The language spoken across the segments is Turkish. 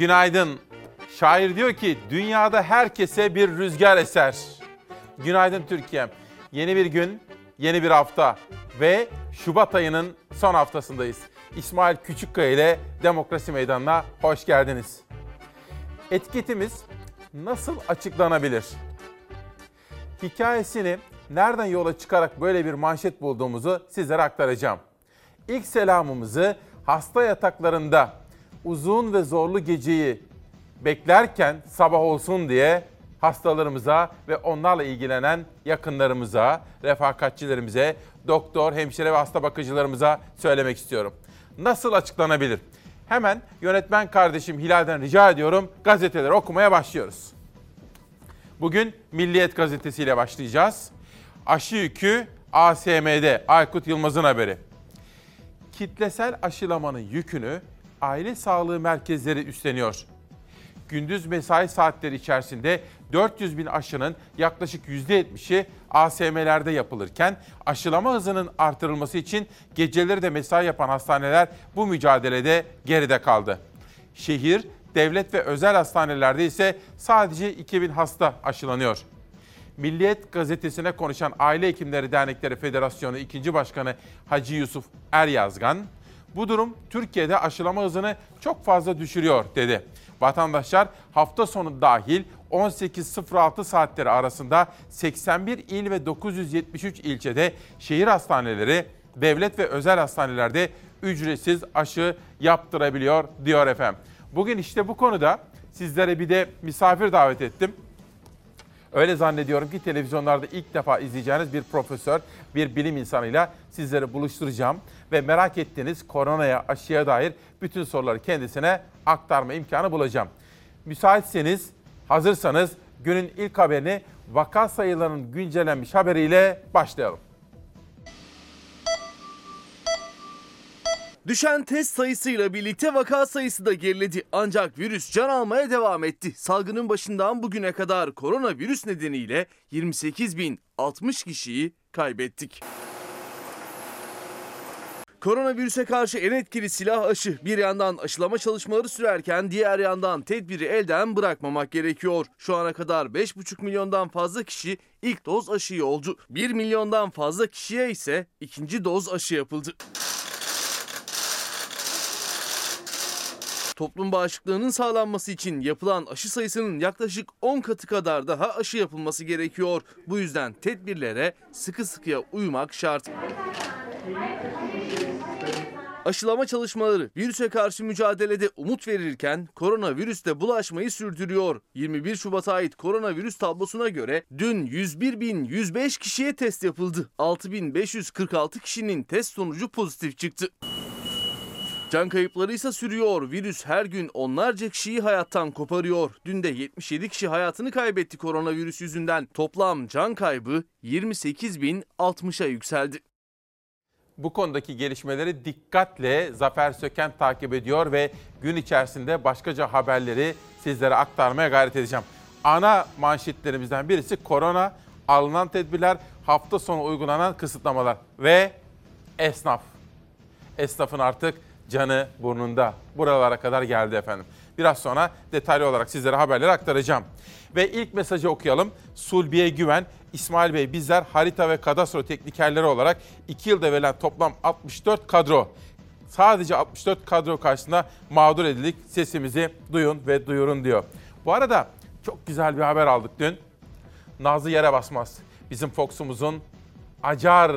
Günaydın. Şair diyor ki dünyada herkese bir rüzgar eser. Günaydın Türkiye'm. Yeni bir gün, yeni bir hafta ve Şubat ayının son haftasındayız. İsmail Küçükkaya ile Demokrasi Meydanı'na hoş geldiniz. Etiketimiz nasıl açıklanabilir? Hikayesini nereden yola çıkarak böyle bir manşet bulduğumuzu sizlere aktaracağım. İlk selamımızı hasta yataklarında uzun ve zorlu geceyi beklerken sabah olsun diye hastalarımıza ve onlarla ilgilenen yakınlarımıza, refakatçilerimize, doktor, hemşire ve hasta bakıcılarımıza söylemek istiyorum. Nasıl açıklanabilir? Hemen yönetmen kardeşim Hilal'den rica ediyorum gazeteleri okumaya başlıyoruz. Bugün Milliyet Gazetesi ile başlayacağız. Aşı yükü ASM'de Aykut Yılmaz'ın haberi. Kitlesel aşılamanın yükünü aile sağlığı merkezleri üstleniyor. Gündüz mesai saatleri içerisinde 400 bin aşının yaklaşık %70'i ASM'lerde yapılırken aşılama hızının artırılması için geceleri de mesai yapan hastaneler bu mücadelede geride kaldı. Şehir, devlet ve özel hastanelerde ise sadece 2000 hasta aşılanıyor. Milliyet gazetesine konuşan Aile Hekimleri Dernekleri Federasyonu 2. Başkanı Hacı Yusuf Eryazgan, bu durum Türkiye'de aşılama hızını çok fazla düşürüyor dedi. Vatandaşlar hafta sonu dahil 18.06 saatleri arasında 81 il ve 973 ilçede şehir hastaneleri, devlet ve özel hastanelerde ücretsiz aşı yaptırabiliyor diyor efendim. Bugün işte bu konuda sizlere bir de misafir davet ettim. Öyle zannediyorum ki televizyonlarda ilk defa izleyeceğiniz bir profesör, bir bilim insanıyla sizleri buluşturacağım. Ve merak ettiğiniz koronaya, aşıya dair bütün soruları kendisine aktarma imkanı bulacağım. Müsaitseniz, hazırsanız günün ilk haberini vaka sayılarının güncellenmiş haberiyle başlayalım. Düşen test sayısıyla birlikte vaka sayısı da geriledi. Ancak virüs can almaya devam etti. Salgının başından bugüne kadar koronavirüs nedeniyle 28.060 kişiyi kaybettik. Koronavirüse karşı en etkili silah aşı. Bir yandan aşılama çalışmaları sürerken diğer yandan tedbiri elden bırakmamak gerekiyor. Şu ana kadar 5,5 milyondan fazla kişi ilk doz aşıyı oldu. 1 milyondan fazla kişiye ise ikinci doz aşı yapıldı. Toplum bağışıklığının sağlanması için yapılan aşı sayısının yaklaşık 10 katı kadar daha aşı yapılması gerekiyor. Bu yüzden tedbirlere sıkı sıkıya uymak şart. Aşılama çalışmaları virüse karşı mücadelede umut verirken koronavirüs de bulaşmayı sürdürüyor. 21 Şubat'a ait koronavirüs tablosuna göre dün 101.105 kişiye test yapıldı. 6.546 kişinin test sonucu pozitif çıktı. Can kayıpları ise sürüyor. Virüs her gün onlarca kişiyi hayattan koparıyor. Dün de 77 kişi hayatını kaybetti koronavirüs yüzünden. Toplam can kaybı 28.060'a yükseldi. Bu konudaki gelişmeleri dikkatle Zafer Söken takip ediyor ve gün içerisinde başkaca haberleri sizlere aktarmaya gayret edeceğim. Ana manşetlerimizden birisi korona, alınan tedbirler, hafta sonu uygulanan kısıtlamalar ve esnaf. Esnafın artık canı burnunda. Buralara kadar geldi efendim. Biraz sonra detaylı olarak sizlere haberleri aktaracağım. Ve ilk mesajı okuyalım. Sulbiye Güven, İsmail Bey bizler harita ve kadastro teknikerleri olarak 2 yılda verilen toplam 64 kadro sadece 64 kadro karşısında mağdur edildik. Sesimizi duyun ve duyurun diyor. Bu arada çok güzel bir haber aldık dün. Nazlı Yere Basmaz. Bizim Fox'umuzun acar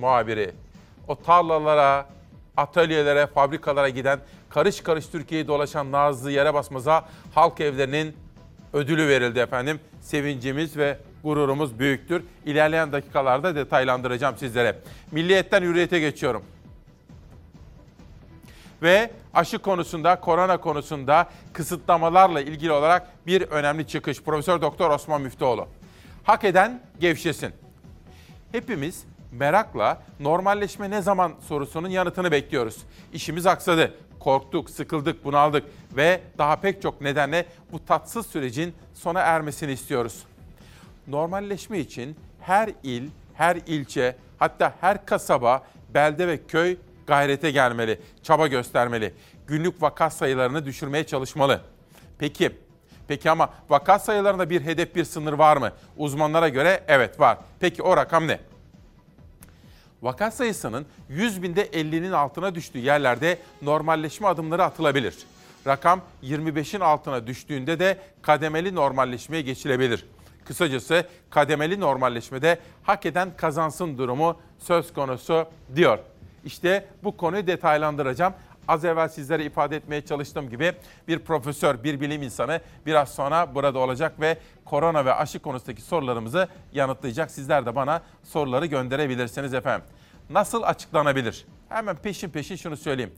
muhabiri. O tarlalara, atölyelere, fabrikalara giden, karış karış Türkiye'yi dolaşan Nazlı Yere Basmaz'a halk evlerinin ödülü verildi efendim. Sevincimiz ve gururumuz büyüktür. İlerleyen dakikalarda detaylandıracağım sizlere. Milliyetten hürriyete geçiyorum. Ve aşı konusunda, korona konusunda kısıtlamalarla ilgili olarak bir önemli çıkış. Profesör Doktor Osman Müftüoğlu. Hak eden gevşesin. Hepimiz merakla normalleşme ne zaman sorusunun yanıtını bekliyoruz. İşimiz aksadı. Korktuk, sıkıldık, bunaldık ve daha pek çok nedenle bu tatsız sürecin sona ermesini istiyoruz. Normalleşme için her il, her ilçe, hatta her kasaba, belde ve köy gayrete gelmeli, çaba göstermeli. Günlük vaka sayılarını düşürmeye çalışmalı. Peki, peki ama vaka sayılarında bir hedef, bir sınır var mı? Uzmanlara göre evet var. Peki o rakam ne? Vaka sayısının 100 binde 50'nin altına düştüğü yerlerde normalleşme adımları atılabilir. Rakam 25'in altına düştüğünde de kademeli normalleşmeye geçilebilir. Kısacası kademeli normalleşmede hak eden kazansın durumu söz konusu diyor. İşte bu konuyu detaylandıracağım. Az evvel sizlere ifade etmeye çalıştığım gibi bir profesör, bir bilim insanı biraz sonra burada olacak ve korona ve aşı konusundaki sorularımızı yanıtlayacak. Sizler de bana soruları gönderebilirsiniz efendim. Nasıl açıklanabilir? Hemen peşin peşin şunu söyleyeyim.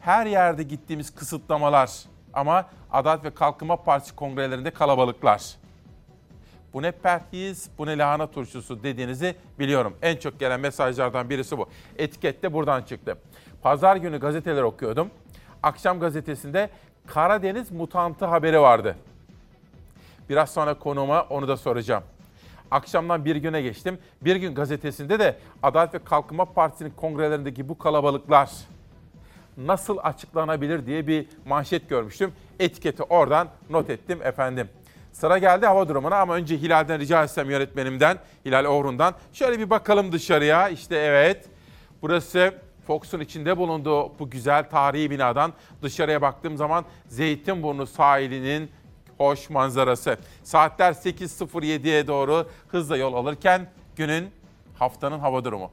Her yerde gittiğimiz kısıtlamalar ama Adalet ve Kalkınma Partisi kongrelerinde kalabalıklar. Bu ne perhiz, bu ne lahana turşusu dediğinizi biliyorum. En çok gelen mesajlardan birisi bu. Etiket de buradan çıktı. Pazar günü gazeteler okuyordum. Akşam gazetesinde Karadeniz mutantı haberi vardı. Biraz sonra konuma onu da soracağım. Akşamdan bir güne geçtim. Bir gün gazetesinde de Adalet ve Kalkınma Partisi'nin kongrelerindeki bu kalabalıklar nasıl açıklanabilir diye bir manşet görmüştüm. Etiketi oradan not ettim efendim. Sıra geldi hava durumuna ama önce Hilal'den rica etsem yönetmenimden, Hilal Oğrun'dan. Şöyle bir bakalım dışarıya. İşte evet, burası Fox'un içinde bulunduğu bu güzel tarihi binadan dışarıya baktığım zaman Zeytinburnu sahilinin hoş manzarası. Saatler 8.07'ye doğru hızla yol alırken günün haftanın hava durumu.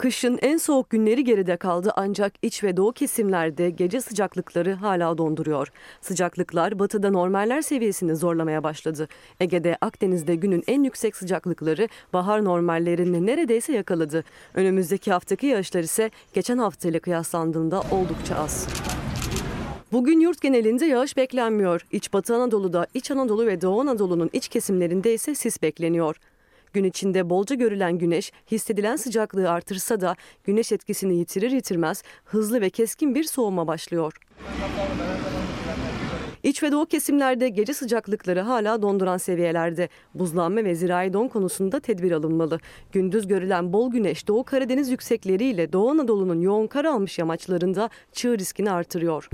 Kışın en soğuk günleri geride kaldı ancak iç ve doğu kesimlerde gece sıcaklıkları hala donduruyor. Sıcaklıklar batıda normaller seviyesini zorlamaya başladı. Ege'de, Akdeniz'de günün en yüksek sıcaklıkları bahar normallerini neredeyse yakaladı. Önümüzdeki haftaki yağışlar ise geçen haftayla kıyaslandığında oldukça az. Bugün yurt genelinde yağış beklenmiyor. İç Batı Anadolu'da, İç Anadolu ve Doğu Anadolu'nun iç kesimlerinde ise sis bekleniyor. Gün içinde bolca görülen güneş hissedilen sıcaklığı artırsa da güneş etkisini yitirir yitirmez hızlı ve keskin bir soğuma başlıyor. İç ve doğu kesimlerde gece sıcaklıkları hala donduran seviyelerde. Buzlanma ve zirai don konusunda tedbir alınmalı. Gündüz görülen bol güneş Doğu Karadeniz yüksekleriyle Doğu Anadolu'nun yoğun kar almış yamaçlarında çığ riskini artırıyor.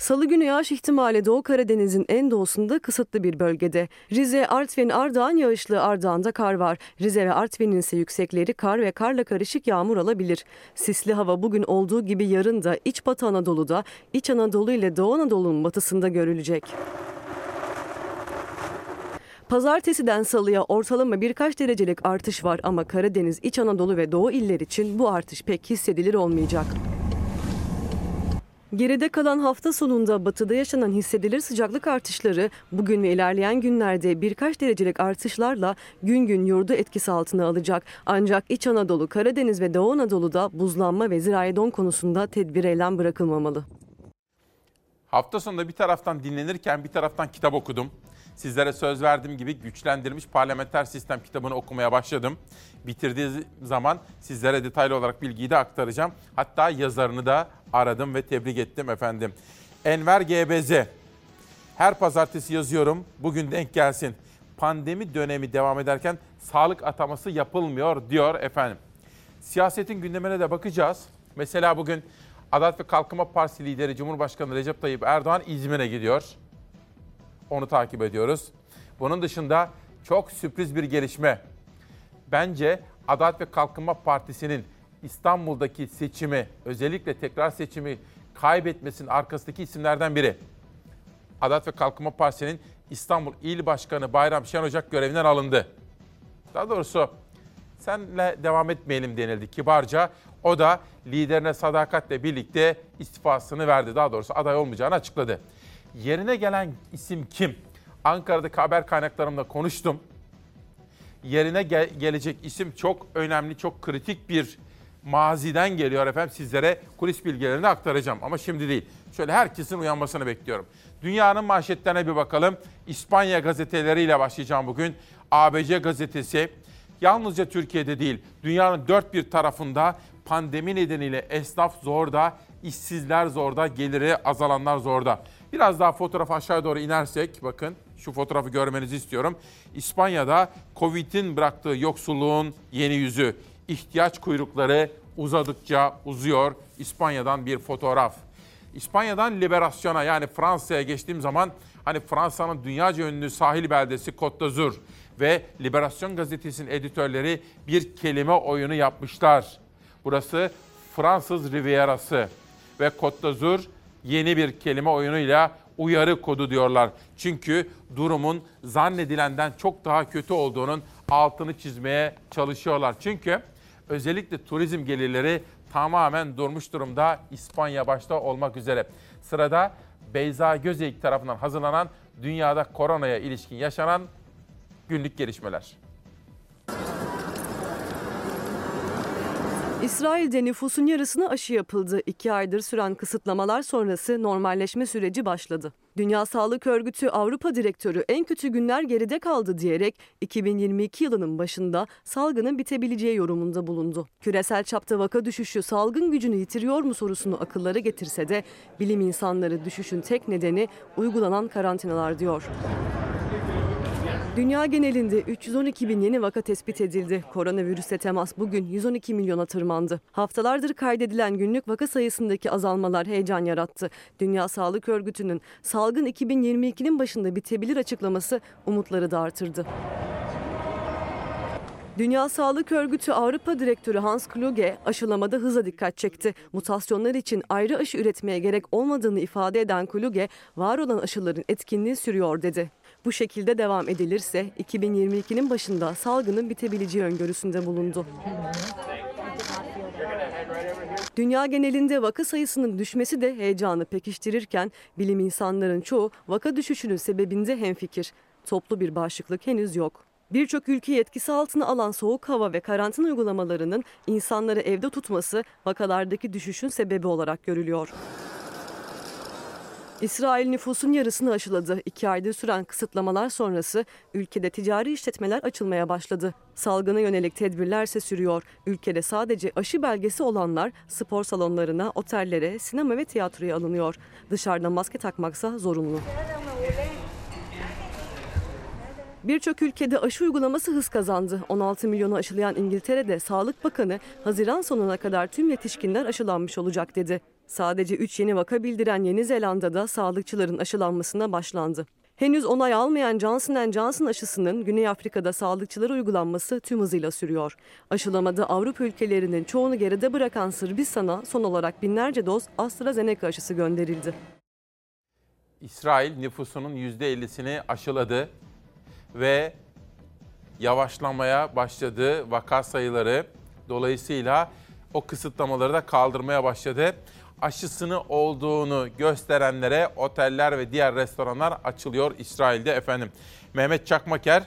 Salı günü yağış ihtimali Doğu Karadeniz'in en doğusunda kısıtlı bir bölgede. Rize, Artvin, Ardahan yağışlı Ardahan'da kar var. Rize ve Artvin'in ise yüksekleri kar ve karla karışık yağmur alabilir. Sisli hava bugün olduğu gibi yarın da İç Batı Anadolu'da, İç Anadolu ile Doğu Anadolu'nun batısında görülecek. Pazartesiden salıya ortalama birkaç derecelik artış var ama Karadeniz, İç Anadolu ve Doğu iller için bu artış pek hissedilir olmayacak. Geride kalan hafta sonunda batıda yaşanan hissedilir sıcaklık artışları bugün ve ilerleyen günlerde birkaç derecelik artışlarla gün gün yurdu etkisi altına alacak. Ancak İç Anadolu, Karadeniz ve Doğu Anadolu'da buzlanma ve zirai don konusunda tedbir eylem bırakılmamalı. Hafta sonunda bir taraftan dinlenirken bir taraftan kitap okudum. Sizlere söz verdiğim gibi güçlendirilmiş parlamenter sistem kitabını okumaya başladım. Bitirdiği zaman sizlere detaylı olarak bilgiyi de aktaracağım. Hatta yazarını da aradım ve tebrik ettim efendim. Enver GBZ. Her pazartesi yazıyorum. Bugün denk gelsin. Pandemi dönemi devam ederken sağlık ataması yapılmıyor diyor efendim. Siyasetin gündemine de bakacağız. Mesela bugün Adalet ve Kalkınma Partisi lideri Cumhurbaşkanı Recep Tayyip Erdoğan İzmir'e gidiyor. Onu takip ediyoruz. Bunun dışında çok sürpriz bir gelişme. Bence Adalet ve Kalkınma Partisi'nin İstanbul'daki seçimi, özellikle tekrar seçimi kaybetmesinin arkasındaki isimlerden biri. Adalet ve Kalkınma Partisi'nin İstanbul İl Başkanı Bayram Şen Ocak görevinden alındı. Daha doğrusu senle devam etmeyelim denildi kibarca. O da liderine sadakatle birlikte istifasını verdi. Daha doğrusu aday olmayacağını açıkladı. Yerine gelen isim kim? Ankara'daki haber kaynaklarımla konuştum. Yerine gel- gelecek isim çok önemli, çok kritik bir maziden geliyor efendim. Sizlere kulis bilgilerini aktaracağım ama şimdi değil. Şöyle herkesin uyanmasını bekliyorum. Dünyanın manşetlerine bir bakalım. İspanya gazeteleriyle başlayacağım bugün. ABC gazetesi yalnızca Türkiye'de değil, dünyanın dört bir tarafında pandemi nedeniyle esnaf zorda, işsizler zorda, geliri azalanlar zorda. Biraz daha fotoğraf aşağı doğru inersek bakın şu fotoğrafı görmenizi istiyorum. İspanya'da Covid'in bıraktığı yoksulluğun yeni yüzü, ihtiyaç kuyrukları uzadıkça uzuyor. İspanya'dan bir fotoğraf. İspanya'dan Liberasyon'a yani Fransa'ya geçtiğim zaman hani Fransa'nın dünyaca ünlü sahil beldesi Côte d'Azur ve Liberasyon gazetesinin editörleri bir kelime oyunu yapmışlar. Burası Fransız Rivierası ve Côte d'Azur yeni bir kelime oyunuyla uyarı kodu diyorlar. Çünkü durumun zannedilenden çok daha kötü olduğunun altını çizmeye çalışıyorlar. Çünkü özellikle turizm gelirleri tamamen durmuş durumda İspanya başta olmak üzere. Sırada Beyza Gözeyik tarafından hazırlanan dünyada koronaya ilişkin yaşanan günlük gelişmeler. İsrail'de nüfusun yarısına aşı yapıldı. İki aydır süren kısıtlamalar sonrası normalleşme süreci başladı. Dünya Sağlık Örgütü Avrupa Direktörü en kötü günler geride kaldı diyerek 2022 yılının başında salgının bitebileceği yorumunda bulundu. Küresel çapta vaka düşüşü salgın gücünü yitiriyor mu sorusunu akıllara getirse de bilim insanları düşüşün tek nedeni uygulanan karantinalar diyor. Dünya genelinde 312 bin yeni vaka tespit edildi. Koronavirüse temas bugün 112 milyona tırmandı. Haftalardır kaydedilen günlük vaka sayısındaki azalmalar heyecan yarattı. Dünya Sağlık Örgütü'nün salgın 2022'nin başında bitebilir açıklaması umutları da artırdı. Dünya Sağlık Örgütü Avrupa Direktörü Hans Kluge aşılamada hıza dikkat çekti. Mutasyonlar için ayrı aşı üretmeye gerek olmadığını ifade eden Kluge, var olan aşıların etkinliği sürüyor dedi. Bu şekilde devam edilirse 2022'nin başında salgının bitebileceği öngörüsünde bulundu. Dünya genelinde vaka sayısının düşmesi de heyecanı pekiştirirken bilim insanların çoğu vaka düşüşünün sebebinde hemfikir. Toplu bir bağışıklık henüz yok. Birçok ülkeyi etkisi altına alan soğuk hava ve karantina uygulamalarının insanları evde tutması vakalardaki düşüşün sebebi olarak görülüyor. İsrail nüfusun yarısını aşıladı. İki aydır süren kısıtlamalar sonrası ülkede ticari işletmeler açılmaya başladı. Salgına yönelik tedbirler ise sürüyor. Ülkede sadece aşı belgesi olanlar spor salonlarına, otellere, sinema ve tiyatroya alınıyor. Dışarıda maske takmaksa zorunlu. Birçok ülkede aşı uygulaması hız kazandı. 16 milyonu aşılayan İngiltere'de Sağlık Bakanı Haziran sonuna kadar tüm yetişkinler aşılanmış olacak dedi. Sadece 3 yeni vaka bildiren Yeni Zelanda'da sağlıkçıların aşılanmasına başlandı. Henüz onay almayan Johnson Johnson aşısının Güney Afrika'da sağlıkçılara uygulanması tüm hızıyla sürüyor. Aşılamada Avrupa ülkelerinin çoğunu geride bırakan Sırbistan'a son olarak binlerce doz AstraZeneca aşısı gönderildi. İsrail nüfusunun %50'sini aşıladı ve yavaşlamaya başladı vaka sayıları. Dolayısıyla o kısıtlamaları da kaldırmaya başladı. Aşısını olduğunu gösterenlere oteller ve diğer restoranlar açılıyor İsrail'de efendim. Mehmet Çakmaker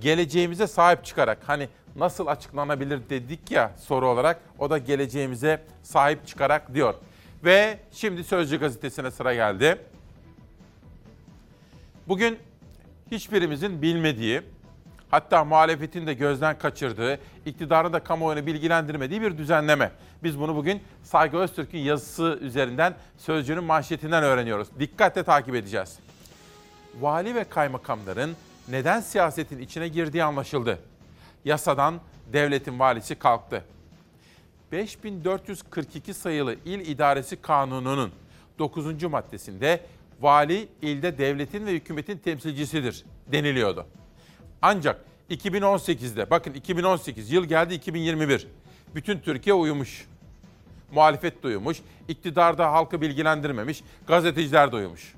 geleceğimize sahip çıkarak hani nasıl açıklanabilir dedik ya soru olarak o da geleceğimize sahip çıkarak diyor. Ve şimdi Sözcü gazetesine sıra geldi. Bugün hiçbirimizin bilmediği, hatta muhalefetin de gözden kaçırdığı, iktidarın da kamuoyunu bilgilendirmediği bir düzenleme. Biz bunu bugün Saygı Öztürk'ün yazısı üzerinden Sözcü'nün manşetinden öğreniyoruz. Dikkatle takip edeceğiz. Vali ve kaymakamların neden siyasetin içine girdiği anlaşıldı. Yasadan devletin valisi kalktı. 5442 sayılı İl İdaresi Kanunu'nun 9. maddesinde vali ilde devletin ve hükümetin temsilcisidir deniliyordu. Ancak 2018'de bakın 2018 yıl geldi 2021. Bütün Türkiye uyumuş. Muhalefet de uyumuş. iktidarda halkı bilgilendirmemiş. Gazeteciler de uyumuş.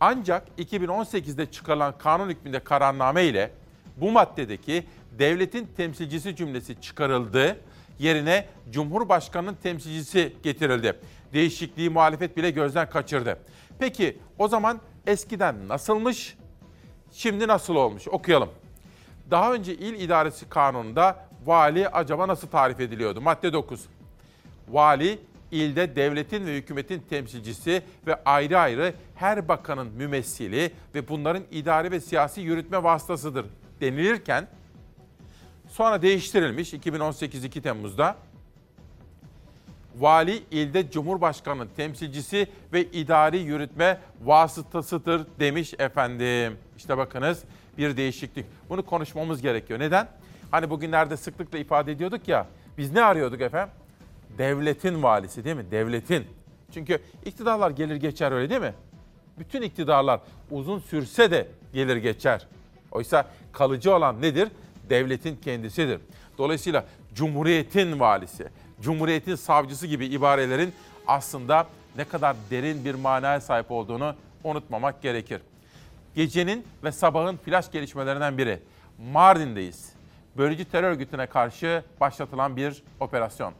Ancak 2018'de çıkarılan kanun hükmünde kararname ile bu maddedeki devletin temsilcisi cümlesi çıkarıldı. Yerine Cumhurbaşkanı'nın temsilcisi getirildi. Değişikliği muhalefet bile gözden kaçırdı. Peki o zaman eskiden nasılmış? Şimdi nasıl olmuş? Okuyalım. Daha önce il idaresi kanununda vali acaba nasıl tarif ediliyordu? Madde 9. Vali ilde devletin ve hükümetin temsilcisi ve ayrı ayrı her bakanın mümessili ve bunların idari ve siyasi yürütme vasıtasıdır denilirken sonra değiştirilmiş 2018 2 Temmuz'da vali ilde Cumhurbaşkanı'nın temsilcisi ve idari yürütme vasıtasıdır demiş efendim. İşte bakınız bir değişiklik. Bunu konuşmamız gerekiyor. Neden? Hani bugünlerde sıklıkla ifade ediyorduk ya Biz ne arıyorduk efendim? Devletin valisi değil mi? Devletin. Çünkü iktidarlar gelir geçer öyle değil mi? Bütün iktidarlar uzun sürse de gelir geçer. Oysa kalıcı olan nedir? Devletin kendisidir. Dolayısıyla Cumhuriyet'in valisi, Cumhuriyet'in savcısı gibi ibarelerin aslında ne kadar derin bir manaya sahip olduğunu unutmamak gerekir. Gecenin ve sabahın flash gelişmelerinden biri. Mardin'deyiz. Bölücü terör örgütüne karşı başlatılan bir operasyon.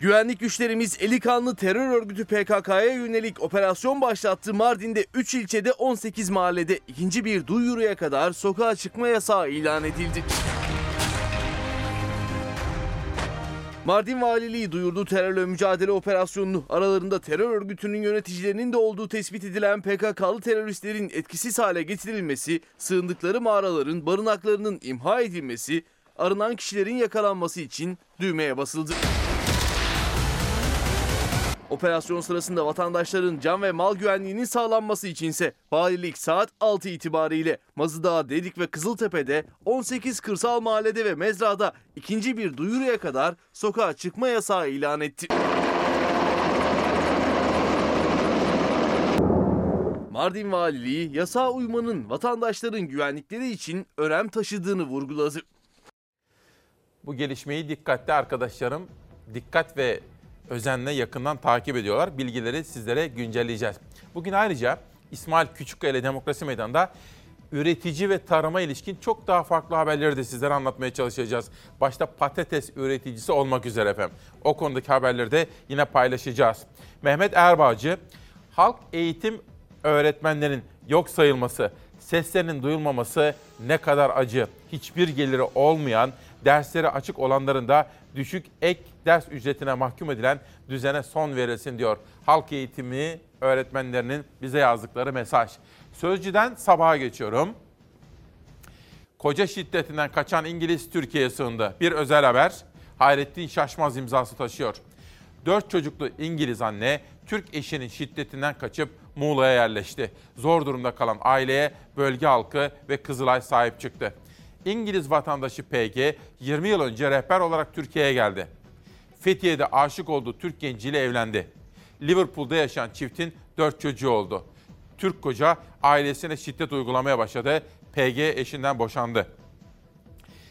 Güvenlik güçlerimiz eli kanlı terör örgütü PKK'ya yönelik operasyon başlattı. Mardin'de 3 ilçede 18 mahallede ikinci bir duyuruya kadar sokağa çıkma yasağı ilan edildi. Mardin Valiliği duyurdu terörle mücadele operasyonunu. Aralarında terör örgütünün yöneticilerinin de olduğu tespit edilen PKK'lı teröristlerin etkisiz hale getirilmesi, sığındıkları mağaraların barınaklarının imha edilmesi, arınan kişilerin yakalanması için düğmeye basıldı. Operasyon sırasında vatandaşların can ve mal güvenliğinin sağlanması içinse valilik saat 6 itibariyle Mazıdağ, Dedik ve Kızıltepe'de 18 kırsal mahallede ve mezrada ikinci bir duyuruya kadar sokağa çıkma yasağı ilan etti. Mardin Valiliği yasağa uymanın vatandaşların güvenlikleri için önem taşıdığını vurguladı. Bu gelişmeyi dikkatli arkadaşlarım dikkat ve özenle yakından takip ediyorlar. Bilgileri sizlere güncelleyeceğiz. Bugün ayrıca İsmail Küçükkaya ile Demokrasi Meydanı'nda üretici ve tarıma ilişkin çok daha farklı haberleri de sizlere anlatmaya çalışacağız. Başta patates üreticisi olmak üzere efendim. O konudaki haberleri de yine paylaşacağız. Mehmet Erbağcı, halk eğitim öğretmenlerin yok sayılması, seslerinin duyulmaması ne kadar acı. Hiçbir geliri olmayan, dersleri açık olanların da düşük ek ders ücretine mahkum edilen düzene son verilsin diyor. Halk eğitimi öğretmenlerinin bize yazdıkları mesaj. Sözcüden sabaha geçiyorum. Koca şiddetinden kaçan İngiliz Türkiye'ye sığındı. Bir özel haber Hayrettin Şaşmaz imzası taşıyor. Dört çocuklu İngiliz anne Türk eşinin şiddetinden kaçıp Muğla'ya yerleşti. Zor durumda kalan aileye bölge halkı ve Kızılay sahip çıktı. İngiliz vatandaşı PG 20 yıl önce rehber olarak Türkiye'ye geldi. Fethiye'de aşık olduğu Türk genciyle evlendi. Liverpool'da yaşayan çiftin 4 çocuğu oldu. Türk koca ailesine şiddet uygulamaya başladı. PG eşinden boşandı.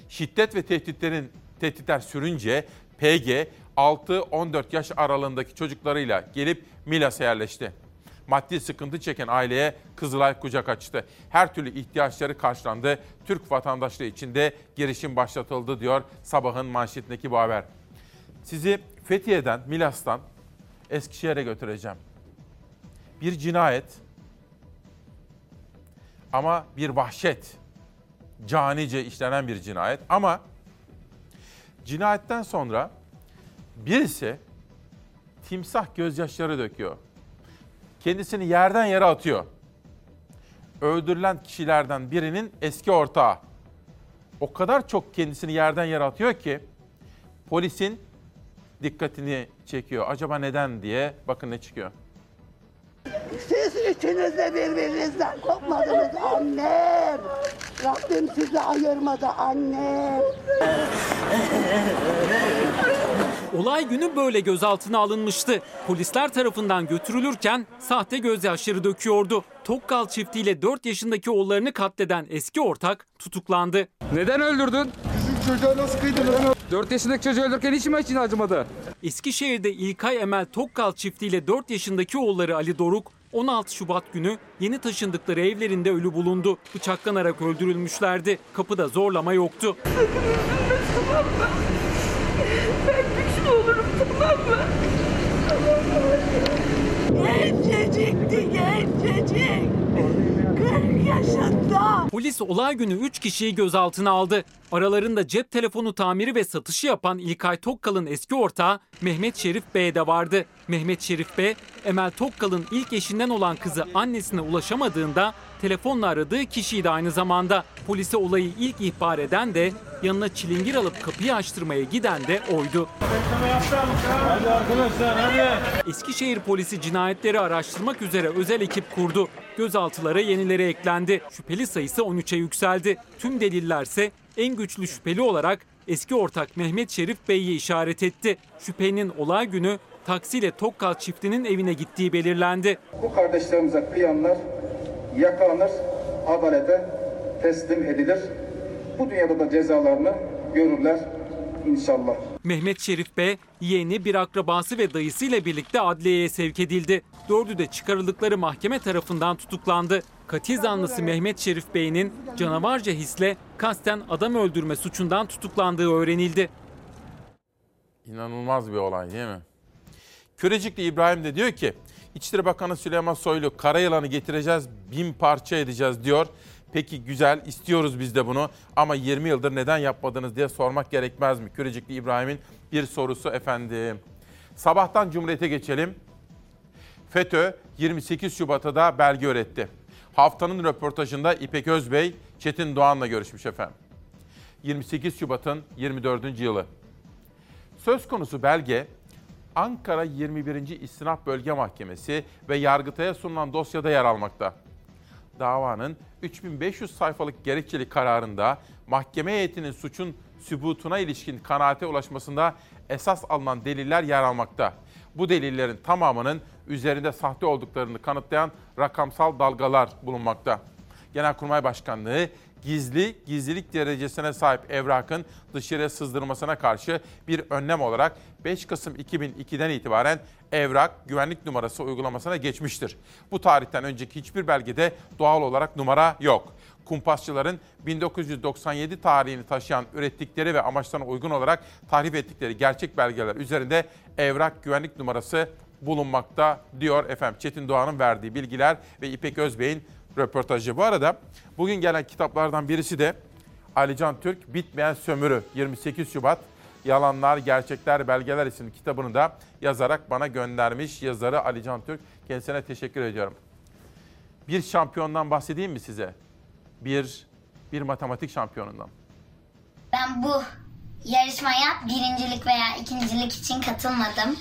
Şiddet ve tehditlerin tehditler sürünce PG 6-14 yaş aralığındaki çocuklarıyla gelip Milas'a yerleşti. Maddi sıkıntı çeken aileye Kızılay kucak açtı. Her türlü ihtiyaçları karşılandı. Türk vatandaşlığı için de girişim başlatıldı diyor sabahın manşetindeki bu haber. Sizi Fethiye'den, Milas'tan Eskişehir'e götüreceğim. Bir cinayet ama bir vahşet. Canice işlenen bir cinayet ama cinayetten sonra birisi timsah gözyaşları döküyor. Kendisini yerden yere atıyor. Öldürülen kişilerden birinin eski ortağı. O kadar çok kendisini yerden yere atıyor ki polisin dikkatini çekiyor. Acaba neden diye bakın ne çıkıyor. Siz ikiniz de birbirinizden kopmadınız annem. Rabbim sizi ayırmadı annem. Olay günü böyle gözaltına alınmıştı. Polisler tarafından götürülürken sahte gözyaşları döküyordu. Tokkal çiftiyle 4 yaşındaki oğullarını katleden eski ortak tutuklandı. Neden öldürdün? Çocuğa nasıl kıydın 4 yaşındaki çocuğu öldürürken hiç mi için acımadı? Eskişehir'de İlkay Emel Tokkal çiftiyle 4 yaşındaki oğulları Ali Doruk 16 Şubat günü yeni taşındıkları evlerinde ölü bulundu. Bıçaklanarak öldürülmüşlerdi. Kapıda zorlama yoktu. Gencecikti gencecik. 40 yaşında. Polis olay günü 3 kişiyi gözaltına aldı. Aralarında cep telefonu tamiri ve satışı yapan İlkay Tokkal'ın eski ortağı Mehmet Şerif Bey de vardı. Mehmet Şerif Bey, Emel Tokkal'ın ilk eşinden olan kızı annesine ulaşamadığında telefonla aradığı kişiydi aynı zamanda. Polise olayı ilk ihbar eden de yanına çilingir alıp kapıyı açtırmaya giden de oydu. Eskişehir polisi cinayetleri araştırmak üzere özel ekip kurdu. Gözaltılara yenileri eklendi. Şüpheli sayısı 13'e yükseldi. Tüm delillerse en güçlü şüpheli olarak eski ortak Mehmet Şerif Bey'i işaret etti. Şüphenin olay günü taksiyle Tokkal çiftinin evine gittiği belirlendi. Bu kardeşlerimize kıyanlar yakalanır, adalete teslim edilir. Bu dünyada da cezalarını görürler inşallah. Mehmet Şerif Bey, yeğeni, bir akrabası ve dayısıyla birlikte adliyeye sevk edildi. Dördü de çıkarıldıkları mahkeme tarafından tutuklandı. Katil zanlısı Mehmet Şerif Bey'in canavarca hisle kasten adam öldürme suçundan tutuklandığı öğrenildi. İnanılmaz bir olay değil mi? Kürecikli İbrahim de diyor ki İçişleri Bakanı Süleyman Soylu karayılanı getireceğiz bin parça edeceğiz diyor. Peki güzel istiyoruz biz de bunu ama 20 yıldır neden yapmadınız diye sormak gerekmez mi? Kürecikli İbrahim'in bir sorusu efendim. Sabahtan Cumhuriyet'e geçelim. FETÖ 28 Şubat'ta da belge öğretti. Haftanın röportajında İpek Özbey, Çetin Doğan'la görüşmüş efendim. 28 Şubat'ın 24. yılı. Söz konusu belge Ankara 21. İstinaf Bölge Mahkemesi ve Yargıtay'a sunulan dosyada yer almakta. Davanın 3500 sayfalık gerekçeli kararında mahkeme heyetinin suçun sübutuna ilişkin kanaate ulaşmasında esas alınan deliller yer almakta. Bu delillerin tamamının üzerinde sahte olduklarını kanıtlayan rakamsal dalgalar bulunmakta. Genelkurmay Başkanlığı gizli, gizlilik derecesine sahip evrakın dışarıya sızdırılmasına karşı bir önlem olarak 5 Kasım 2002'den itibaren evrak güvenlik numarası uygulamasına geçmiştir. Bu tarihten önceki hiçbir belgede doğal olarak numara yok. Kumpasçıların 1997 tarihini taşıyan ürettikleri ve amaçlarına uygun olarak tahrip ettikleri gerçek belgeler üzerinde evrak güvenlik numarası bulunmakta diyor efendim Çetin Doğan'ın verdiği bilgiler ve İpek Özbey'in röportajı. Bu arada bugün gelen kitaplardan birisi de Alican Türk Bitmeyen Sömürü 28 Şubat Yalanlar, Gerçekler, Belgeler isimli kitabını da yazarak bana göndermiş yazarı Alican Türk. Kendisine teşekkür ediyorum. Bir şampiyondan bahsedeyim mi size? Bir bir matematik şampiyonundan. Ben bu yarışmaya birincilik veya ikincilik için katılmadım.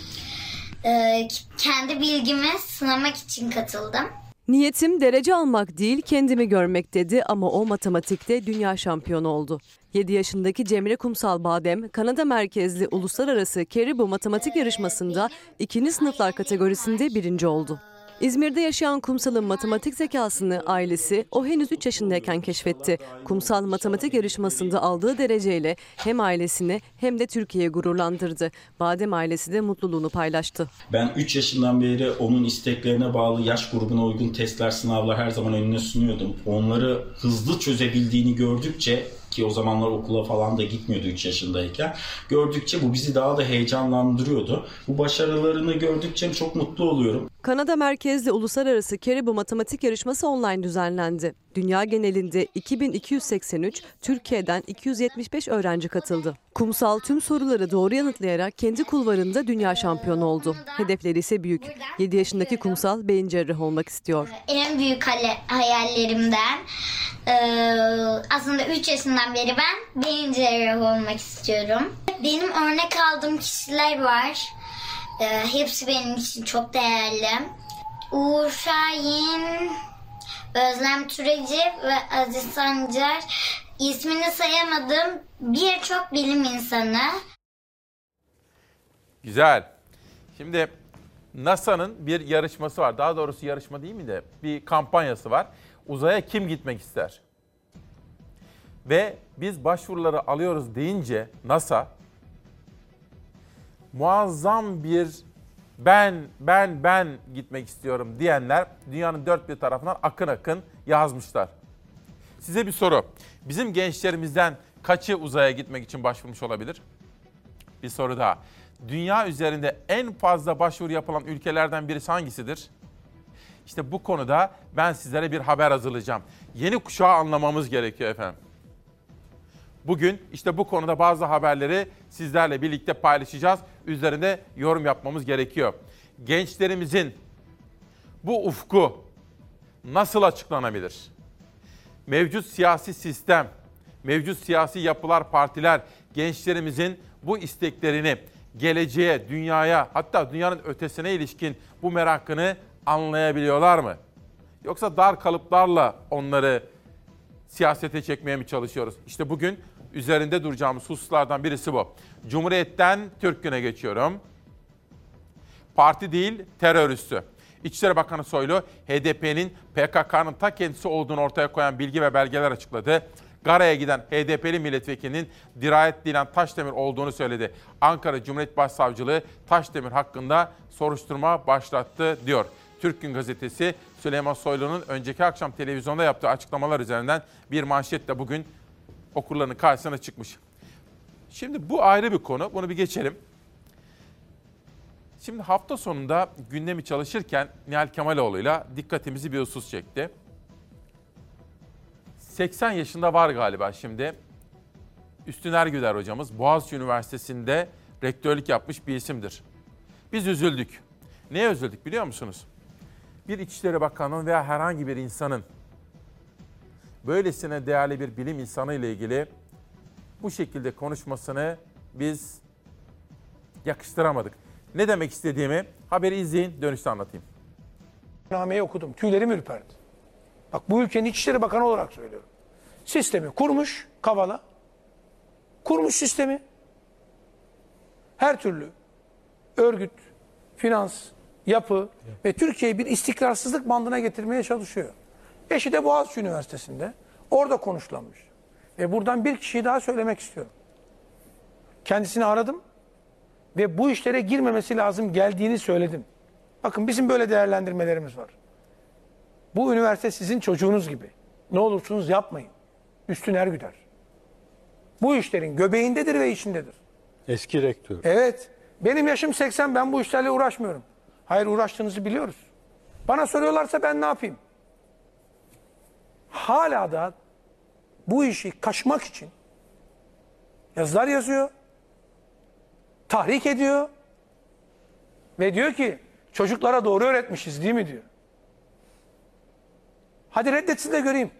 Ee, kendi bilgimi sınamak için katıldım. Niyetim derece almak değil kendimi görmek dedi ama o matematikte dünya şampiyonu oldu. 7 yaşındaki Cemre Kumsal Badem, Kanada merkezli uluslararası Caribou matematik yarışmasında ikinci sınıflar kategorisinde birinci oldu. İzmir'de yaşayan Kumsal'ın matematik zekasını ailesi o henüz 3 yaşındayken keşfetti. Kumsal matematik yarışmasında aldığı dereceyle hem ailesini hem de Türkiye'yi gururlandırdı. Badem ailesi de mutluluğunu paylaştı. Ben 3 yaşından beri onun isteklerine bağlı yaş grubuna uygun testler, sınavlar her zaman önüne sunuyordum. Onları hızlı çözebildiğini gördükçe ki o zamanlar okula falan da gitmiyordu 3 yaşındayken. Gördükçe bu bizi daha da heyecanlandırıyordu. Bu başarılarını gördükçe çok mutlu oluyorum. Kanada merkezli uluslararası Caribou matematik yarışması online düzenlendi. Dünya genelinde 2283, Türkiye'den 275 öğrenci katıldı. Kumsal tüm soruları doğru yanıtlayarak kendi kulvarında dünya şampiyonu oldu. Hedefleri ise büyük. 7 yaşındaki Kumsal beyin cerrahı olmak istiyor. En büyük hayallerimden ee, aslında 3 yaşından beri ben beyin cerrahı olmak istiyorum. Benim örnek aldığım kişiler var. Ee, hepsi benim için çok değerli. Uğur Şahin, Özlem Türeci ve Aziz Sancar ismini sayamadığım birçok bilim insanı. Güzel. Şimdi NASA'nın bir yarışması var. Daha doğrusu yarışma değil mi de bir kampanyası var. Uzaya kim gitmek ister? Ve biz başvuruları alıyoruz deyince NASA muazzam bir ben, ben, ben gitmek istiyorum diyenler dünyanın dört bir tarafından akın akın yazmışlar. Size bir soru. Bizim gençlerimizden kaçı uzaya gitmek için başvurmuş olabilir? Bir soru daha. Dünya üzerinde en fazla başvuru yapılan ülkelerden birisi hangisidir? İşte bu konuda ben sizlere bir haber hazırlayacağım. Yeni kuşağı anlamamız gerekiyor efendim. Bugün işte bu konuda bazı haberleri sizlerle birlikte paylaşacağız. Üzerinde yorum yapmamız gerekiyor. Gençlerimizin bu ufku nasıl açıklanabilir? Mevcut siyasi sistem, mevcut siyasi yapılar, partiler gençlerimizin bu isteklerini geleceğe, dünyaya hatta dünyanın ötesine ilişkin bu merakını anlayabiliyorlar mı? Yoksa dar kalıplarla onları siyasete çekmeye mi çalışıyoruz? İşte bugün üzerinde duracağımız hususlardan birisi bu. Cumhuriyet'ten Türk Günü'ne geçiyorum. Parti değil, terör üssü. İçişleri Bakanı Soylu, HDP'nin PKK'nın ta kendisi olduğunu ortaya koyan bilgi ve belgeler açıkladı. Gara'ya giden HDP'li milletvekilinin Dirayet Dilan Taşdemir olduğunu söyledi. Ankara Cumhuriyet Başsavcılığı Taşdemir hakkında soruşturma başlattı diyor. Türk Gün Gazetesi Süleyman Soylu'nun önceki akşam televizyonda yaptığı açıklamalar üzerinden bir manşetle bugün okurlarının karşısına çıkmış. Şimdi bu ayrı bir konu. Bunu bir geçelim. Şimdi hafta sonunda gündemi çalışırken Nihal Kemaloğlu'yla dikkatimizi bir husus çekti. 80 yaşında var galiba şimdi. Üstün Ergüder hocamız Boğaziçi Üniversitesi'nde rektörlük yapmış bir isimdir. Biz üzüldük. Neye üzüldük biliyor musunuz? Bir İçişleri Bakanı'nın veya herhangi bir insanın böylesine değerli bir bilim insanı ile ilgili bu şekilde konuşmasını biz yakıştıramadık. Ne demek istediğimi haberi izleyin dönüşte anlatayım. Nameyi okudum. Tüylerim ürperdi. Bak bu ülkenin İçişleri Bakanı olarak söylüyorum. Sistemi kurmuş Kavala. Kurmuş sistemi. Her türlü örgüt, finans, yapı ve Türkiye'yi bir istikrarsızlık bandına getirmeye çalışıyor. Eşi de Boğaziçi Üniversitesi'nde. Orada konuşlanmış. Ve buradan bir kişiyi daha söylemek istiyorum. Kendisini aradım ve bu işlere girmemesi lazım geldiğini söyledim. Bakın bizim böyle değerlendirmelerimiz var. Bu üniversite sizin çocuğunuz gibi. Ne olursunuz yapmayın. Üstün Ergüder. Bu işlerin göbeğindedir ve içindedir. Eski rektör. Evet. Benim yaşım 80 ben bu işlerle uğraşmıyorum. Hayır uğraştığınızı biliyoruz. Bana soruyorlarsa ben ne yapayım? Hala da bu işi kaşımak için yazılar yazıyor. Tahrik ediyor. Ve diyor ki çocuklara doğru öğretmişiz değil mi diyor. Hadi reddetsin de göreyim.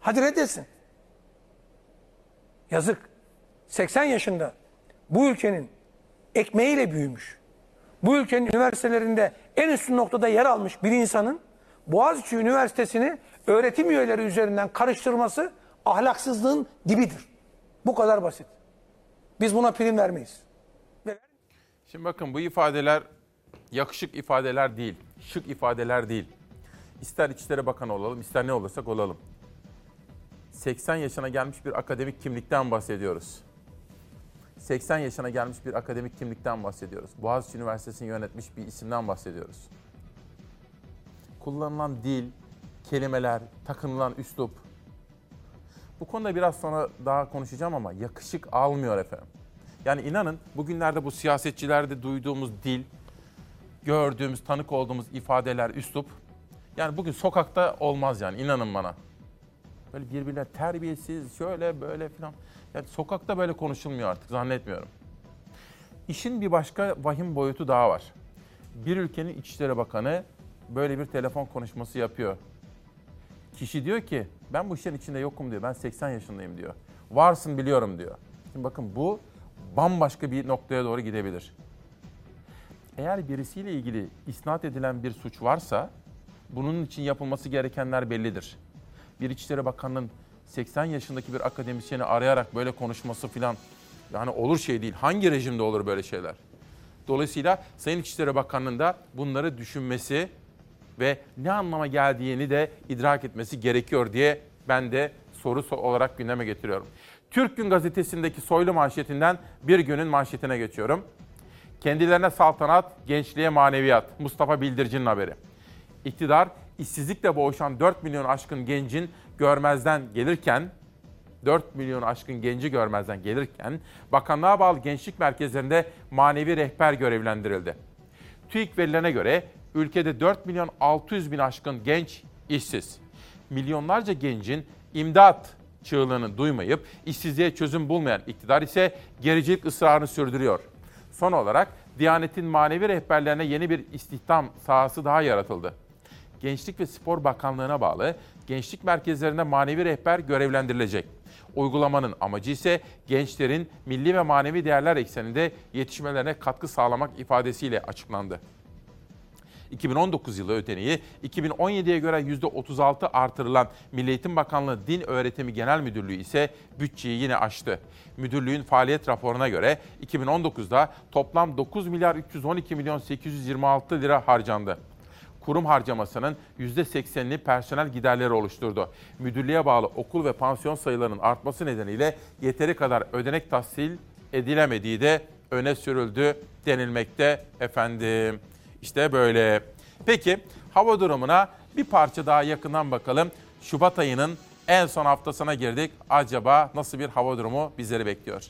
Hadi reddetsin. Yazık. 80 yaşında bu ülkenin ekmeğiyle büyümüş. Bu ülkenin üniversitelerinde en üstün noktada yer almış bir insanın Boğaziçi Üniversitesi'ni öğretim üyeleri üzerinden karıştırması ahlaksızlığın dibidir. Bu kadar basit. Biz buna prim vermeyiz. Şimdi bakın bu ifadeler yakışık ifadeler değil, şık ifadeler değil. İster İçişleri Bakanı olalım, ister ne olursak olalım. 80 yaşına gelmiş bir akademik kimlikten bahsediyoruz. 80 yaşına gelmiş bir akademik kimlikten bahsediyoruz. Boğaziçi Üniversitesi'ni yönetmiş bir isimden bahsediyoruz. Kullanılan dil, kelimeler, takınılan üslup. Bu konuda biraz sonra daha konuşacağım ama yakışık almıyor efendim. Yani inanın bugünlerde bu siyasetçilerde duyduğumuz dil, gördüğümüz, tanık olduğumuz ifadeler, üslup yani bugün sokakta olmaz yani inanın bana. Böyle birbirine terbiyesiz, şöyle böyle filan. Yani sokakta böyle konuşulmuyor artık zannetmiyorum. İşin bir başka vahim boyutu daha var. Bir ülkenin İçişleri Bakanı böyle bir telefon konuşması yapıyor. Kişi diyor ki ben bu işin içinde yokum diyor. Ben 80 yaşındayım diyor. Varsın biliyorum diyor. Şimdi bakın bu bambaşka bir noktaya doğru gidebilir. Eğer birisiyle ilgili isnat edilen bir suç varsa bunun için yapılması gerekenler bellidir. Bir İçişleri Bakanı'nın 80 yaşındaki bir akademisyeni arayarak böyle konuşması filan yani olur şey değil. Hangi rejimde olur böyle şeyler? Dolayısıyla Sayın İçişleri Bakanı'nın da bunları düşünmesi ve ne anlama geldiğini de idrak etmesi gerekiyor diye ben de soru olarak gündeme getiriyorum. Türk Gün Gazetesi'ndeki soylu manşetinden bir günün manşetine geçiyorum. Kendilerine saltanat, gençliğe maneviyat. Mustafa Bildirici'nin haberi. İktidar işsizlikle boğuşan 4 milyon aşkın gencin görmezden gelirken 4 milyon aşkın genci görmezden gelirken bakanlığa bağlı gençlik merkezlerinde manevi rehber görevlendirildi. TÜİK verilerine göre ülkede 4 milyon 600 bin aşkın genç işsiz. Milyonlarca gencin imdat çığlığını duymayıp işsizliğe çözüm bulmayan iktidar ise gericilik ısrarını sürdürüyor. Son olarak Diyanet'in manevi rehberlerine yeni bir istihdam sahası daha yaratıldı. Gençlik ve Spor Bakanlığı'na bağlı gençlik merkezlerinde manevi rehber görevlendirilecek. Uygulamanın amacı ise gençlerin milli ve manevi değerler ekseninde yetişmelerine katkı sağlamak ifadesiyle açıklandı. 2019 yılı ödeneği 2017'ye göre %36 artırılan Milli Eğitim Bakanlığı Din Öğretimi Genel Müdürlüğü ise bütçeyi yine aştı. Müdürlüğün faaliyet raporuna göre 2019'da toplam 9 milyar 312 milyon 826 lira harcandı kurum harcamasının %80'ini personel giderleri oluşturdu. Müdürlüğe bağlı okul ve pansiyon sayılarının artması nedeniyle yeteri kadar ödenek tahsil edilemediği de öne sürüldü denilmekte efendim. İşte böyle. Peki hava durumuna bir parça daha yakından bakalım. Şubat ayının en son haftasına girdik. Acaba nasıl bir hava durumu bizleri bekliyor?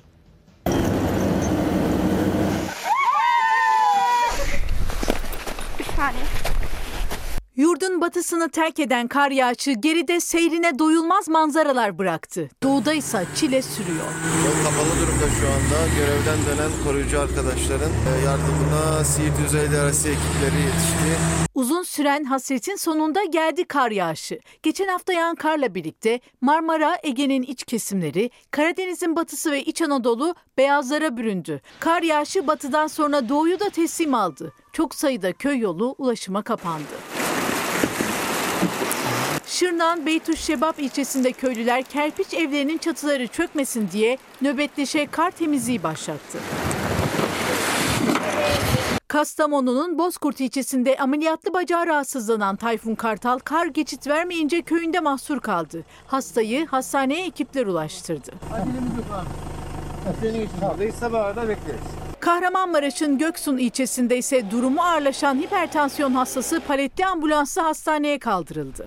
Yurdun batısını terk eden kar yağışı geride seyrine doyulmaz manzaralar bıraktı. Doğuda ise çile sürüyor. Yol kapalı durumda şu anda. Görevden dönen koruyucu arkadaşların e, yardımına Siirt Yüzey İdaresi ekipleri yetişti. Uzun süren hasretin sonunda geldi kar yağışı. Geçen hafta yağan karla birlikte Marmara, Ege'nin iç kesimleri, Karadeniz'in batısı ve İç Anadolu beyazlara büründü. Kar yağışı batıdan sonra doğuyu da teslim aldı. Çok sayıda köy yolu ulaşıma kapandı. Şırnak'ın Beytüşşebap ilçesinde köylüler kerpiç evlerinin çatıları çökmesin diye nöbetleşe kar temizliği başlattı. Kastamonu'nun Bozkurt ilçesinde ameliyatlı bacağı rahatsızlanan Tayfun Kartal kar geçit vermeyince köyünde mahsur kaldı. Hastayı hastaneye ekipler ulaştırdı. Kahramanmaraş'ın Göksun ilçesinde ise durumu ağırlaşan hipertansiyon hastası paletli ambulansla hastaneye kaldırıldı.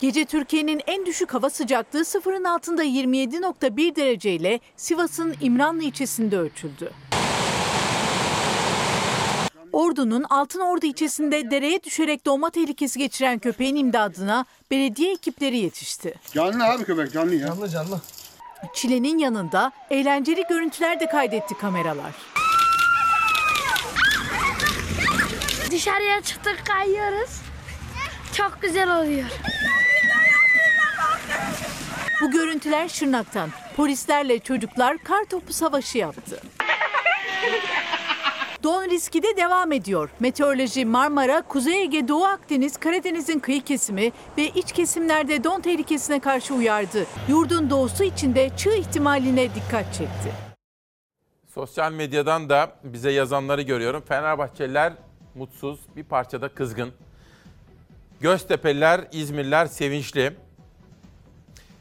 Gece Türkiye'nin en düşük hava sıcaklığı sıfırın altında 27.1 derece ile Sivas'ın İmranlı ilçesinde ölçüldü. Ordu'nun Altınordu ilçesinde dereye düşerek doğma tehlikesi geçiren köpeğin imdadına belediye ekipleri yetişti. Canlı abi köpek canlı ya. Canlı canlı. Çilenin yanında eğlenceli görüntüler de kaydetti kameralar. Dışarıya çıktık kayıyoruz. Çok güzel oluyor. Bu görüntüler Şırnak'tan. Polislerle çocuklar kar topu savaşı yaptı. Don riski de devam ediyor. Meteoroloji Marmara, Kuzey Ege, Doğu Akdeniz, Karadeniz'in kıyı kesimi ve iç kesimlerde don tehlikesine karşı uyardı. Yurdun doğusu içinde çığ ihtimaline dikkat çekti. Sosyal medyadan da bize yazanları görüyorum. Fenerbahçeliler mutsuz, bir parçada kızgın. Göztepe'liler, İzmirliler sevinçli.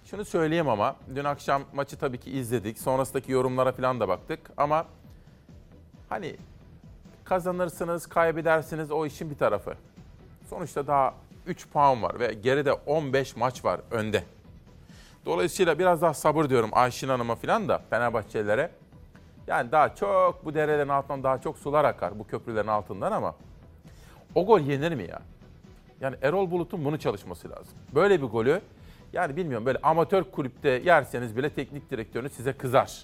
Şunu söyleyeyim ama dün akşam maçı tabii ki izledik. Sonrasındaki yorumlara falan da baktık ama hani kazanırsınız, kaybedersiniz o işin bir tarafı. Sonuçta daha 3 puan var ve geride 15 maç var önde. Dolayısıyla biraz daha sabır diyorum Ayşin Hanım'a falan da Fenerbahçelilere. Yani daha çok bu derelerin altından daha çok sular akar bu köprülerin altından ama o gol yenir mi ya? Yani Erol Bulut'un bunu çalışması lazım. Böyle bir golü yani bilmiyorum böyle amatör kulüpte yerseniz bile teknik direktörünüz size kızar.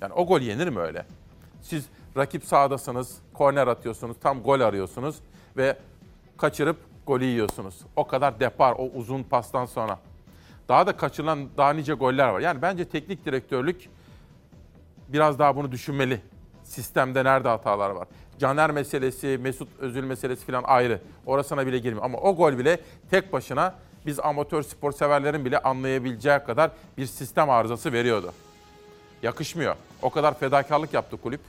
Yani o gol yenir mi öyle? Siz rakip sahadasınız, korner atıyorsunuz, tam gol arıyorsunuz ve kaçırıp golü yiyorsunuz. O kadar depar o uzun pastan sonra. Daha da kaçırılan daha nice goller var. Yani bence teknik direktörlük biraz daha bunu düşünmeli. Sistemde nerede hatalar var? Caner meselesi, Mesut Özil meselesi falan ayrı. Orasına bile girmiyor. Ama o gol bile tek başına biz amatör spor severlerin bile anlayabileceği kadar bir sistem arızası veriyordu. Yakışmıyor. O kadar fedakarlık yaptı kulüp.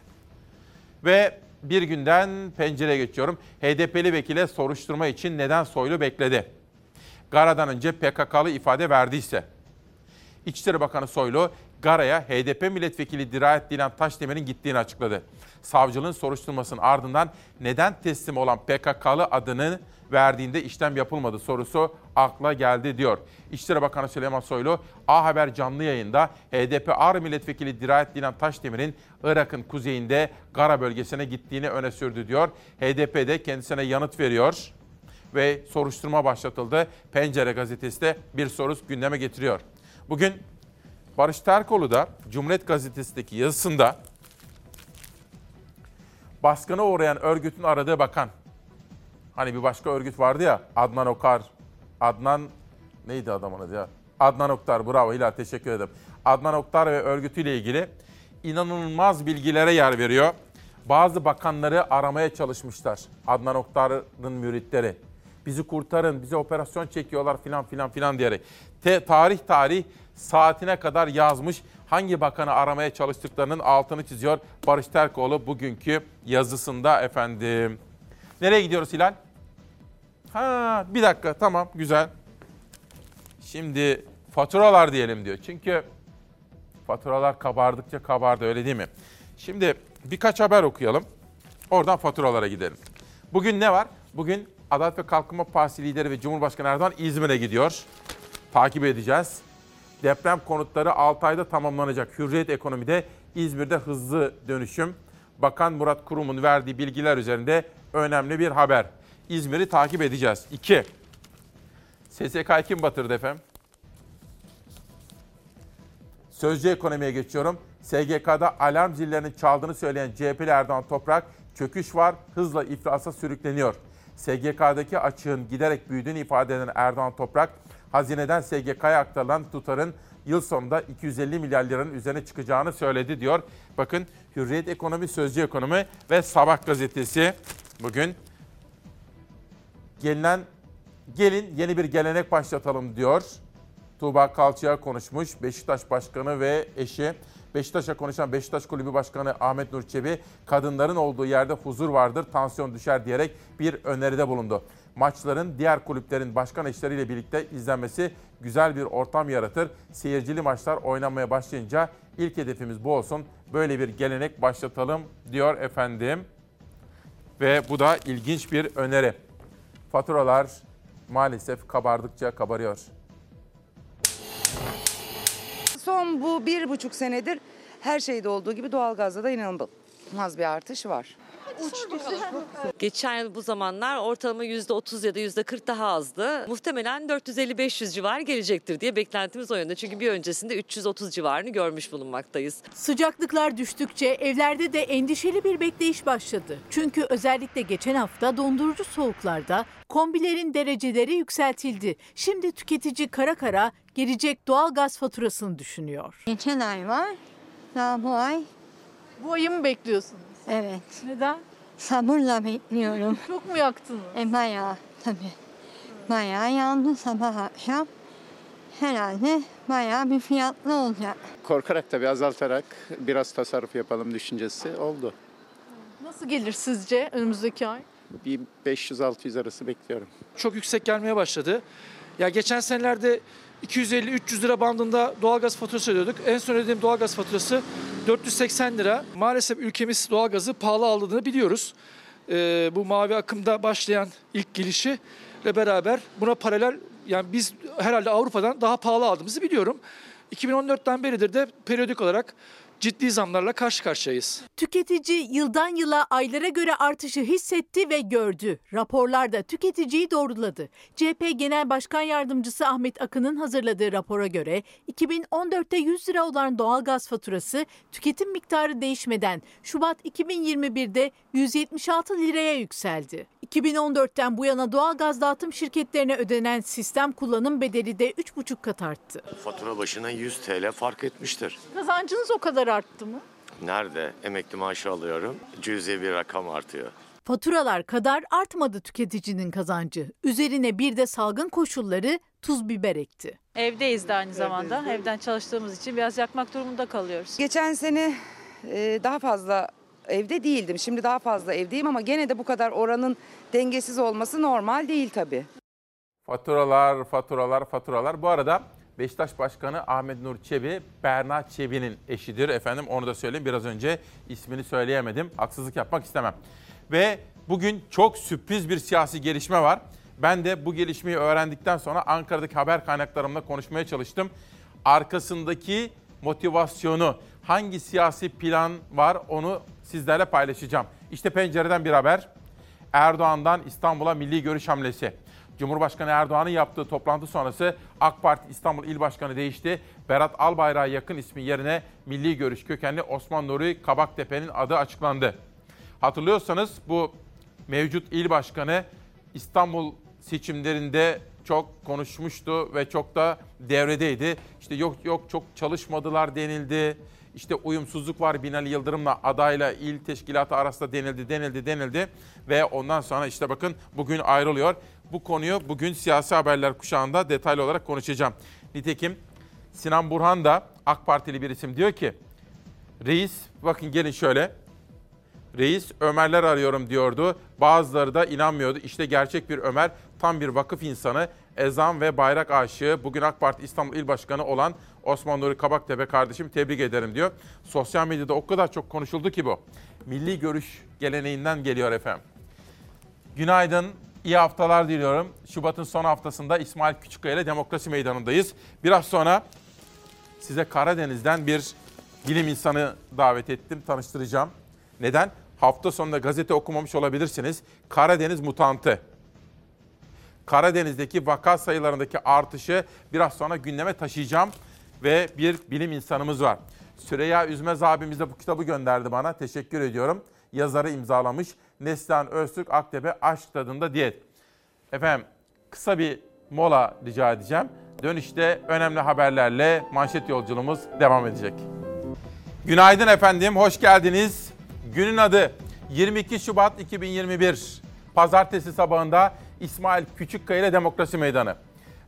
Ve bir günden pencereye geçiyorum. HDP'li vekile soruşturma için neden Soylu bekledi? Gara'dan önce PKK'lı ifade verdiyse. İçişleri Bakanı Soylu, Gara'ya HDP milletvekili Dirayet Dilan Taşdemir'in gittiğini açıkladı. Savcılığın soruşturmasının ardından neden teslim olan PKK'lı adını verdiğinde işlem yapılmadı sorusu akla geldi diyor. İçişleri Bakanı Süleyman Soylu, A Haber canlı yayında HDP Ağrı Milletvekili Dirayet Dilan Taşdemir'in Irak'ın kuzeyinde Gara bölgesine gittiğini öne sürdü diyor. HDP de kendisine yanıt veriyor ve soruşturma başlatıldı. Pencere gazetesi de bir soru gündeme getiriyor. Bugün Barış Terkoğlu da Cumhuriyet Gazetesi'ndeki yazısında baskına uğrayan örgütün aradığı bakan. Hani bir başka örgüt vardı ya Adnan Okar, Adnan neydi adamın adı ya? Adnan Oktar bravo Hilal teşekkür ederim. Adnan Oktar ve örgütüyle ilgili inanılmaz bilgilere yer veriyor. bazı bakanları aramaya çalışmışlar. Adnan Oktar'ın müritleri. Bizi kurtarın, bize operasyon çekiyorlar filan filan filan diyerek. Te, tarih tarih saatine kadar yazmış. Hangi bakanı aramaya çalıştıklarının altını çiziyor Barış Terkoğlu bugünkü yazısında efendim. Nereye gidiyoruz Hilal? Ha bir dakika tamam güzel. Şimdi faturalar diyelim diyor. Çünkü faturalar kabardıkça kabardı öyle değil mi? Şimdi birkaç haber okuyalım. Oradan faturalara gidelim. Bugün ne var? Bugün Adalet ve Kalkınma Partisi lideri ve Cumhurbaşkanı Erdoğan İzmir'e gidiyor. Takip edeceğiz. Deprem konutları 6 ayda tamamlanacak. Hürriyet Ekonomi'de İzmir'de hızlı dönüşüm. Bakan Murat Kurum'un verdiği bilgiler üzerinde önemli bir haber. İzmir'i takip edeceğiz. 2. SSK kim batırdı efendim? Sözcü ekonomiye geçiyorum. SGK'da alarm zillerinin çaldığını söyleyen CHP'li Erdoğan Toprak, çöküş var, hızla iflasa sürükleniyor. SGK'daki açığın giderek büyüdüğünü ifade eden Erdoğan Toprak, hazineden SGK'ya aktarılan tutarın yıl sonunda 250 milyar liranın üzerine çıkacağını söyledi diyor. Bakın Hürriyet Ekonomi, Sözcü Ekonomi ve Sabah gazetesi bugün gelinen gelin yeni bir gelenek başlatalım diyor. Tuğba Kalçı'ya konuşmuş. Beşiktaş Başkanı ve eşi. Beşiktaş'a konuşan Beşiktaş Kulübü Başkanı Ahmet Nur Çebi, kadınların olduğu yerde huzur vardır, tansiyon düşer diyerek bir öneride bulundu. Maçların diğer kulüplerin başkan eşleriyle birlikte izlenmesi güzel bir ortam yaratır. Seyircili maçlar oynanmaya başlayınca ilk hedefimiz bu olsun. Böyle bir gelenek başlatalım diyor efendim. Ve bu da ilginç bir öneri. Faturalar maalesef kabardıkça kabarıyor. Son bu bir buçuk senedir her şeyde olduğu gibi doğalgazda da inanılmaz bir artış var. Geçen yıl bu zamanlar ortalama %30 ya da %40 daha azdı. Muhtemelen 450-500 civarı gelecektir diye beklentimiz o yönde. Çünkü bir öncesinde 330 civarını görmüş bulunmaktayız. Sıcaklıklar düştükçe evlerde de endişeli bir bekleyiş başladı. Çünkü özellikle geçen hafta dondurucu soğuklarda kombilerin dereceleri yükseltildi. Şimdi tüketici kara kara gelecek doğal gaz faturasını düşünüyor. Geçen ay var. Daha bu ay. Bu ayı mı bekliyorsunuz? Evet. Neden? Sabırla bekliyorum. Çok mu yaktınız? E bayağı tabii. Bayağı yandı sabah akşam. Herhalde bayağı bir fiyatlı olacak. Korkarak tabii azaltarak biraz tasarruf yapalım düşüncesi oldu. Nasıl gelir sizce önümüzdeki ay? Bir 500-600 arası bekliyorum. Çok yüksek gelmeye başladı. Ya geçen senelerde 250-300 lira bandında doğalgaz faturası ödüyorduk. En son ödediğim doğalgaz faturası 480 lira. Maalesef ülkemiz doğalgazı pahalı aldığını biliyoruz. Ee, bu mavi akımda başlayan ilk gelişi ile beraber buna paralel yani biz herhalde Avrupa'dan daha pahalı aldığımızı biliyorum. 2014'ten beridir de periyodik olarak ciddi zamlarla karşı karşıyayız. Tüketici yıldan yıla aylara göre artışı hissetti ve gördü. Raporlarda tüketiciyi doğruladı. CHP Genel Başkan Yardımcısı Ahmet Akın'ın hazırladığı rapora göre 2014'te 100 lira olan doğalgaz faturası tüketim miktarı değişmeden Şubat 2021'de 176 liraya yükseldi. 2014'ten bu yana doğalgaz dağıtım şirketlerine ödenen sistem kullanım bedeli de 3,5 kat arttı. Fatura başına 100 TL fark etmiştir. Kazancınız o kadar arttı mı? Nerede emekli maaşı alıyorum cüzi bir rakam artıyor. Faturalar kadar artmadı tüketicinin kazancı. Üzerine bir de salgın koşulları tuz biber ekti. Evdeyiz de aynı zamanda. Evden çalıştığımız için biraz yakmak durumunda kalıyoruz. Geçen sene e, daha fazla evde değildim. Şimdi daha fazla evdeyim ama gene de bu kadar oranın dengesiz olması normal değil tabii. Faturalar, faturalar, faturalar. Bu arada Beşiktaş Başkanı Ahmet Nur Çebi, Berna Çebi'nin eşidir. Efendim onu da söyleyeyim. Biraz önce ismini söyleyemedim. Haksızlık yapmak istemem. Ve bugün çok sürpriz bir siyasi gelişme var. Ben de bu gelişmeyi öğrendikten sonra Ankara'daki haber kaynaklarımla konuşmaya çalıştım. Arkasındaki motivasyonu, hangi siyasi plan var onu sizlerle paylaşacağım. İşte pencereden bir haber. Erdoğan'dan İstanbul'a milli görüş hamlesi. Cumhurbaşkanı Erdoğan'ın yaptığı toplantı sonrası AK Parti İstanbul İl Başkanı değişti. Berat Albayrak'a yakın ismi yerine Milli Görüş kökenli Osman Nuri Kabaktepe'nin adı açıklandı. Hatırlıyorsanız bu mevcut il başkanı İstanbul seçimlerinde çok konuşmuştu ve çok da devredeydi. İşte yok yok çok çalışmadılar denildi. işte uyumsuzluk var Binali Yıldırım'la adayla il teşkilatı arasında denildi, denildi, denildi. Ve ondan sonra işte bakın bugün ayrılıyor. Bu konuyu bugün siyasi haberler kuşağında detaylı olarak konuşacağım. Nitekim Sinan Burhan da AK Partili bir isim diyor ki reis bakın gelin şöyle Reis Ömerler arıyorum diyordu. Bazıları da inanmıyordu. İşte gerçek bir Ömer, tam bir vakıf insanı, ezan ve bayrak aşığı. Bugün AK Parti İstanbul İl Başkanı olan Osman Nuri Kabaktepe kardeşim tebrik ederim diyor. Sosyal medyada o kadar çok konuşuldu ki bu. Milli görüş geleneğinden geliyor efendim. Günaydın, iyi haftalar diliyorum. Şubat'ın son haftasında İsmail Küçükkaya ile Demokrasi Meydanı'ndayız. Biraz sonra size Karadeniz'den bir bilim insanı davet ettim, tanıştıracağım. Neden? Hafta sonunda gazete okumamış olabilirsiniz. Karadeniz mutantı. Karadeniz'deki vaka sayılarındaki artışı biraz sonra gündeme taşıyacağım. Ve bir bilim insanımız var. Süreyya Üzmez abimiz de bu kitabı gönderdi bana. Teşekkür ediyorum. Yazarı imzalamış. Neslihan Öztürk Aktepe Aşk Tadında Diyet. Efendim kısa bir mola rica edeceğim. Dönüşte önemli haberlerle manşet yolculuğumuz devam edecek. Günaydın efendim, hoş geldiniz. Günün adı 22 Şubat 2021. Pazartesi sabahında İsmail Küçükkaya ile Demokrasi Meydanı.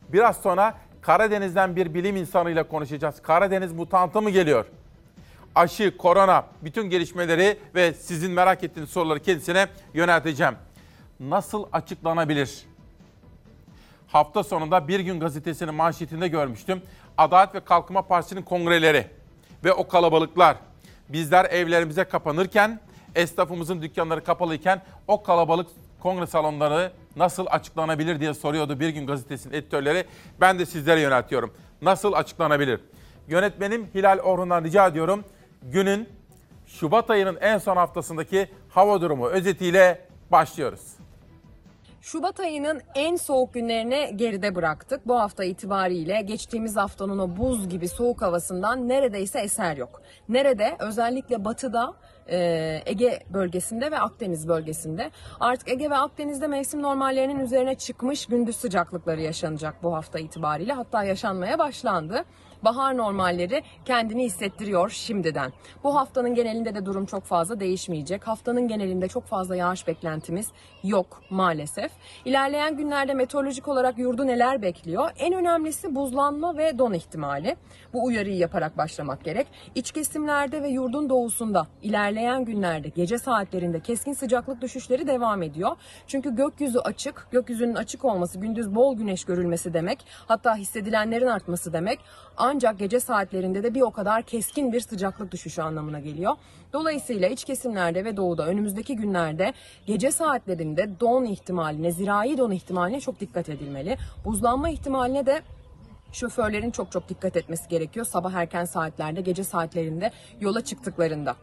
Biraz sonra Karadeniz'den bir bilim insanıyla konuşacağız. Karadeniz mutantı mı geliyor? Aşı, korona, bütün gelişmeleri ve sizin merak ettiğiniz soruları kendisine yönelteceğim. Nasıl açıklanabilir? Hafta sonunda Bir Gün Gazetesi'nin manşetinde görmüştüm. Adalet ve Kalkınma Partisi'nin kongreleri ve o kalabalıklar. Bizler evlerimize kapanırken, esnafımızın dükkanları kapalıyken o kalabalık kongre salonları nasıl açıklanabilir diye soruyordu Bir Gün Gazetesi'nin editörleri. Ben de sizlere yöneltiyorum. Nasıl açıklanabilir? Yönetmenim Hilal Orhun'dan rica ediyorum. Günün Şubat ayının en son haftasındaki hava durumu özetiyle başlıyoruz. Şubat ayının en soğuk günlerini geride bıraktık. Bu hafta itibariyle geçtiğimiz haftanın o buz gibi soğuk havasından neredeyse eser yok. Nerede? Özellikle batıda e, Ege bölgesinde ve Akdeniz bölgesinde. Artık Ege ve Akdeniz'de mevsim normallerinin üzerine çıkmış gündüz sıcaklıkları yaşanacak bu hafta itibariyle. Hatta yaşanmaya başlandı bahar normalleri kendini hissettiriyor şimdiden. Bu haftanın genelinde de durum çok fazla değişmeyecek. Haftanın genelinde çok fazla yağış beklentimiz yok maalesef. İlerleyen günlerde meteorolojik olarak yurdu neler bekliyor? En önemlisi buzlanma ve don ihtimali. Bu uyarıyı yaparak başlamak gerek. İç kesimlerde ve yurdun doğusunda ilerleyen günlerde gece saatlerinde keskin sıcaklık düşüşleri devam ediyor. Çünkü gökyüzü açık. Gökyüzünün açık olması gündüz bol güneş görülmesi demek. Hatta hissedilenlerin artması demek. Ancak gece saatlerinde de bir o kadar keskin bir sıcaklık düşüşü anlamına geliyor. Dolayısıyla iç kesimlerde ve doğuda önümüzdeki günlerde gece saatlerinde don ihtimaline, zirai don ihtimaline çok dikkat edilmeli. Buzlanma ihtimaline de şoförlerin çok çok dikkat etmesi gerekiyor sabah erken saatlerde, gece saatlerinde yola çıktıklarında.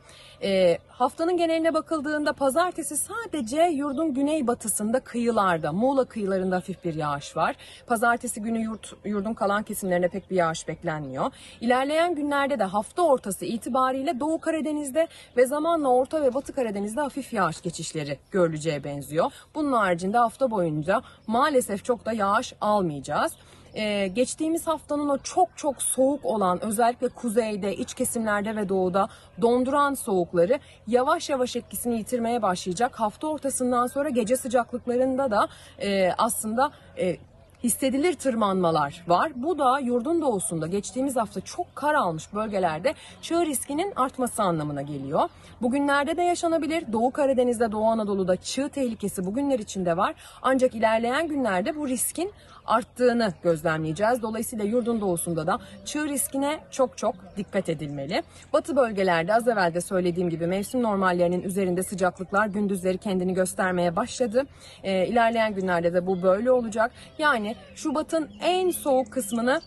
E, haftanın geneline bakıldığında pazartesi sadece yurdun güneybatısında kıyılarda, Muğla kıyılarında hafif bir yağış var. Pazartesi günü yurt, yurdun kalan kesimlerine pek bir yağış beklenmiyor. İlerleyen günlerde de hafta ortası itibariyle Doğu Karadeniz'de ve zamanla Orta ve Batı Karadeniz'de hafif yağış geçişleri görüleceğe benziyor. Bunun haricinde hafta boyunca maalesef çok da yağış almayacağız ee, geçtiğimiz haftanın o çok çok soğuk olan özellikle kuzeyde, iç kesimlerde ve doğuda donduran soğukları yavaş yavaş etkisini yitirmeye başlayacak. Hafta ortasından sonra gece sıcaklıklarında da e, aslında e, hissedilir tırmanmalar var. Bu da yurdun doğusunda geçtiğimiz hafta çok kar almış bölgelerde çığ riskinin artması anlamına geliyor. Bugünlerde de yaşanabilir. Doğu Karadeniz'de, Doğu Anadolu'da çığ tehlikesi bugünler içinde var. Ancak ilerleyen günlerde bu riskin arttığını gözlemleyeceğiz. Dolayısıyla yurdun doğusunda da çığ riskine çok çok dikkat edilmeli. Batı bölgelerde az evvel de söylediğim gibi mevsim normallerinin üzerinde sıcaklıklar gündüzleri kendini göstermeye başladı. Ee, ilerleyen günlerde de bu böyle olacak. Yani Şubat'ın en soğuk kısmını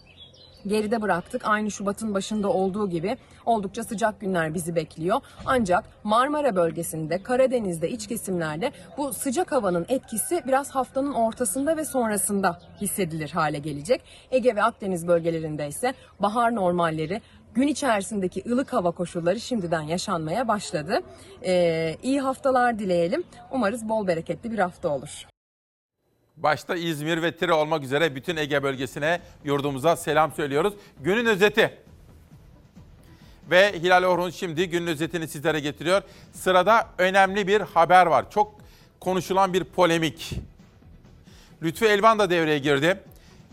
geride bıraktık. Aynı Şubat'ın başında olduğu gibi oldukça sıcak günler bizi bekliyor. Ancak Marmara bölgesinde, Karadeniz'de, iç kesimlerde bu sıcak havanın etkisi biraz haftanın ortasında ve sonrasında hissedilir hale gelecek. Ege ve Akdeniz bölgelerinde ise bahar normalleri gün içerisindeki ılık hava koşulları şimdiden yaşanmaya başladı. Ee, iyi haftalar dileyelim. Umarız bol bereketli bir hafta olur. Başta İzmir ve Tire olmak üzere bütün Ege bölgesine, yurdumuza selam söylüyoruz. Günün özeti. Ve Hilal Orhun şimdi günün özetini sizlere getiriyor. Sırada önemli bir haber var. Çok konuşulan bir polemik. Lütfü Elvan da devreye girdi.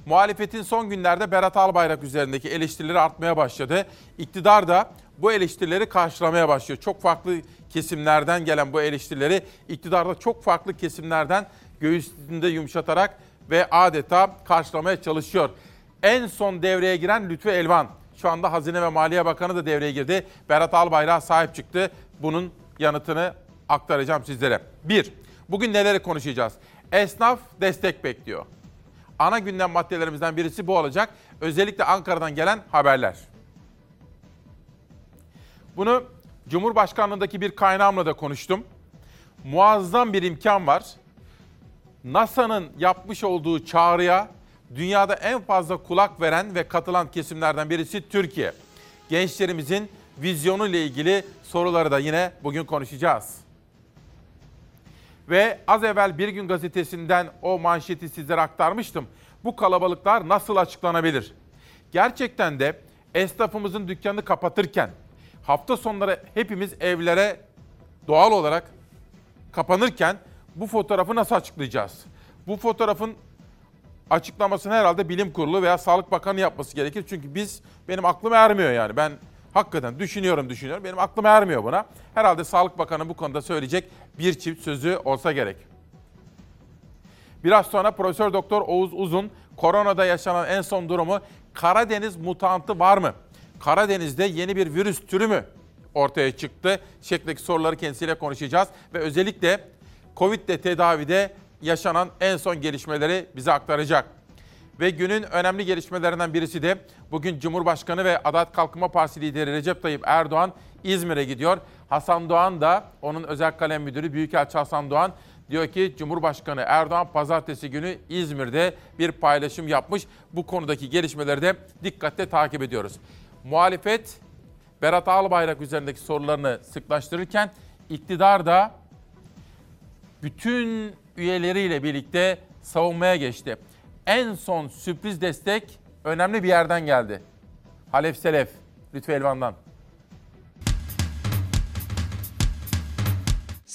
Muhalefetin son günlerde Berat Albayrak üzerindeki eleştirileri artmaya başladı. İktidar da bu eleştirileri karşılamaya başlıyor. Çok farklı kesimlerden gelen bu eleştirileri iktidarda çok farklı kesimlerden göğsünde yumuşatarak ve adeta karşılamaya çalışıyor. En son devreye giren Lütfü Elvan. Şu anda Hazine ve Maliye Bakanı da devreye girdi. Berat Albayrak sahip çıktı. Bunun yanıtını aktaracağım sizlere. Bir, bugün neleri konuşacağız? Esnaf destek bekliyor. Ana gündem maddelerimizden birisi bu olacak. Özellikle Ankara'dan gelen haberler. Bunu Cumhurbaşkanlığındaki bir kaynağımla da konuştum. Muazzam bir imkan var. NASA'nın yapmış olduğu çağrıya dünyada en fazla kulak veren ve katılan kesimlerden birisi Türkiye. Gençlerimizin vizyonu ile ilgili soruları da yine bugün konuşacağız. Ve az evvel Bir Gün Gazetesi'nden o manşeti sizlere aktarmıştım. Bu kalabalıklar nasıl açıklanabilir? Gerçekten de esnafımızın dükkanını kapatırken hafta sonları hepimiz evlere doğal olarak kapanırken bu fotoğrafı nasıl açıklayacağız? Bu fotoğrafın açıklamasını herhalde bilim kurulu veya Sağlık Bakanı yapması gerekir. Çünkü biz benim aklım ermiyor yani. Ben hakikaten düşünüyorum düşünüyorum. Benim aklım ermiyor buna. Herhalde Sağlık Bakanı bu konuda söyleyecek bir çift sözü olsa gerek. Biraz sonra Profesör Doktor Oğuz Uzun koronada yaşanan en son durumu Karadeniz mutantı var mı? Karadeniz'de yeni bir virüs türü mü ortaya çıktı? Şeklindeki soruları kendisiyle konuşacağız ve özellikle Covid'de tedavide yaşanan en son gelişmeleri bize aktaracak. Ve günün önemli gelişmelerinden birisi de bugün Cumhurbaşkanı ve Adalet Kalkınma Partisi lideri Recep Tayyip Erdoğan İzmir'e gidiyor. Hasan Doğan da onun özel kalem müdürü Büyükelçi Hasan Doğan diyor ki Cumhurbaşkanı Erdoğan pazartesi günü İzmir'de bir paylaşım yapmış. Bu konudaki gelişmeleri de dikkatle takip ediyoruz. Muhalefet Berat Albayrak üzerindeki sorularını sıklaştırırken iktidar da bütün üyeleriyle birlikte savunmaya geçti. En son sürpriz destek önemli bir yerden geldi. Halef Selef, Lütfü Elvan'dan.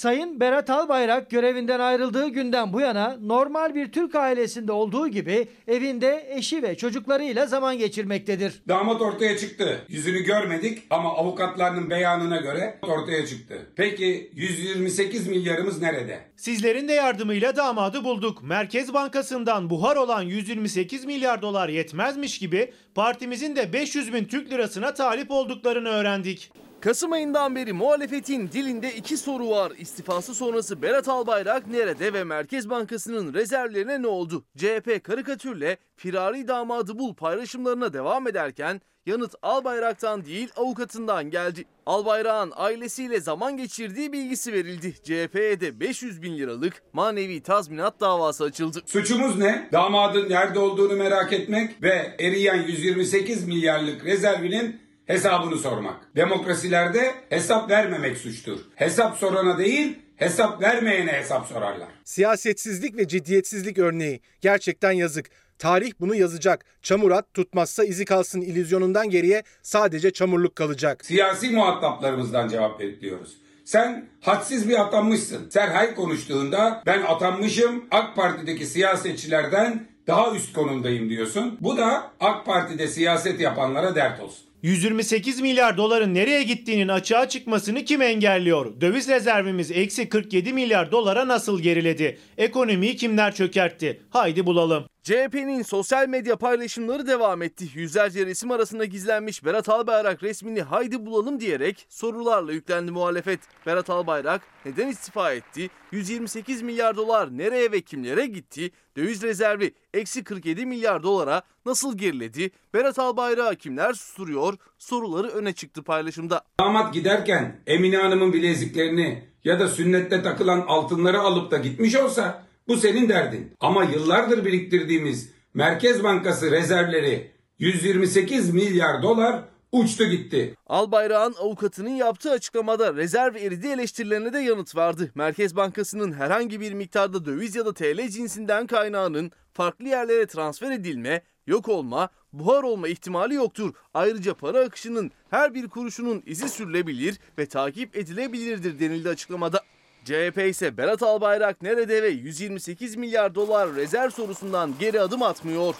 Sayın Berat Albayrak görevinden ayrıldığı günden bu yana normal bir Türk ailesinde olduğu gibi evinde eşi ve çocuklarıyla zaman geçirmektedir. Damat ortaya çıktı. Yüzünü görmedik ama avukatlarının beyanına göre ortaya çıktı. Peki 128 milyarımız nerede? Sizlerin de yardımıyla damadı bulduk. Merkez Bankası'ndan buhar olan 128 milyar dolar yetmezmiş gibi partimizin de 500 bin Türk lirasına talip olduklarını öğrendik. Kasım ayından beri muhalefetin dilinde iki soru var. İstifası sonrası Berat Albayrak nerede ve Merkez Bankası'nın rezervlerine ne oldu? CHP karikatürle firari damadı bul paylaşımlarına devam ederken yanıt Albayrak'tan değil avukatından geldi. Albayrak'ın ailesiyle zaman geçirdiği bilgisi verildi. CHP'ye de 500 bin liralık manevi tazminat davası açıldı. Suçumuz ne? Damadın nerede olduğunu merak etmek ve eriyen 128 milyarlık rezervinin hesabını sormak. Demokrasilerde hesap vermemek suçtur. Hesap sorana değil, hesap vermeyene hesap sorarlar. Siyasetsizlik ve ciddiyetsizlik örneği. Gerçekten yazık. Tarih bunu yazacak. Çamur at tutmazsa izi kalsın illüzyonundan geriye sadece çamurluk kalacak. Siyasi muhataplarımızdan cevap bekliyoruz. Sen hadsiz bir atanmışsın. Serhay konuştuğunda ben atanmışım AK Parti'deki siyasetçilerden daha üst konumdayım diyorsun. Bu da AK Parti'de siyaset yapanlara dert olsun. 128 milyar doların nereye gittiğinin açığa çıkmasını kim engelliyor? Döviz rezervimiz eksi 47 milyar dolara nasıl geriledi? Ekonomiyi kimler çökertti? Haydi bulalım. CHP'nin sosyal medya paylaşımları devam etti. Yüzlerce resim arasında gizlenmiş Berat Albayrak resmini haydi bulalım diyerek sorularla yüklendi muhalefet. Berat Albayrak neden istifa etti? 128 milyar dolar nereye ve kimlere gitti? Döviz rezervi eksi 47 milyar dolara nasıl geriledi? Berat Albayrak'ı kimler susturuyor? Soruları öne çıktı paylaşımda. Damat giderken Emine Hanım'ın bileziklerini ya da sünnette takılan altınları alıp da gitmiş olsa bu senin derdin. Ama yıllardır biriktirdiğimiz Merkez Bankası rezervleri 128 milyar dolar uçtu gitti. Albayrak'ın avukatının yaptığı açıklamada rezerv eridi eleştirilerine de yanıt verdi. Merkez Bankası'nın herhangi bir miktarda döviz ya da TL cinsinden kaynağının farklı yerlere transfer edilme yok olma, buhar olma ihtimali yoktur. Ayrıca para akışının her bir kuruşunun izi sürülebilir ve takip edilebilirdir denildi açıklamada. CHP ise Berat Albayrak nerede ve 128 milyar dolar rezerv sorusundan geri adım atmıyor.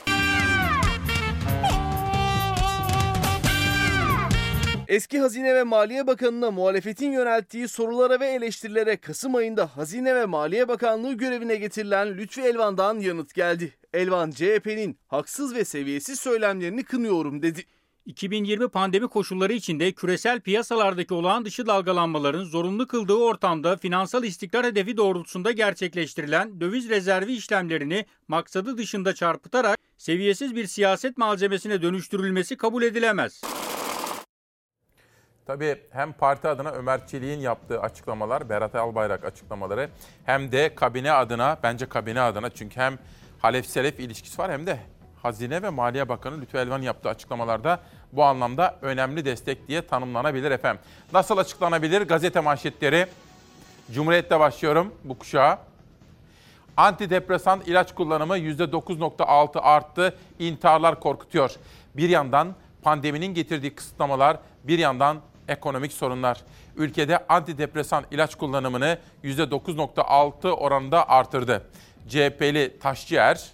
Eski Hazine ve Maliye Bakanı'na muhalefetin yönelttiği sorulara ve eleştirilere Kasım ayında Hazine ve Maliye Bakanlığı görevine getirilen Lütfi Elvan'dan yanıt geldi. Elvan CHP'nin haksız ve seviyesiz söylemlerini kınıyorum dedi. 2020 pandemi koşulları içinde küresel piyasalardaki olağan dışı dalgalanmaların zorunlu kıldığı ortamda finansal istikrar hedefi doğrultusunda gerçekleştirilen döviz rezervi işlemlerini maksadı dışında çarpıtarak seviyesiz bir siyaset malzemesine dönüştürülmesi kabul edilemez. Tabii hem parti adına Ömer Çelik'in yaptığı açıklamalar, Berat Albayrak açıklamaları hem de kabine adına, bence kabine adına çünkü hem Halef Selef ilişkisi var hem de Hazine ve Maliye Bakanı Lütfü Elvan yaptığı açıklamalarda bu anlamda önemli destek diye tanımlanabilir efendim. Nasıl açıklanabilir? Gazete manşetleri. Cumhuriyet'te başlıyorum bu kuşağa. Antidepresan ilaç kullanımı %9.6 arttı. İntiharlar korkutuyor. Bir yandan pandeminin getirdiği kısıtlamalar, bir yandan ekonomik sorunlar. Ülkede antidepresan ilaç kullanımını %9.6 oranında artırdı. CHP'li Taşçıer,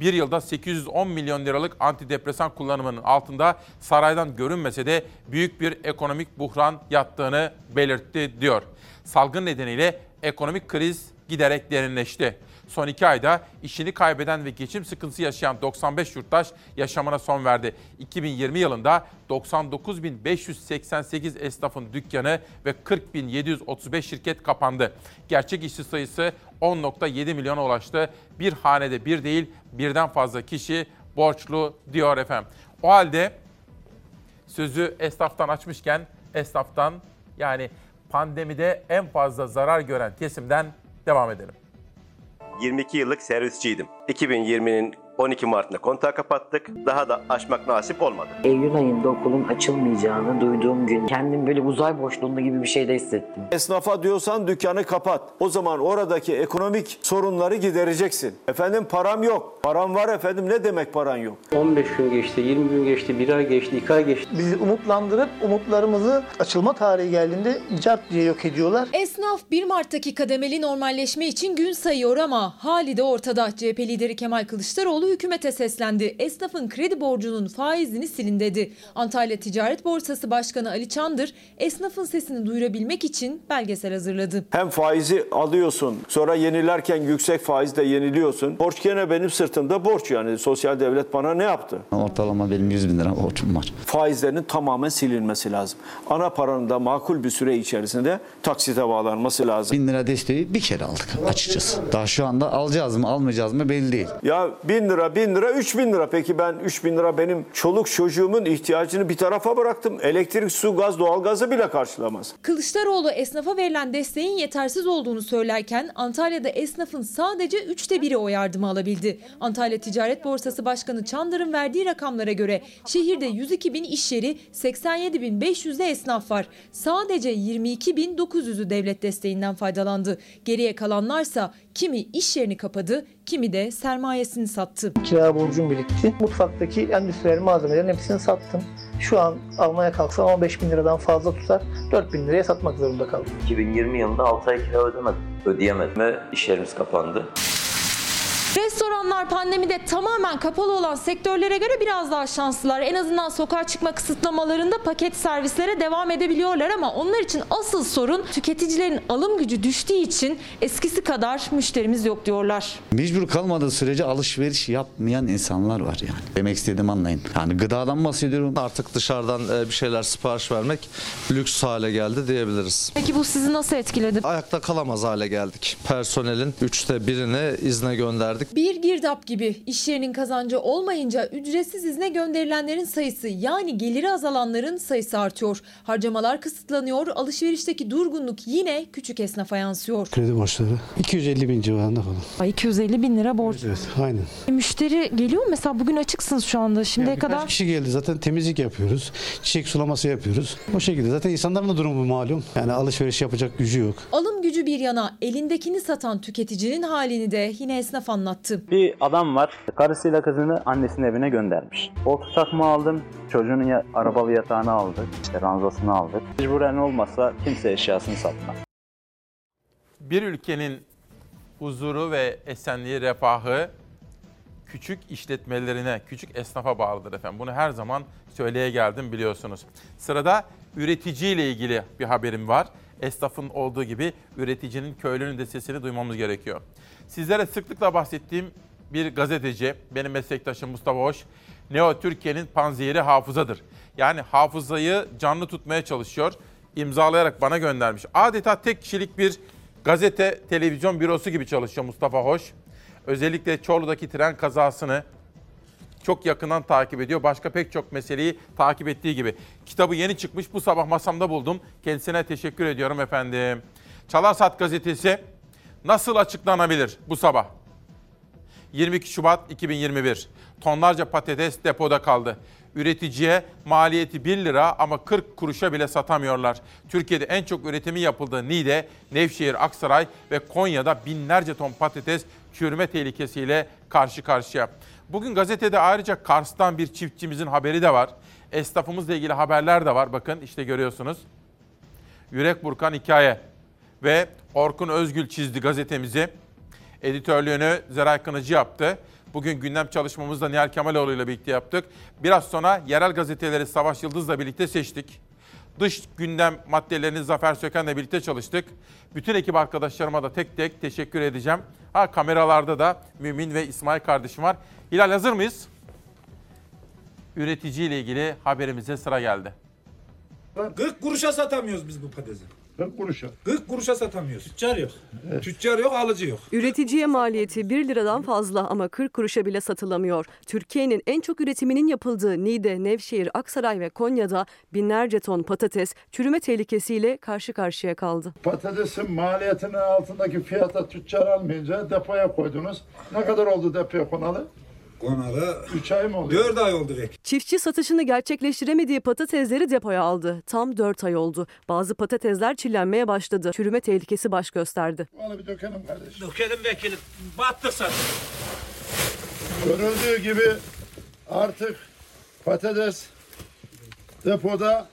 bir yılda 810 milyon liralık antidepresan kullanımının altında saraydan görünmese de büyük bir ekonomik buhran yattığını belirtti diyor. Salgın nedeniyle ekonomik kriz giderek derinleşti. Son iki ayda işini kaybeden ve geçim sıkıntısı yaşayan 95 yurttaş yaşamına son verdi. 2020 yılında 99.588 esnafın dükkanı ve 40.735 şirket kapandı. Gerçek işçi sayısı 10.7 milyona ulaştı. Bir hanede bir değil birden fazla kişi borçlu diyor efendim. O halde sözü esnaftan açmışken esnaftan yani pandemide en fazla zarar gören kesimden devam edelim. 22 yıllık servisçiydim. 2020'nin 12 Mart'ında kontağı kapattık. Daha da aşmak nasip olmadı. Eylül ayında okulun açılmayacağını duyduğum gün kendim böyle uzay boşluğunda gibi bir şeyde hissettim. Esnafa diyorsan dükkanı kapat. O zaman oradaki ekonomik sorunları gidereceksin. Efendim param yok. Param var efendim ne demek paran yok? 15 gün geçti, 20 gün geçti, 1 ay geçti, 2 ay geçti. Bizi umutlandırıp umutlarımızı açılma tarihi geldiğinde cart diye yok ediyorlar. Esnaf 1 Mart'taki kademeli normalleşme için gün sayıyor ama hali de ortada. CHP lideri Kemal Kılıçdaroğlu hükümete seslendi. Esnafın kredi borcunun faizini silin dedi. Antalya Ticaret Borsası Başkanı Ali Çandır esnafın sesini duyurabilmek için belgesel hazırladı. Hem faizi alıyorsun sonra yenilerken yüksek faizle yeniliyorsun. Borç gene benim sırtımda borç yani. Sosyal devlet bana ne yaptı? Ortalama benim 100 bin lira borcum var. Faizlerin tamamen silinmesi lazım. Ana paranın da makul bir süre içerisinde taksite bağlanması lazım. Bin lira desteği bir kere aldık açıkçası. Daha şu anda alacağız mı almayacağız mı belli değil. Ya bin lira, lira, üç bin lira. Peki ben üç bin lira benim çoluk çocuğumun ihtiyacını bir tarafa bıraktım. Elektrik, su, gaz, doğalgazı bile karşılamaz. Kılıçdaroğlu esnafa verilen desteğin yetersiz olduğunu söylerken Antalya'da esnafın sadece üçte biri o yardımı alabildi. Antalya Ticaret Borsası Başkanı Çandır'ın verdiği rakamlara göre şehirde 102 bin iş yeri, 87 bin 500'de esnaf var. Sadece 22 bin 900'ü devlet desteğinden faydalandı. Geriye kalanlarsa kimi iş yerini kapadı, kimi de sermayesini sattı. Kira borcum birikti. Mutfaktaki endüstriyel malzemelerin hepsini sattım. Şu an almaya kalksam 15 bin liradan fazla tutar. 4 bin liraya satmak zorunda kaldım. 2020 yılında 6 ay kira ödemedim. Ödeyemedim ve iş yerimiz kapandı. Restoranlar pandemide tamamen kapalı olan sektörlere göre biraz daha şanslılar. En azından sokağa çıkma kısıtlamalarında paket servislere devam edebiliyorlar ama onlar için asıl sorun tüketicilerin alım gücü düştüğü için eskisi kadar müşterimiz yok diyorlar. Mecbur kalmadığı sürece alışveriş yapmayan insanlar var yani. Demek istediğimi anlayın. Yani gıdadan bahsediyorum. Artık dışarıdan e, bir şeyler sipariş vermek lüks hale geldi diyebiliriz. Peki bu sizi nasıl etkiledi? Ayakta kalamaz hale geldik. Personelin üçte birini izne gönderdik. Bir girdap gibi iş yerinin kazancı olmayınca ücretsiz izne gönderilenlerin sayısı yani geliri azalanların sayısı artıyor. Harcamalar kısıtlanıyor, alışverişteki durgunluk yine küçük esnafa yansıyor. Kredi borçları 250 bin civarında falan. Ay 250 bin lira borç. Evet aynen. Müşteri geliyor mu? Mesela bugün açıksınız şu anda şimdiye Birkaç kadar. kişi geldi zaten temizlik yapıyoruz. Çiçek sulaması yapıyoruz. O şekilde zaten insanların da durumu malum. Yani alışveriş yapacak gücü yok. Alım gücü bir yana elindekini satan tüketicinin halini de yine esnaf anlattı. Anlattı. Bir adam var, karısıyla kızını annesinin evine göndermiş. Koltuk takma aldım, çocuğunun ya, arabalı yatağını aldık, işte ranzasını aldık. Mecburen olmasa kimse eşyasını satmaz. Bir ülkenin huzuru ve esenliği, refahı küçük işletmelerine, küçük esnafa bağlıdır efendim. Bunu her zaman söyleye geldim biliyorsunuz. Sırada üreticiyle ilgili bir haberim var. Esnafın olduğu gibi üreticinin, köylünün de sesini duymamız gerekiyor. Sizlere sıklıkla bahsettiğim bir gazeteci, benim meslektaşım Mustafa Hoş, Neo Türkiye'nin panzehiri hafızadır. Yani hafızayı canlı tutmaya çalışıyor, imzalayarak bana göndermiş. Adeta tek kişilik bir gazete, televizyon bürosu gibi çalışıyor Mustafa Hoş. Özellikle Çorlu'daki tren kazasını çok yakından takip ediyor. Başka pek çok meseleyi takip ettiği gibi. Kitabı yeni çıkmış. Bu sabah masamda buldum. Kendisine teşekkür ediyorum efendim. Çalarsat gazetesi nasıl açıklanabilir bu sabah? 22 Şubat 2021. Tonlarca patates depoda kaldı. Üreticiye maliyeti 1 lira ama 40 kuruşa bile satamıyorlar. Türkiye'de en çok üretimi yapıldığı Niğde, Nevşehir, Aksaray ve Konya'da binlerce ton patates çürüme tehlikesiyle karşı karşıya. Bugün gazetede ayrıca Kars'tan bir çiftçimizin haberi de var. Esnafımızla ilgili haberler de var. Bakın işte görüyorsunuz. Yürek burkan hikaye. Ve Orkun Özgül çizdi gazetemizi. Editörlüğünü Zeray Kınıcı yaptı. Bugün gündem çalışmamızda Nihal Kemaloğlu ile birlikte yaptık. Biraz sonra yerel gazeteleri Savaş Yıldız'la birlikte seçtik. Dış gündem maddelerini Zafer Söken'le birlikte çalıştık. Bütün ekip arkadaşlarıma da tek tek teşekkür edeceğim. Ha kameralarda da Mümin ve İsmail kardeşim var. Hilal hazır mıyız? Üretici ile ilgili haberimize sıra geldi. 40 kuruşa satamıyoruz biz bu patatesi. 40 kuruşa. 40 kuruşa satamıyoruz. Tüccar yok. Tüccar yok, alıcı yok. Üreticiye maliyeti 1 liradan fazla ama 40 kuruşa bile satılamıyor. Türkiye'nin en çok üretiminin yapıldığı Niğde, Nevşehir, Aksaray ve Konya'da binlerce ton patates çürüme tehlikesiyle karşı karşıya kaldı. Patatesin maliyetinin altındaki fiyata tüccar almayınca depoya koydunuz. Ne kadar oldu depoya konalı? Konalı 3 ay mı oluyor? 4 ay oldu belki. Çiftçi satışını gerçekleştiremediği patatesleri depoya aldı. Tam 4 ay oldu. Bazı patatesler çillenmeye başladı. Çürüme tehlikesi baş gösterdi. Onu bir dökelim kardeşim. Dökelim vekilim. Battık zaten. Görüldüğü gibi artık patates depoda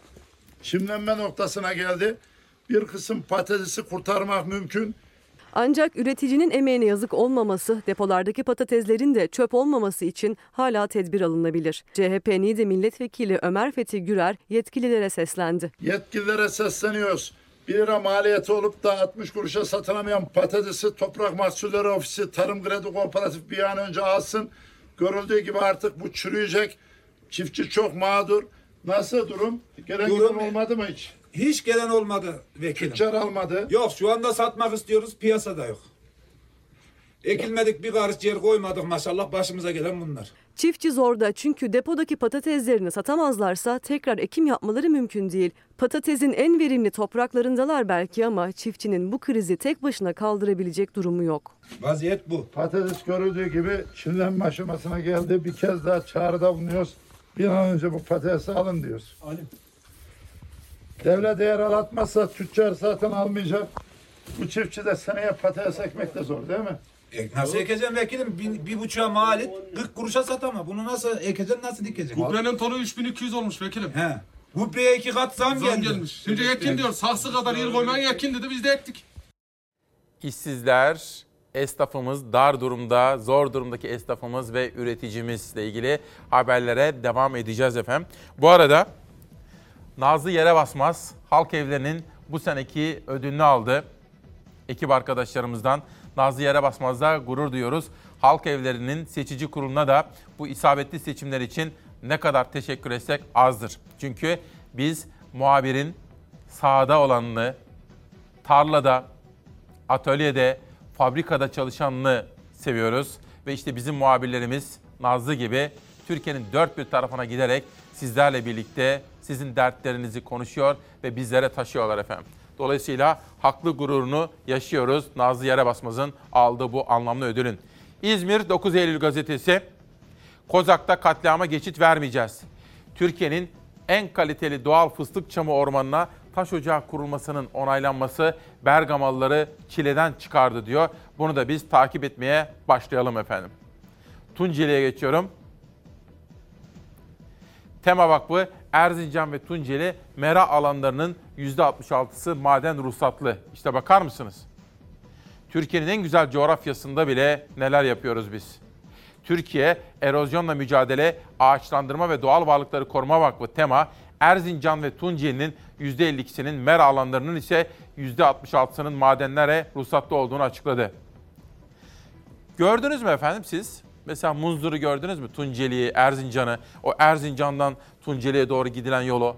çimlenme noktasına geldi. Bir kısım patatesi kurtarmak mümkün. Ancak üreticinin emeğine yazık olmaması, depolardaki patateslerin de çöp olmaması için hala tedbir alınabilir. CHP Niğde Milletvekili Ömer Fethi Gürer yetkililere seslendi. Yetkililere sesleniyoruz. 1 lira maliyeti olup da 60 kuruşa satılamayan patatesi Toprak Mahsulleri Ofisi Tarım Kredi Kooperatif bir an önce alsın. Görüldüğü gibi artık bu çürüyecek. Çiftçi çok mağdur. Nasıl durum? Gelen Durum- olmadı mı hiç? Hiç gelen olmadı vekilim. Tüccar almadı. Yok şu anda satmak istiyoruz piyasada yok. Ekilmedik bir karış yer koymadık maşallah başımıza gelen bunlar. Çiftçi zorda çünkü depodaki patateslerini satamazlarsa tekrar ekim yapmaları mümkün değil. Patatesin en verimli topraklarındalar belki ama çiftçinin bu krizi tek başına kaldırabilecek durumu yok. Vaziyet bu. Patates görüldüğü gibi çimlenme aşamasına geldi. Bir kez daha çağrıda bulunuyoruz. Bir an önce bu patatesi alın diyoruz. Devlet eğer alatmazsa tüccar zaten almayacak. Bu çiftçi de seneye patates ekmek de zor değil mi? E, nasıl ekeceğim vekilim? Bir, bir buçuğa mal et, 40 kuruşa satama. Bunu nasıl ekeceksin, nasıl dikeceksin? Gübrenin tonu 3200 olmuş vekilim. He. Gübreye iki kat zam, Zam geldi. gelmiş. Şimdi ekin diyor. Saksı kadar yer koymayın ekin dedi biz de ektik. İşsizler, esnafımız dar durumda, zor durumdaki esnafımız ve üreticimizle ilgili haberlere devam edeceğiz efendim. Bu arada Nazlı Yere Basmaz Halk Evleri'nin bu seneki ödülünü aldı. Ekip arkadaşlarımızdan Nazlı Yere Basmaz'da gurur duyuyoruz. Halk Evleri'nin seçici kuruluna da bu isabetli seçimler için ne kadar teşekkür etsek azdır. Çünkü biz muhabirin sahada olanını, tarlada, atölyede, fabrikada çalışanını seviyoruz. Ve işte bizim muhabirlerimiz Nazlı gibi Türkiye'nin dört bir tarafına giderek sizlerle birlikte sizin dertlerinizi konuşuyor ve bizlere taşıyorlar efendim. Dolayısıyla haklı gururunu yaşıyoruz Nazlı Yere Basmaz'ın aldığı bu anlamlı ödülün. İzmir 9 Eylül gazetesi Kozak'ta katliama geçit vermeyeceğiz. Türkiye'nin en kaliteli doğal fıstık çamı ormanına taş ocağı kurulmasının onaylanması Bergamalıları çileden çıkardı diyor. Bunu da biz takip etmeye başlayalım efendim. Tunceli'ye geçiyorum. Tema Vakfı Erzincan ve Tunceli mera alanlarının %66'sı maden ruhsatlı. İşte bakar mısınız? Türkiye'nin en güzel coğrafyasında bile neler yapıyoruz biz? Türkiye Erozyonla Mücadele, Ağaçlandırma ve Doğal Varlıkları Koruma Vakfı TEMA, Erzincan ve Tunceli'nin %52'sinin mera alanlarının ise %66'sının madenlere ruhsatlı olduğunu açıkladı. Gördünüz mü efendim siz? Mesela Munzur'u gördünüz mü? Tunceli'yi, Erzincan'ı, o Erzincan'dan Tunceli'ye doğru gidilen yolu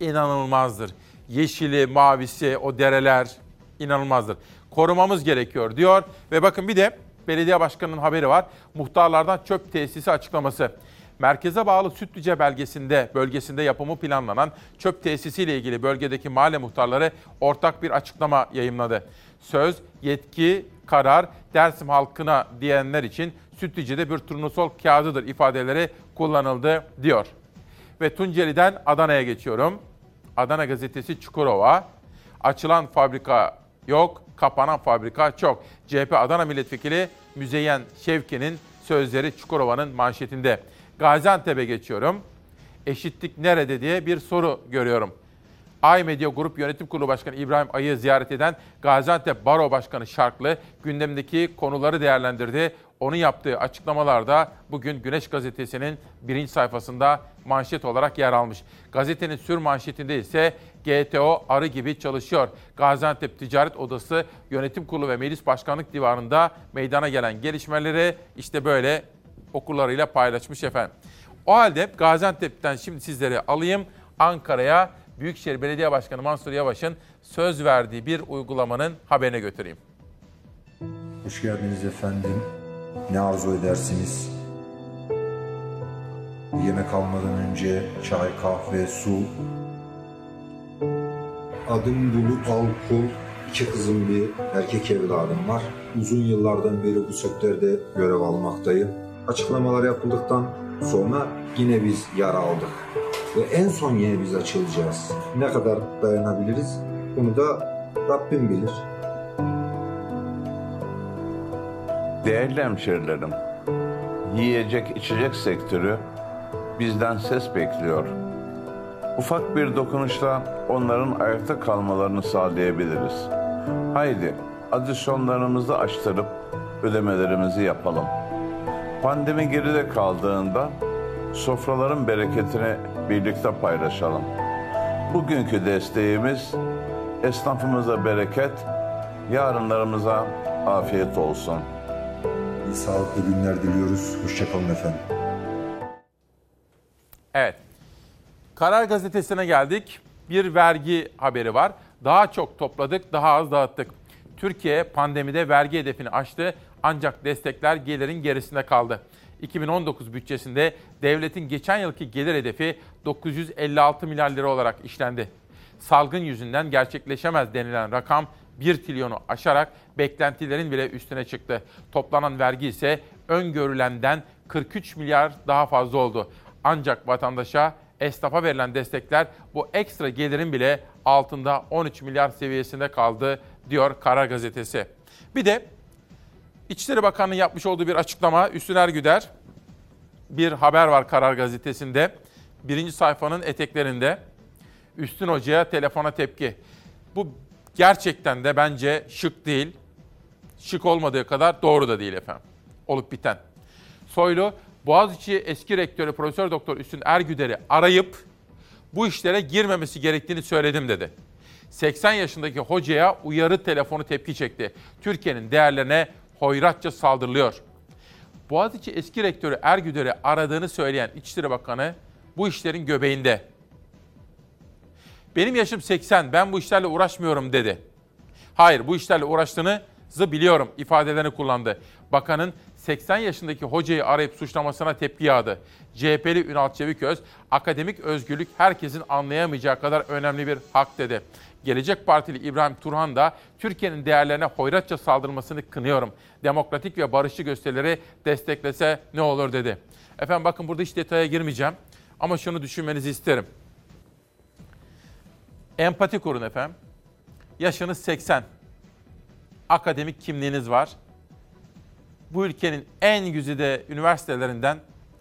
inanılmazdır. Yeşili, mavisi, o dereler inanılmazdır. Korumamız gerekiyor diyor ve bakın bir de belediye başkanının haberi var. Muhtarlardan çöp tesisi açıklaması. Merkeze bağlı Sütlüce belgesinde, bölgesinde yapımı planlanan çöp tesisiyle ilgili bölgedeki mahalle muhtarları ortak bir açıklama yayımladı. Söz, yetki, karar Dersim halkına diyenler için Sütlüce'de bir turnusol kağıdıdır ifadeleri kullanıldı diyor. Ve Tunceli'den Adana'ya geçiyorum. Adana gazetesi Çukurova. Açılan fabrika yok, kapanan fabrika çok. CHP Adana Milletvekili Müzeyyen Şevki'nin sözleri Çukurova'nın manşetinde. Gaziantep'e geçiyorum. Eşitlik nerede diye bir soru görüyorum. Ay Medya Grup Yönetim Kurulu Başkanı İbrahim Ay'ı ziyaret eden Gaziantep Baro Başkanı Şarklı gündemdeki konuları değerlendirdi. Onun yaptığı açıklamalarda bugün Güneş Gazetesi'nin birinci sayfasında manşet olarak yer almış. Gazetenin sür manşetinde ise GTO arı gibi çalışıyor. Gaziantep Ticaret Odası Yönetim Kurulu ve Meclis Başkanlık Divanı'nda meydana gelen gelişmeleri işte böyle okullarıyla paylaşmış efendim. O halde Gaziantep'ten şimdi sizleri alayım Ankara'ya Büyükşehir Belediye Başkanı Mansur Yavaş'ın söz verdiği bir uygulamanın haberine götüreyim. Hoş geldiniz efendim. Ne arzu edersiniz? Yemek almadan önce çay, kahve, su. Adım Bulut Alkul. İki kızım bir erkek evladım var. Uzun yıllardan beri bu sektörde görev almaktayım. Açıklamalar yapıldıktan sonra yine biz yara aldık. Ve en son yine biz açılacağız. Ne kadar dayanabiliriz? Bunu da Rabbim bilir. Değerli hemşerilerim, yiyecek içecek sektörü bizden ses bekliyor. Ufak bir dokunuşla onların ayakta kalmalarını sağlayabiliriz. Haydi adisyonlarımızı açtırıp ödemelerimizi yapalım. Pandemi geride kaldığında sofraların bereketini birlikte paylaşalım. Bugünkü desteğimiz esnafımıza bereket, yarınlarımıza afiyet olsun. İyi sağlıklı günler diliyoruz. Hoşçakalın efendim. Evet. Karar Gazetesi'ne geldik. Bir vergi haberi var. Daha çok topladık, daha az dağıttık. Türkiye pandemide vergi hedefini aştı ancak destekler gelirin gerisinde kaldı. 2019 bütçesinde devletin geçen yılki gelir hedefi 956 milyar lira olarak işlendi. Salgın yüzünden gerçekleşemez denilen rakam 1 trilyonu aşarak beklentilerin bile üstüne çıktı. Toplanan vergi ise öngörülenden 43 milyar daha fazla oldu. Ancak vatandaşa, esnafa verilen destekler bu ekstra gelirin bile altında 13 milyar seviyesinde kaldı diyor Karar Gazetesi. Bir de İçişleri Bakanı'nın yapmış olduğu bir açıklama Üstün Ergüder bir haber var Karar Gazetesi'nde. Birinci sayfanın eteklerinde Üstün Hoca'ya telefona tepki. Bu gerçekten de bence şık değil. Şık olmadığı kadar doğru da değil efendim. Olup biten. Soylu Boğaziçi eski rektörü Profesör Doktor Üstün Ergüder'i arayıp bu işlere girmemesi gerektiğini söyledim dedi. 80 yaşındaki hocaya uyarı telefonu tepki çekti. Türkiye'nin değerlerine hoyratça saldırılıyor. Boğaziçi eski rektörü Ergüder'i aradığını söyleyen İçişleri Bakanı bu işlerin göbeğinde. Benim yaşım 80, ben bu işlerle uğraşmıyorum dedi. Hayır, bu işlerle uğraştığınızı biliyorum ifadelerini kullandı. Bakanın 80 yaşındaki hocayı arayıp suçlamasına tepki yağdı. CHP'li Ünal Çeviköz, akademik özgürlük herkesin anlayamayacağı kadar önemli bir hak dedi. Gelecek Partili İbrahim Turhan da Türkiye'nin değerlerine hoyratça saldırmasını kınıyorum. Demokratik ve barışçı gösterileri desteklese ne olur dedi. Efendim bakın burada hiç detaya girmeyeceğim ama şunu düşünmenizi isterim. Empati kurun efendim. Yaşınız 80. Akademik kimliğiniz var. Bu ülkenin en güzide üniversitelerinden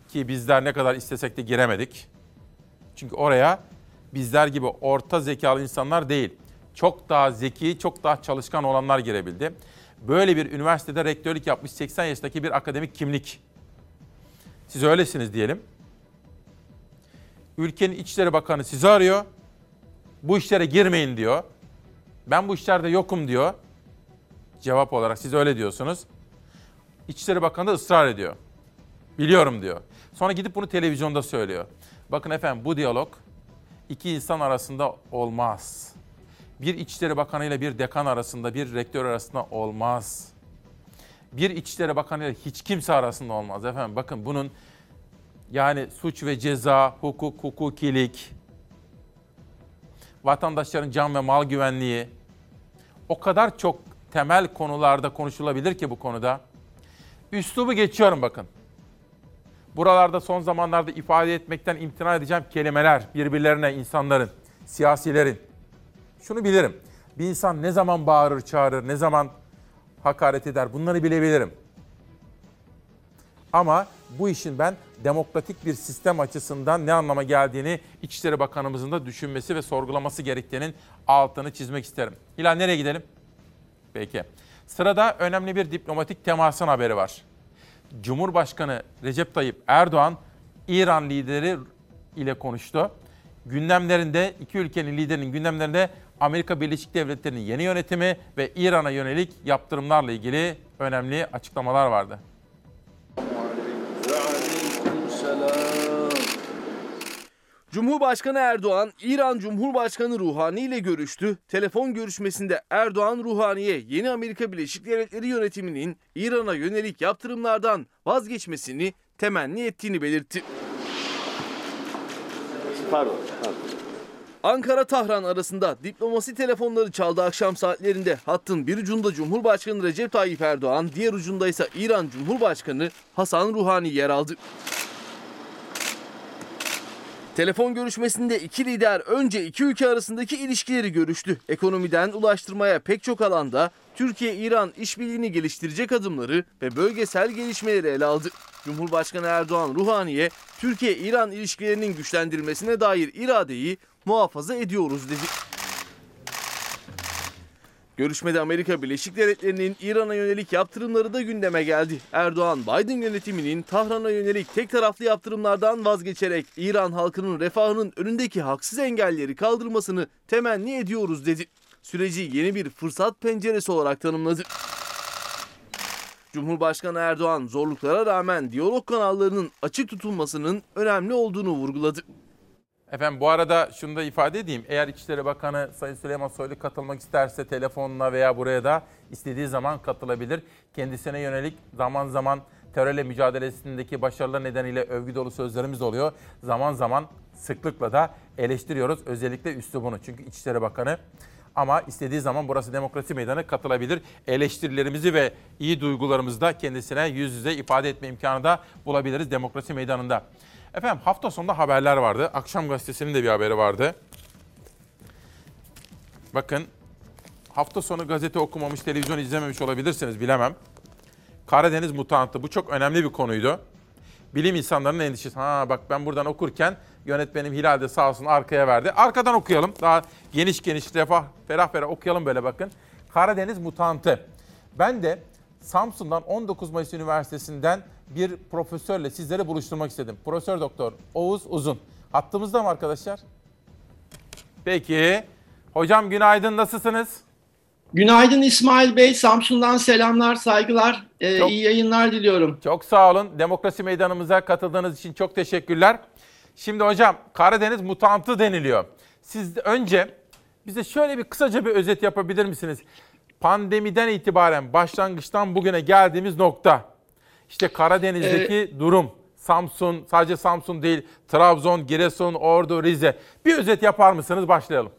ki bizler ne kadar istesek de giremedik. Çünkü oraya bizler gibi orta zekalı insanlar değil, çok daha zeki, çok daha çalışkan olanlar girebildi. Böyle bir üniversitede rektörlük yapmış 80 yaşındaki bir akademik kimlik. Siz öylesiniz diyelim. Ülkenin İçişleri Bakanı sizi arıyor. Bu işlere girmeyin diyor. Ben bu işlerde yokum diyor. Cevap olarak siz öyle diyorsunuz. İçişleri Bakanı da ısrar ediyor. Biliyorum diyor. Sonra gidip bunu televizyonda söylüyor. Bakın efendim bu diyalog iki insan arasında olmaz. Bir İçişleri Bakanı ile bir dekan arasında, bir rektör arasında olmaz. Bir İçişleri Bakanı ile hiç kimse arasında olmaz efendim. Bakın bunun yani suç ve ceza, hukuk, hukukilik, vatandaşların can ve mal güvenliği o kadar çok temel konularda konuşulabilir ki bu konuda. Üslubu geçiyorum bakın. Buralarda son zamanlarda ifade etmekten imtina edeceğim kelimeler birbirlerine insanların, siyasilerin. Şunu bilirim. Bir insan ne zaman bağırır, çağırır, ne zaman hakaret eder bunları bilebilirim. Ama bu işin ben demokratik bir sistem açısından ne anlama geldiğini İçişleri Bakanımızın da düşünmesi ve sorgulaması gerektiğinin altını çizmek isterim. Hilal nereye gidelim? Peki. Sırada önemli bir diplomatik temasın haberi var. Cumhurbaşkanı Recep Tayyip Erdoğan İran lideri ile konuştu. Gündemlerinde iki ülkenin liderinin gündemlerinde Amerika Birleşik Devletleri'nin yeni yönetimi ve İran'a yönelik yaptırımlarla ilgili önemli açıklamalar vardı. Cumhurbaşkanı Erdoğan, İran Cumhurbaşkanı Ruhani ile görüştü. Telefon görüşmesinde Erdoğan Ruhani'ye yeni Amerika Birleşik Devletleri yönetiminin İran'a yönelik yaptırımlardan vazgeçmesini temenni ettiğini belirtti. Pardon, pardon. Ankara-Tahran arasında diplomasi telefonları çaldı akşam saatlerinde. Hattın bir ucunda Cumhurbaşkanı Recep Tayyip Erdoğan, diğer ucunda ise İran Cumhurbaşkanı Hasan Ruhani yer aldı. Telefon görüşmesinde iki lider önce iki ülke arasındaki ilişkileri görüştü. Ekonomiden ulaştırmaya pek çok alanda Türkiye-İran işbirliğini geliştirecek adımları ve bölgesel gelişmeleri ele aldı. Cumhurbaşkanı Erdoğan Ruhani'ye Türkiye-İran ilişkilerinin güçlendirilmesine dair iradeyi muhafaza ediyoruz dedi. Görüşmede Amerika Birleşik Devletleri'nin İran'a yönelik yaptırımları da gündeme geldi. Erdoğan, Biden yönetiminin Tahran'a yönelik tek taraflı yaptırımlardan vazgeçerek İran halkının refahının önündeki haksız engelleri kaldırmasını temenni ediyoruz dedi. Süreci yeni bir fırsat penceresi olarak tanımladı. Cumhurbaşkanı Erdoğan zorluklara rağmen diyalog kanallarının açık tutulmasının önemli olduğunu vurguladı. Efendim bu arada şunu da ifade edeyim. Eğer İçişleri Bakanı Sayın Süleyman Soylu katılmak isterse telefonla veya buraya da istediği zaman katılabilir. Kendisine yönelik zaman zaman terörle mücadelesindeki başarılar nedeniyle övgü dolu sözlerimiz oluyor. Zaman zaman sıklıkla da eleştiriyoruz özellikle üslubunu. Çünkü İçişleri Bakanı ama istediği zaman burası demokrasi meydanı katılabilir. Eleştirilerimizi ve iyi duygularımızı da kendisine yüz yüze ifade etme imkanı da bulabiliriz demokrasi meydanında. Efendim hafta sonunda haberler vardı. Akşam gazetesinin de bir haberi vardı. Bakın hafta sonu gazete okumamış, televizyon izlememiş olabilirsiniz bilemem. Karadeniz mutantı bu çok önemli bir konuydu. Bilim insanlarının endişesi. Ha bak ben buradan okurken yönetmenim Hilal de sağ olsun arkaya verdi. Arkadan okuyalım. Daha geniş geniş refah, ferah ferah okuyalım böyle bakın. Karadeniz mutantı. Ben de Samsun'dan 19 Mayıs Üniversitesi'nden bir profesörle sizleri buluşturmak istedim. Profesör Doktor Oğuz Uzun. Hattımızda mı arkadaşlar? Peki. Hocam günaydın nasılsınız? Günaydın İsmail Bey. Samsun'dan selamlar, saygılar. Ee, Çok- iyi yayınlar diliyorum. Çok sağ olun. Demokrasi Meydanımıza katıldığınız için çok teşekkürler. Şimdi hocam Karadeniz mutantı deniliyor. Siz önce bize şöyle bir kısaca bir özet yapabilir misiniz? Pandemiden itibaren başlangıçtan bugüne geldiğimiz nokta. İşte Karadeniz'deki durum. Samsun, sadece Samsun değil, Trabzon, Giresun, Ordu, Rize. Bir özet yapar mısınız? Başlayalım.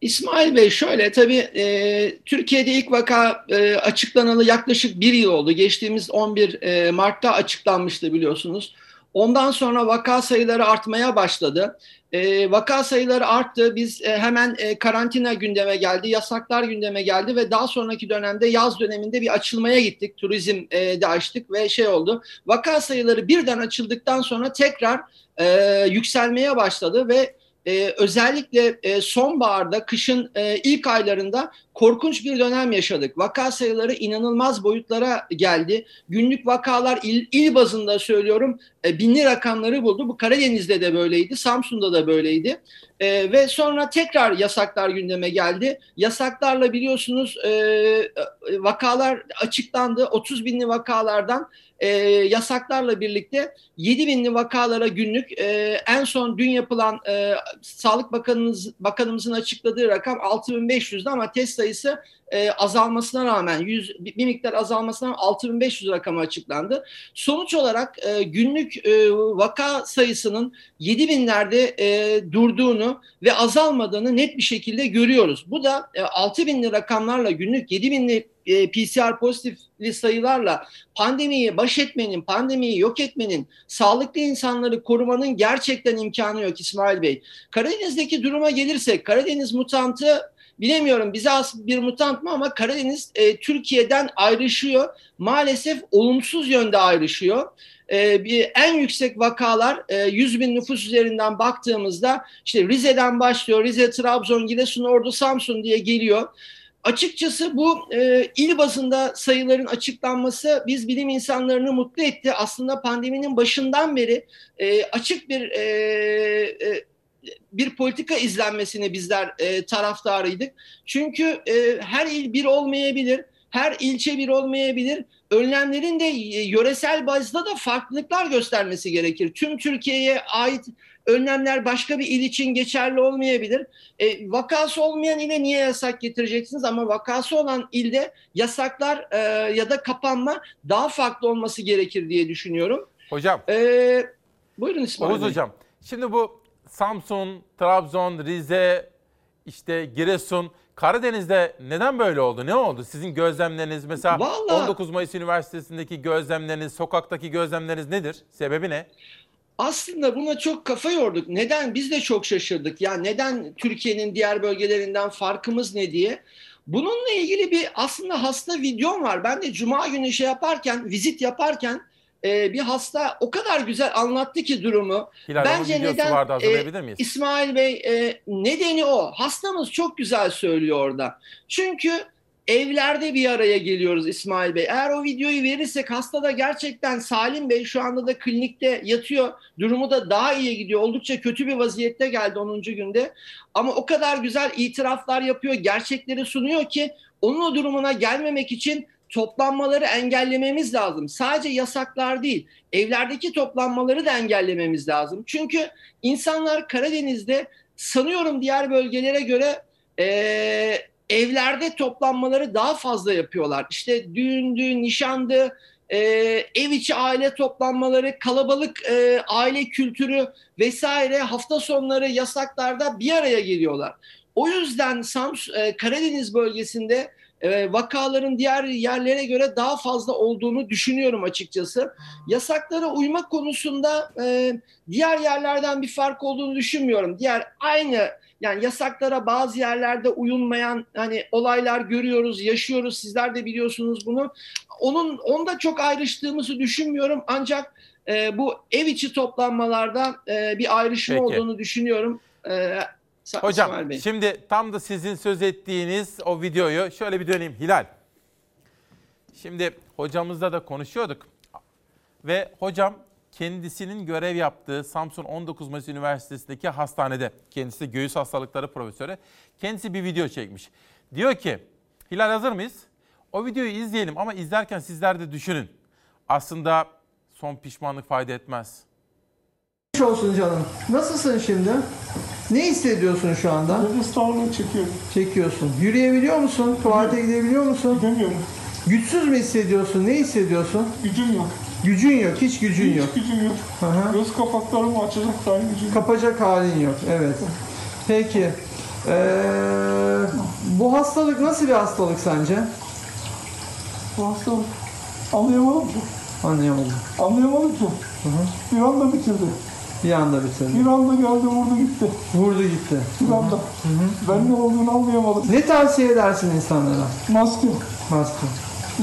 İsmail Bey şöyle tabii e, Türkiye'de ilk vaka e, açıklanalı yaklaşık bir yıl oldu. Geçtiğimiz 11 e, Mart'ta açıklanmıştı biliyorsunuz. Ondan sonra vaka sayıları artmaya başladı. E, vaka sayıları arttı. Biz e, hemen e, karantina gündeme geldi, yasaklar gündeme geldi ve daha sonraki dönemde yaz döneminde bir açılmaya gittik. Turizm e, de açtık ve şey oldu. Vaka sayıları birden açıldıktan sonra tekrar e, yükselmeye başladı ve e, özellikle e, sonbaharda, kışın e, ilk aylarında korkunç bir dönem yaşadık. Vaka sayıları inanılmaz boyutlara geldi. Günlük vakalar il, il bazında söylüyorum e, binli rakamları buldu. Bu Karadeniz'de de böyleydi, Samsun'da da böyleydi. E, ve sonra tekrar yasaklar gündeme geldi. Yasaklarla biliyorsunuz e, e, vakalar açıklandı. 30 binli vakalardan e, yasaklarla birlikte 7 binli vakalara günlük e, en son dün yapılan e, Sağlık Bakanımız, Bakanımızın açıkladığı rakam 6500'dü ama test sayısı e, azalmasına rağmen 100, bir miktar azalmasına rağmen 6500 rakamı açıklandı. Sonuç olarak e, günlük e, vaka sayısının 7 binlerde e, durduğunu ve azalmadığını net bir şekilde görüyoruz. Bu da e, 6 binli rakamlarla günlük 7 binli e, PCR pozitifli sayılarla pandemiyi baş etmenin, pandemiyi yok etmenin, sağlıklı insanları korumanın gerçekten imkanı yok İsmail Bey. Karadeniz'deki duruma gelirsek, Karadeniz mutantı bilemiyorum bize az bir mutant mı ama Karadeniz e, Türkiye'den ayrışıyor. Maalesef olumsuz yönde ayrışıyor. E, bir, en yüksek vakalar e, 100 bin nüfus üzerinden baktığımızda işte Rize'den başlıyor. Rize, Trabzon, Giresun, Ordu, Samsun diye geliyor. Açıkçası bu e, il bazında sayıların açıklanması biz bilim insanlarını mutlu etti. Aslında pandeminin başından beri e, açık bir e, e, bir politika izlenmesini bizler e, taraftarıydık. Çünkü e, her il bir olmayabilir, her ilçe bir olmayabilir. Önlemlerin de e, yöresel bazda da farklılıklar göstermesi gerekir. Tüm Türkiye'ye ait önlemler başka bir il için geçerli olmayabilir. E, vakası olmayan ile niye yasak getireceksiniz ama vakası olan ilde yasaklar e, ya da kapanma daha farklı olması gerekir diye düşünüyorum. Hocam. E, buyurun İsmail Oğuz Bey. Hocam. Şimdi bu Samsun, Trabzon, Rize, işte Giresun, Karadeniz'de neden böyle oldu? Ne oldu? Sizin gözlemleriniz mesela Vallahi- 19 Mayıs Üniversitesi'ndeki gözlemleriniz, sokaktaki gözlemleriniz nedir? Sebebi ne? Aslında buna çok kafa yorduk. Neden? Biz de çok şaşırdık. Ya neden Türkiye'nin diğer bölgelerinden farkımız ne diye. Bununla ilgili bir aslında hasta videom var. Ben de cuma günü şey yaparken, vizit yaparken e, bir hasta o kadar güzel anlattı ki durumu. Hilal Hanım'ın videosu vardı, miyiz? İsmail Bey e, nedeni o. Hastamız çok güzel söylüyor orada. Çünkü evlerde bir araya geliyoruz İsmail Bey. Eğer o videoyu verirsek hasta da gerçekten Salim Bey şu anda da klinikte yatıyor. Durumu da daha iyi gidiyor. Oldukça kötü bir vaziyette geldi 10. günde. Ama o kadar güzel itiraflar yapıyor, gerçekleri sunuyor ki onun o durumuna gelmemek için toplanmaları engellememiz lazım. Sadece yasaklar değil, evlerdeki toplanmaları da engellememiz lazım. Çünkü insanlar Karadeniz'de sanıyorum diğer bölgelere göre eee, evlerde toplanmaları daha fazla yapıyorlar. İşte düğündü, nişandı, eee, ev içi aile toplanmaları, kalabalık eee, aile kültürü vesaire hafta sonları yasaklarda bir araya geliyorlar. O yüzden Sams eee, Karadeniz bölgesinde e, vakaların diğer yerlere göre daha fazla olduğunu düşünüyorum açıkçası. Yasaklara uyma konusunda e, diğer yerlerden bir fark olduğunu düşünmüyorum. Diğer aynı yani yasaklara bazı yerlerde uyulmayan hani olaylar görüyoruz, yaşıyoruz. Sizler de biliyorsunuz bunu. Onun onda çok ayrıştığımızı düşünmüyorum. Ancak e, bu ev içi toplanmalarda e, bir ayrışma Peki. olduğunu düşünüyorum. E, Hocam şimdi tam da sizin söz ettiğiniz o videoyu şöyle bir döneyim Hilal. Şimdi hocamızla da konuşuyorduk ve hocam kendisinin görev yaptığı Samsun 19 Mayıs Üniversitesi'ndeki hastanede, kendisi göğüs hastalıkları profesörü, kendisi bir video çekmiş. Diyor ki, Hilal hazır mıyız? O videoyu izleyelim ama izlerken sizler de düşünün. Aslında son pişmanlık fayda etmez. Geçmiş olsun canım. Nasılsın şimdi? Ne hissediyorsun şu anda? Nefes darlığı çekiyorum. Çekiyorsun. Yürüyebiliyor musun? Tuvalete gidebiliyor musun? Gidemiyorum. Güçsüz mü hissediyorsun? Ne hissediyorsun? Gücün yok. Gücün yok. Hiç gücün yok. Hiç gücüm yok. Göz kapaklarımı açacak halin gücüm Kapacak halin yok. Evet. Peki. Ee, bu hastalık nasıl bir hastalık sence? Bu hastalık anlayamadım ki. Anlayamadım. Anlayamadım ki. Bir anda bitirdi. Bir anda bitirdi. Bir anda geldi vurdu gitti. Vurdu gitti. Bir anda. Ben ne olduğunu anlayamadım. Ne tavsiye edersin insanlara? Maske. Maske.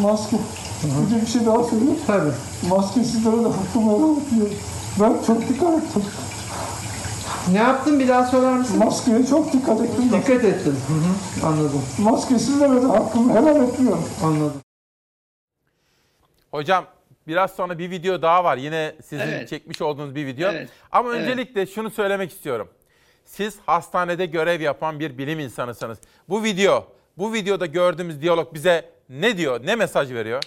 Maske. Bir de bir şey daha söyleyeyim. Tabii. Maskesizlere de hakkımı helal etmiyorum. Ben çok dikkat ettim. Ne yaptın bir daha söyler misin? Maskeye çok dikkat ettim. de. Dikkat ettin. Hı hı. Anladım. Maskesizlere de hakkımı helal etmiyorum. Anladım. Hocam biraz sonra bir video daha var. Yine sizin Evet. çekmiş olduğunuz bir video. Evet. Ama Evet. öncelikle şunu söylemek istiyorum. Siz hastanede görev yapan bir bilim insanısınız. Bu video, bu videoda gördüğümüz diyalog bize ne diyor, ne mesaj veriyor?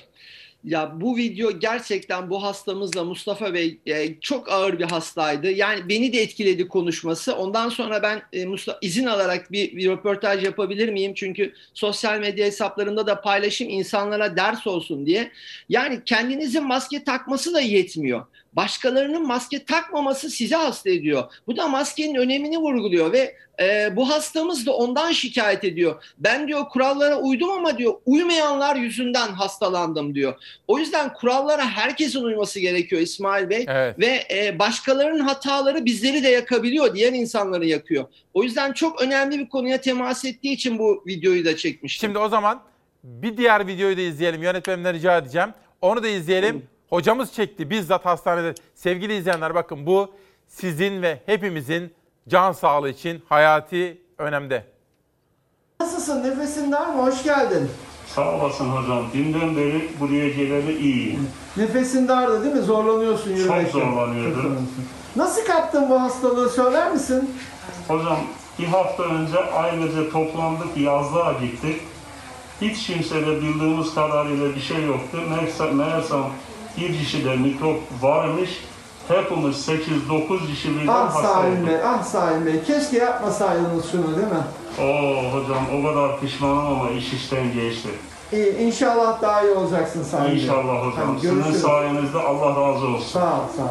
Ya bu video gerçekten bu hastamızla Mustafa Bey e, çok ağır bir hastaydı. Yani beni de etkiledi konuşması. Ondan sonra ben e, Mustafa, izin alarak bir, bir röportaj yapabilir miyim? Çünkü sosyal medya hesaplarında da paylaşım insanlara ders olsun diye. Yani kendinizin maske takması da yetmiyor. Başkalarının maske takmaması sizi hasta ediyor. Bu da maskenin önemini vurguluyor ve e, bu hastamız da ondan şikayet ediyor. Ben diyor kurallara uydum ama diyor uymayanlar yüzünden hastalandım diyor. O yüzden kurallara herkesin uyması gerekiyor İsmail Bey. Evet. Ve e, başkalarının hataları bizleri de yakabiliyor, diğer insanları yakıyor. O yüzden çok önemli bir konuya temas ettiği için bu videoyu da çekmiştim. Şimdi o zaman bir diğer videoyu da izleyelim. Yönetmenimden rica edeceğim. Onu da izleyelim. Hocamız çekti bizzat hastanede. Sevgili izleyenler bakın bu sizin ve hepimizin can sağlığı için hayati önemde. Nasılsın? Nefesin dar mı? Hoş geldin. Sağ olasın hocam. Dünden beri buraya geleli iyiyim. Nefesin dardı değil mi? Zorlanıyorsun yürümekte. Çok zorlanıyordum. Nasıl kaptın bu hastalığı söyler misin? Hocam bir hafta önce ailece toplandık, yazlığa gittik. Hiç kimsede bildiğimiz kadarıyla bir şey yoktu. Meğerse, meğersem bir kişide mikrop varmış. Hepimiz 8-9 kişi birden Ah hasta olduk. Bey, ah Salim Bey. Keşke yapmasaydınız şunu değil mi? Oo hocam o kadar pişmanım ama iş işten geçti. İyi, inşallah daha iyi olacaksın Salim Bey. İnşallah hocam. Hadi Sizin görüşürüz. sayenizde Allah razı olsun. Sağ ol, sağ ol.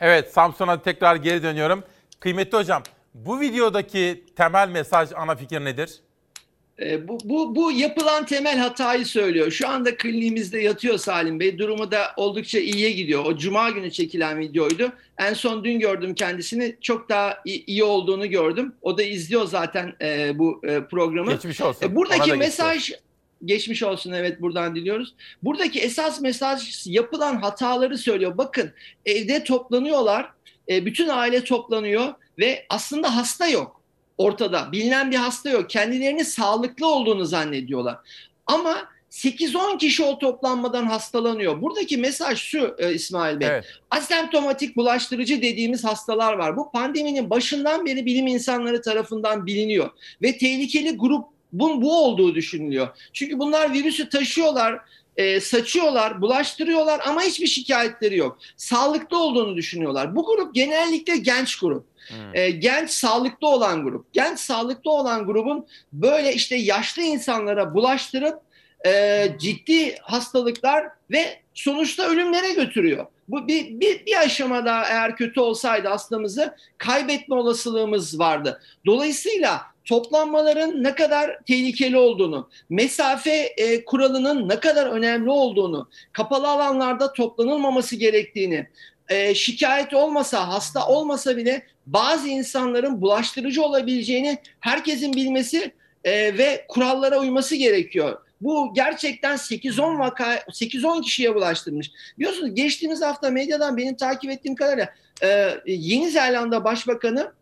Evet Samsun'a tekrar geri dönüyorum. Kıymetli hocam bu videodaki temel mesaj ana fikir nedir? E, bu, bu, bu yapılan temel hatayı söylüyor. Şu anda kliniğimizde yatıyor Salim Bey. Durumu da oldukça iyiye gidiyor. O cuma günü çekilen videoydu. En son dün gördüm kendisini. Çok daha iyi, iyi olduğunu gördüm. O da izliyor zaten e, bu e, programı. Geçmiş olsun. E, buradaki da mesaj geçmiş olsun evet buradan diliyoruz. Buradaki esas mesaj yapılan hataları söylüyor. Bakın evde toplanıyorlar. E, bütün aile toplanıyor ve aslında hasta yok ortada. Bilinen bir hasta yok. Kendilerini sağlıklı olduğunu zannediyorlar. Ama 8-10 kişi o toplanmadan hastalanıyor. Buradaki mesaj şu e, İsmail Bey. Evet. Asemptomatik bulaştırıcı dediğimiz hastalar var. Bu pandeminin başından beri bilim insanları tarafından biliniyor. Ve tehlikeli grup bunun bu olduğu düşünülüyor. Çünkü bunlar virüsü taşıyorlar, e, saçıyorlar, bulaştırıyorlar ama hiçbir şikayetleri yok. Sağlıklı olduğunu düşünüyorlar. Bu grup genellikle genç grup. E, genç sağlıklı olan grup. Genç sağlıklı olan grubun böyle işte yaşlı insanlara bulaştırıp e, ciddi hastalıklar ve sonuçta ölümlere götürüyor. Bu bir, bir, bir aşamada eğer kötü olsaydı hastamızı kaybetme olasılığımız vardı. Dolayısıyla toplanmaların ne kadar tehlikeli olduğunu, mesafe e, kuralının ne kadar önemli olduğunu, kapalı alanlarda toplanılmaması gerektiğini, e, şikayet olmasa, hasta olmasa bile bazı insanların bulaştırıcı olabileceğini herkesin bilmesi e, ve kurallara uyması gerekiyor. Bu gerçekten 8-10 vaka 8-10 kişiye bulaştırmış. Biliyorsunuz geçtiğimiz hafta medyadan benim takip ettiğim kadarıyla e, Yeni Zelanda Başbakanı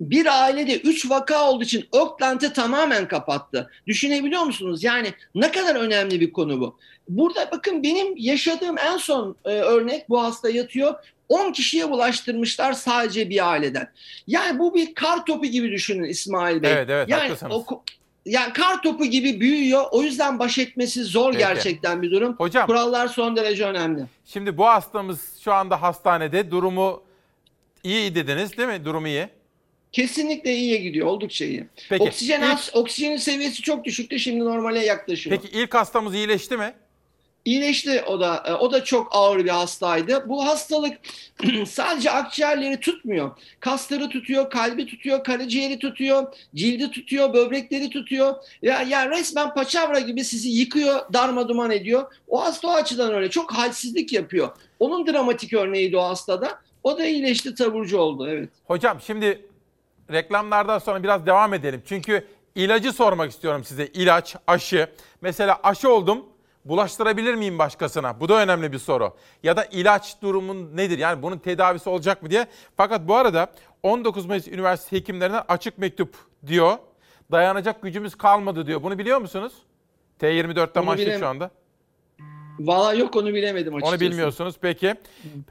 bir ailede 3 vaka olduğu için Auckland'ı tamamen kapattı. Düşünebiliyor musunuz? Yani ne kadar önemli bir konu bu. Burada bakın benim yaşadığım en son e, örnek bu hasta yatıyor. 10 kişiye bulaştırmışlar sadece bir aileden. Yani bu bir kar topu gibi düşünün İsmail Bey. Evet, evet, yani haklısınız. o, yani kar topu gibi büyüyor. O yüzden baş etmesi zor Peki. gerçekten bir durum. Hocam. Kurallar son derece önemli. Şimdi bu hastamız şu anda hastanede durumu iyi dediniz değil mi? Durumu iyi. Kesinlikle iyiye gidiyor. Oldukça iyi. Peki, Oksijen ilk- oksijenin seviyesi çok düşüktü. Şimdi normale yaklaşıyor. Peki ilk hastamız iyileşti mi? İyileşti o da. E, O da çok ağır bir hastaydı. Bu hastalık sadece akciğerleri tutmuyor. Kasları tutuyor, kalbi tutuyor, karaciğeri tutuyor, cildi tutuyor, böbrekleri tutuyor. Ya, ya resmen paçavra gibi sizi yıkıyor, darmaduman ediyor. O hasta o açıdan öyle. Çok halsizlik yapıyor. Onun dramatik örneğiydi o hastada. O da iyileşti taburcu oldu evet. Hocam şimdi reklamlardan sonra biraz devam edelim. Çünkü ilacı sormak istiyorum size. İlaç, aşı. Mesela aşı oldum. Bulaştırabilir miyim başkasına? Bu da önemli bir soru. Ya da ilaç durumun nedir? Yani bunun tedavisi olacak mı diye. Fakat bu arada 19 Mayıs Üniversitesi hekimlerinden açık mektup diyor. Dayanacak gücümüz kalmadı diyor. Bunu biliyor musunuz? T24'te Onu manşet bilem- şu anda. Valla yok onu bilemedim açıkçası. Onu bilmiyorsunuz. Peki.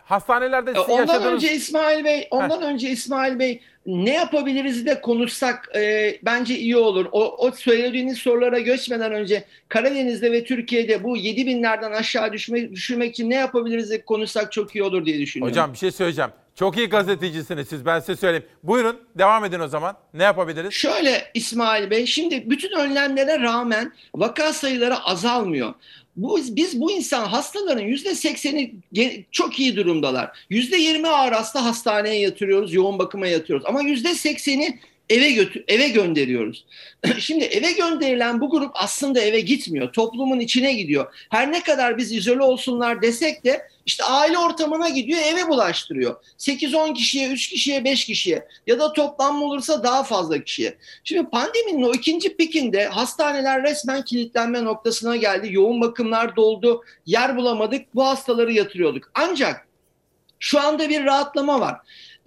Hastanelerde sizin Ondan yaşadığınız... önce İsmail Bey, ondan önce İsmail Bey ne yapabiliriz de konuşsak e, bence iyi olur. O, o söylediğiniz sorulara geçmeden önce Karadeniz'de ve Türkiye'de bu 7 binlerden aşağı düşme, düşürmek için ne yapabiliriz de konuşsak çok iyi olur diye düşünüyorum. Hocam bir şey söyleyeceğim. Çok iyi gazetecisiniz siz ben size söyleyeyim. Buyurun devam edin o zaman. Ne yapabiliriz? Şöyle İsmail Bey, şimdi bütün önlemlere rağmen vaka sayıları azalmıyor. Bu, biz bu insan hastaların yüzde sekseni çok iyi durumdalar. Yüzde yirmi ağır hasta hastaneye yatırıyoruz, yoğun bakıma yatıyoruz. Ama yüzde sekseni eve götür eve gönderiyoruz. Şimdi eve gönderilen bu grup aslında eve gitmiyor. Toplumun içine gidiyor. Her ne kadar biz izole olsunlar desek de işte aile ortamına gidiyor, eve bulaştırıyor. 8-10 kişiye, 3 kişiye, 5 kişiye ya da toplanma olursa daha fazla kişiye. Şimdi pandeminin o ikinci pikinde hastaneler resmen kilitlenme noktasına geldi. Yoğun bakımlar doldu, yer bulamadık, bu hastaları yatırıyorduk. Ancak şu anda bir rahatlama var.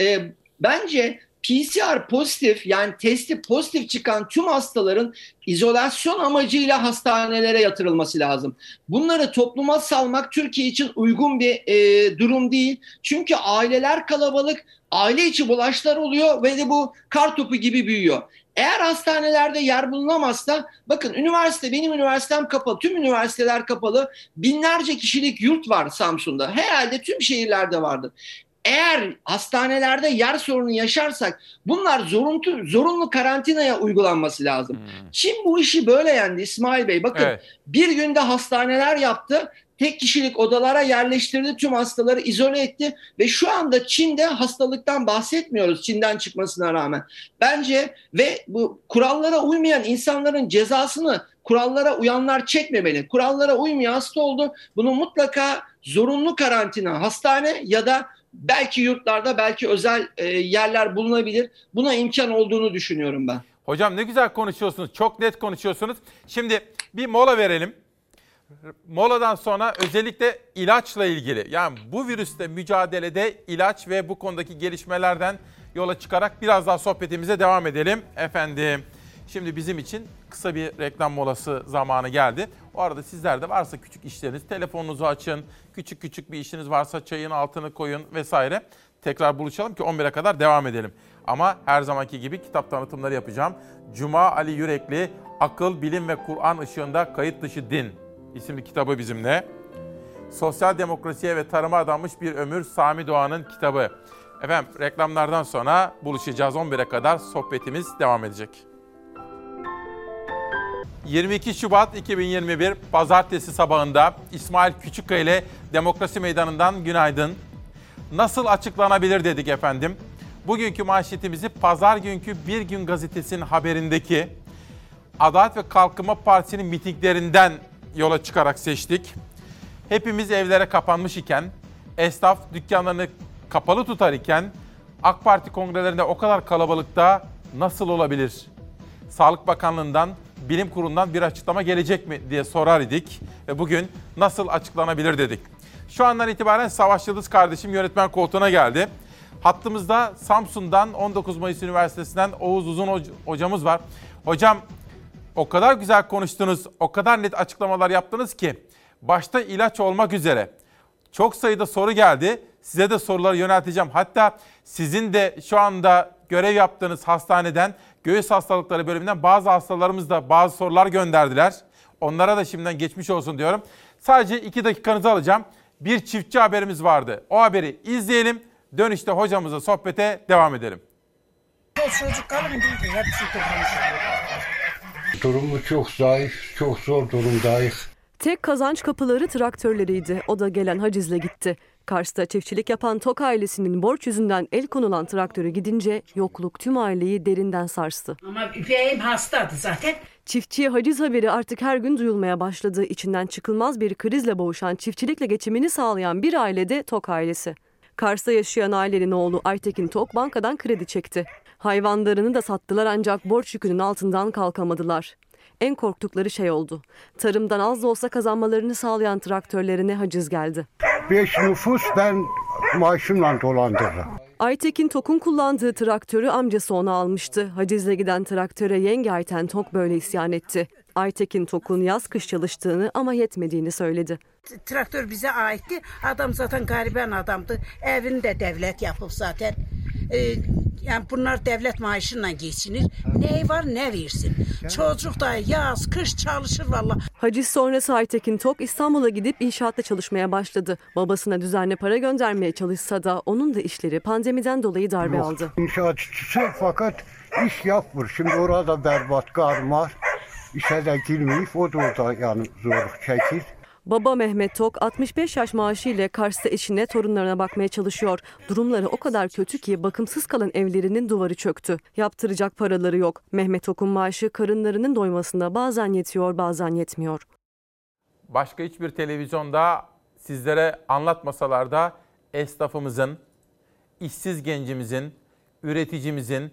Ee, bence PCR pozitif yani testi pozitif çıkan tüm hastaların izolasyon amacıyla hastanelere yatırılması lazım. Bunları topluma salmak Türkiye için uygun bir e, durum değil. Çünkü aileler kalabalık, aile içi bulaşlar oluyor ve de bu kar topu gibi büyüyor. Eğer hastanelerde yer bulunamazsa bakın üniversite benim üniversitem kapalı tüm üniversiteler kapalı binlerce kişilik yurt var Samsun'da herhalde tüm şehirlerde vardır. Eğer hastanelerde yer sorunu yaşarsak bunlar zorunlu, zorunlu karantinaya uygulanması lazım. Çin bu işi böyle yendi İsmail Bey. Bakın Evet. bir günde hastaneler yaptı. Tek kişilik odalara yerleştirdi. Tüm hastaları izole etti. Ve şu anda Çin'de hastalıktan bahsetmiyoruz Çin'den çıkmasına rağmen. Bence ve bu kurallara uymayan insanların cezasını kurallara uyanlar çekmemeli. Kurallara uymayan hasta oldu. Bunu mutlaka zorunlu karantina, hastane ya da belki yurtlarda belki özel e, yerler bulunabilir. Buna imkan olduğunu düşünüyorum ben. Hocam ne güzel konuşuyorsunuz. Çok net konuşuyorsunuz. Şimdi bir mola verelim. Moladan sonra özellikle ilaçla ilgili yani bu virüste mücadelede ilaç ve bu konudaki gelişmelerden yola çıkarak biraz daha sohbetimize devam edelim efendim. Şimdi bizim için kısa bir reklam molası zamanı geldi. O arada sizler de varsa küçük işleriniz telefonunuzu açın. Küçük küçük bir işiniz varsa çayın altını koyun vesaire. Tekrar buluşalım ki 11'e kadar devam edelim. Ama her zamanki gibi kitap tanıtımları yapacağım. Cuma Ali Yürekli Akıl, Bilim ve Kur'an ışığında Kayıt Dışı Din isimli kitabı bizimle. Sosyal demokrasiye ve tarıma adanmış bir ömür Sami Doğan'ın kitabı. Efendim reklamlardan sonra buluşacağız 11'e kadar sohbetimiz devam edecek. 22 Şubat 2021 Pazartesi sabahında İsmail Küçükkaya ile Demokrasi Meydanı'ndan günaydın. Nasıl açıklanabilir dedik efendim. Bugünkü manşetimizi pazar günkü Bir Gün Gazetesi'nin haberindeki Adalet ve Kalkınma Partisi'nin mitinglerinden yola çıkarak seçtik. Hepimiz evlere kapanmış iken, esnaf dükkanlarını kapalı tutar iken AK Parti kongrelerinde o kadar kalabalıkta nasıl olabilir? Sağlık Bakanlığı'ndan, Bilim Kurulu'ndan bir açıklama gelecek mi diye sorar idik ve bugün nasıl açıklanabilir dedik. Şu andan itibaren Savaş Yıldız kardeşim yönetmen koltuğuna geldi. Hattımızda Samsun'dan 19 Mayıs Üniversitesi'nden Oğuz Uzun hoc- hocamız var. Hocam o kadar güzel konuştunuz, o kadar net açıklamalar yaptınız ki başta ilaç olmak üzere çok sayıda soru geldi. Size de soruları yönelteceğim. Hatta sizin de şu anda görev yaptığınız hastaneden, göğüs hastalıkları bölümünden bazı hastalarımız da bazı sorular gönderdiler. Onlara da şimdiden geçmiş olsun diyorum. Sadece iki dakikanızı alacağım. Bir çiftçi haberimiz vardı. O haberi izleyelim. Dönüşte hocamızla sohbete devam edelim. Durumu çok zayıf, çok zor durumdayız. Tek kazanç kapıları traktörleriydi. O da gelen hacizle gitti. Kars'ta çiftçilik yapan Tok ailesinin borç yüzünden el konulan traktörü gidince yokluk tüm aileyi derinden sarstı. Ama üpeyim hastadı zaten. Çiftçiye haciz haberi artık her gün duyulmaya başladı. İçinden çıkılmaz bir krizle boğuşan çiftçilikle geçimini sağlayan bir ailede Tok ailesi. Kars'ta yaşayan ailenin oğlu Aytekin Tok bankadan kredi çekti. Hayvanlarını da sattılar ancak borç yükünün altından kalkamadılar. En korktukları şey oldu. Tarımdan az da olsa kazanmalarını sağlayan traktörlerine haciz geldi. 5 nüfus ben maaşımla dolandırdım. Aytekin Tok'un kullandığı traktörü amcası ona almıştı. Hacizle giden traktöre yenge Ayten Tok böyle isyan etti. Aytekin Tok'un yaz kış çalıştığını ama yetmediğini söyledi. Traktör bize aitti. Adam zaten gariben adamdı. Evini de devlet yapıp zaten. Ee, yani bunlar devlet maaşıyla geçinir. Ne var ne versin. Çocuk da yaz kış çalışır valla. Haciz sonrası Aytekin Tok İstanbul'a gidip inşaatta çalışmaya başladı. Babasına düzenli para göndermeye çalışsa da onun da işleri pandemiden dolayı darbe Yok, aldı. İnşaat işçisi fakat iş yapmır. Şimdi orada berbat kar var. İşe de girmeyip o da orada yani zorluk çekir. Baba Mehmet Tok 65 yaş maaşı ile Kars'ta eşine torunlarına bakmaya çalışıyor. Durumları o kadar kötü ki bakımsız kalan evlerinin duvarı çöktü. Yaptıracak paraları yok. Mehmet Tok'un maaşı karınlarının doymasında bazen yetiyor bazen yetmiyor. Başka hiçbir televizyonda sizlere anlatmasalar da esnafımızın, işsiz gencimizin, üreticimizin,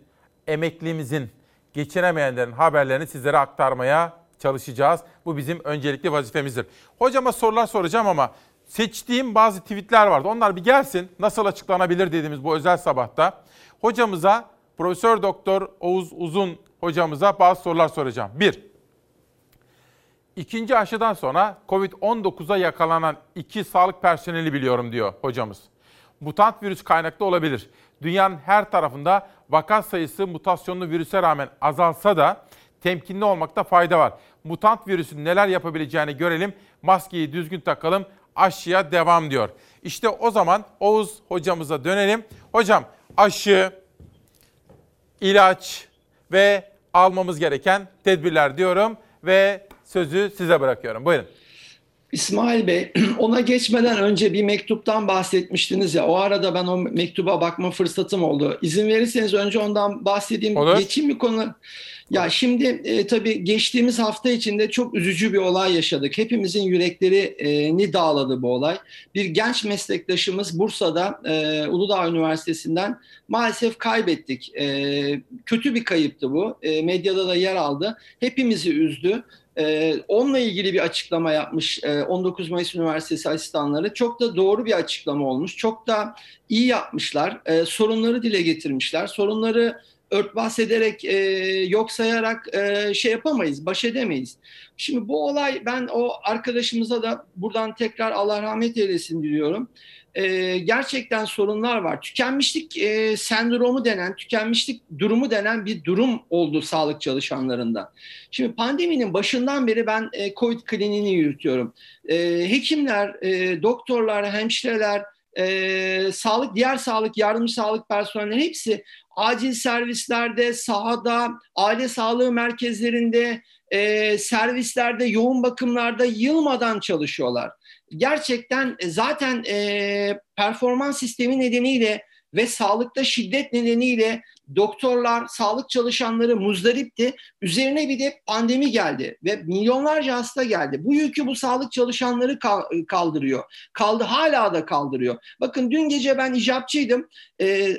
emeklimizin, geçinemeyenlerin haberlerini sizlere aktarmaya çalışacağız. Bu bizim öncelikli vazifemizdir. Hocama sorular soracağım ama seçtiğim bazı tweetler vardı. Onlar bir gelsin. Nasıl açıklanabilir dediğimiz bu özel sabahta. Hocamıza Profesör Doktor Oğuz Uzun hocamıza bazı sorular soracağım. Bir, İkinci aşıdan sonra Covid-19'a yakalanan iki sağlık personeli biliyorum diyor hocamız. Mutant virüs kaynaklı olabilir. Dünyanın her tarafında vaka sayısı mutasyonlu virüse rağmen azalsa da temkinli olmakta fayda var. Mutant virüsün neler yapabileceğini görelim. Maskeyi düzgün takalım. Aşıya devam diyor. İşte o zaman Oğuz hocamıza dönelim. Hocam aşı, ilaç ve almamız gereken tedbirler diyorum ve sözü size bırakıyorum. Buyurun. İsmail Bey, ona geçmeden önce bir mektuptan bahsetmiştiniz ya. O arada ben o mektuba bakma fırsatım oldu. İzin verirseniz önce ondan bahsedeyim. Olur. Geçeyim bir konu. Ya şimdi e, tabii geçtiğimiz hafta içinde çok üzücü bir olay yaşadık. Hepimizin yüreklerini dağladı bu olay. Bir genç meslektaşımız Bursa'da e, Uludağ Üniversitesi'nden maalesef kaybettik. E, kötü bir kayıptı bu. E, medyada da yer aldı. Hepimizi üzdü. Ee, onunla ilgili bir açıklama yapmış e, 19 Mayıs Üniversitesi asistanları. Çok da doğru bir açıklama olmuş. Çok da iyi yapmışlar. Ee, sorunları dile getirmişler. Sorunları örtbas ederek, e, yok sayarak e, şey yapamayız, baş edemeyiz. Şimdi bu olay ben o arkadaşımıza da buradan tekrar Allah rahmet eylesin diliyorum. E, gerçekten sorunlar var. Tükenmişlik e, sendromu denen, tükenmişlik durumu denen bir durum oldu sağlık çalışanlarında. Şimdi pandeminin başından beri ben e, COVID kliniğini yürütüyorum. E, hekimler, e, doktorlar, hemşireler, e, sağlık, diğer sağlık, yardımcı sağlık personeli hepsi acil servislerde, sahada, aile sağlığı merkezlerinde, e, servislerde, yoğun bakımlarda yılmadan çalışıyorlar. Gerçekten e, zaten e, performans sistemi nedeniyle ve sağlıkta şiddet nedeniyle doktorlar, sağlık çalışanları muzdaripti. Üzerine bir de pandemi geldi ve milyonlarca hasta geldi. Bu yükü bu sağlık çalışanları kaldırıyor. Kaldı hala da kaldırıyor. Bakın dün gece ben icapçıydım. Ee,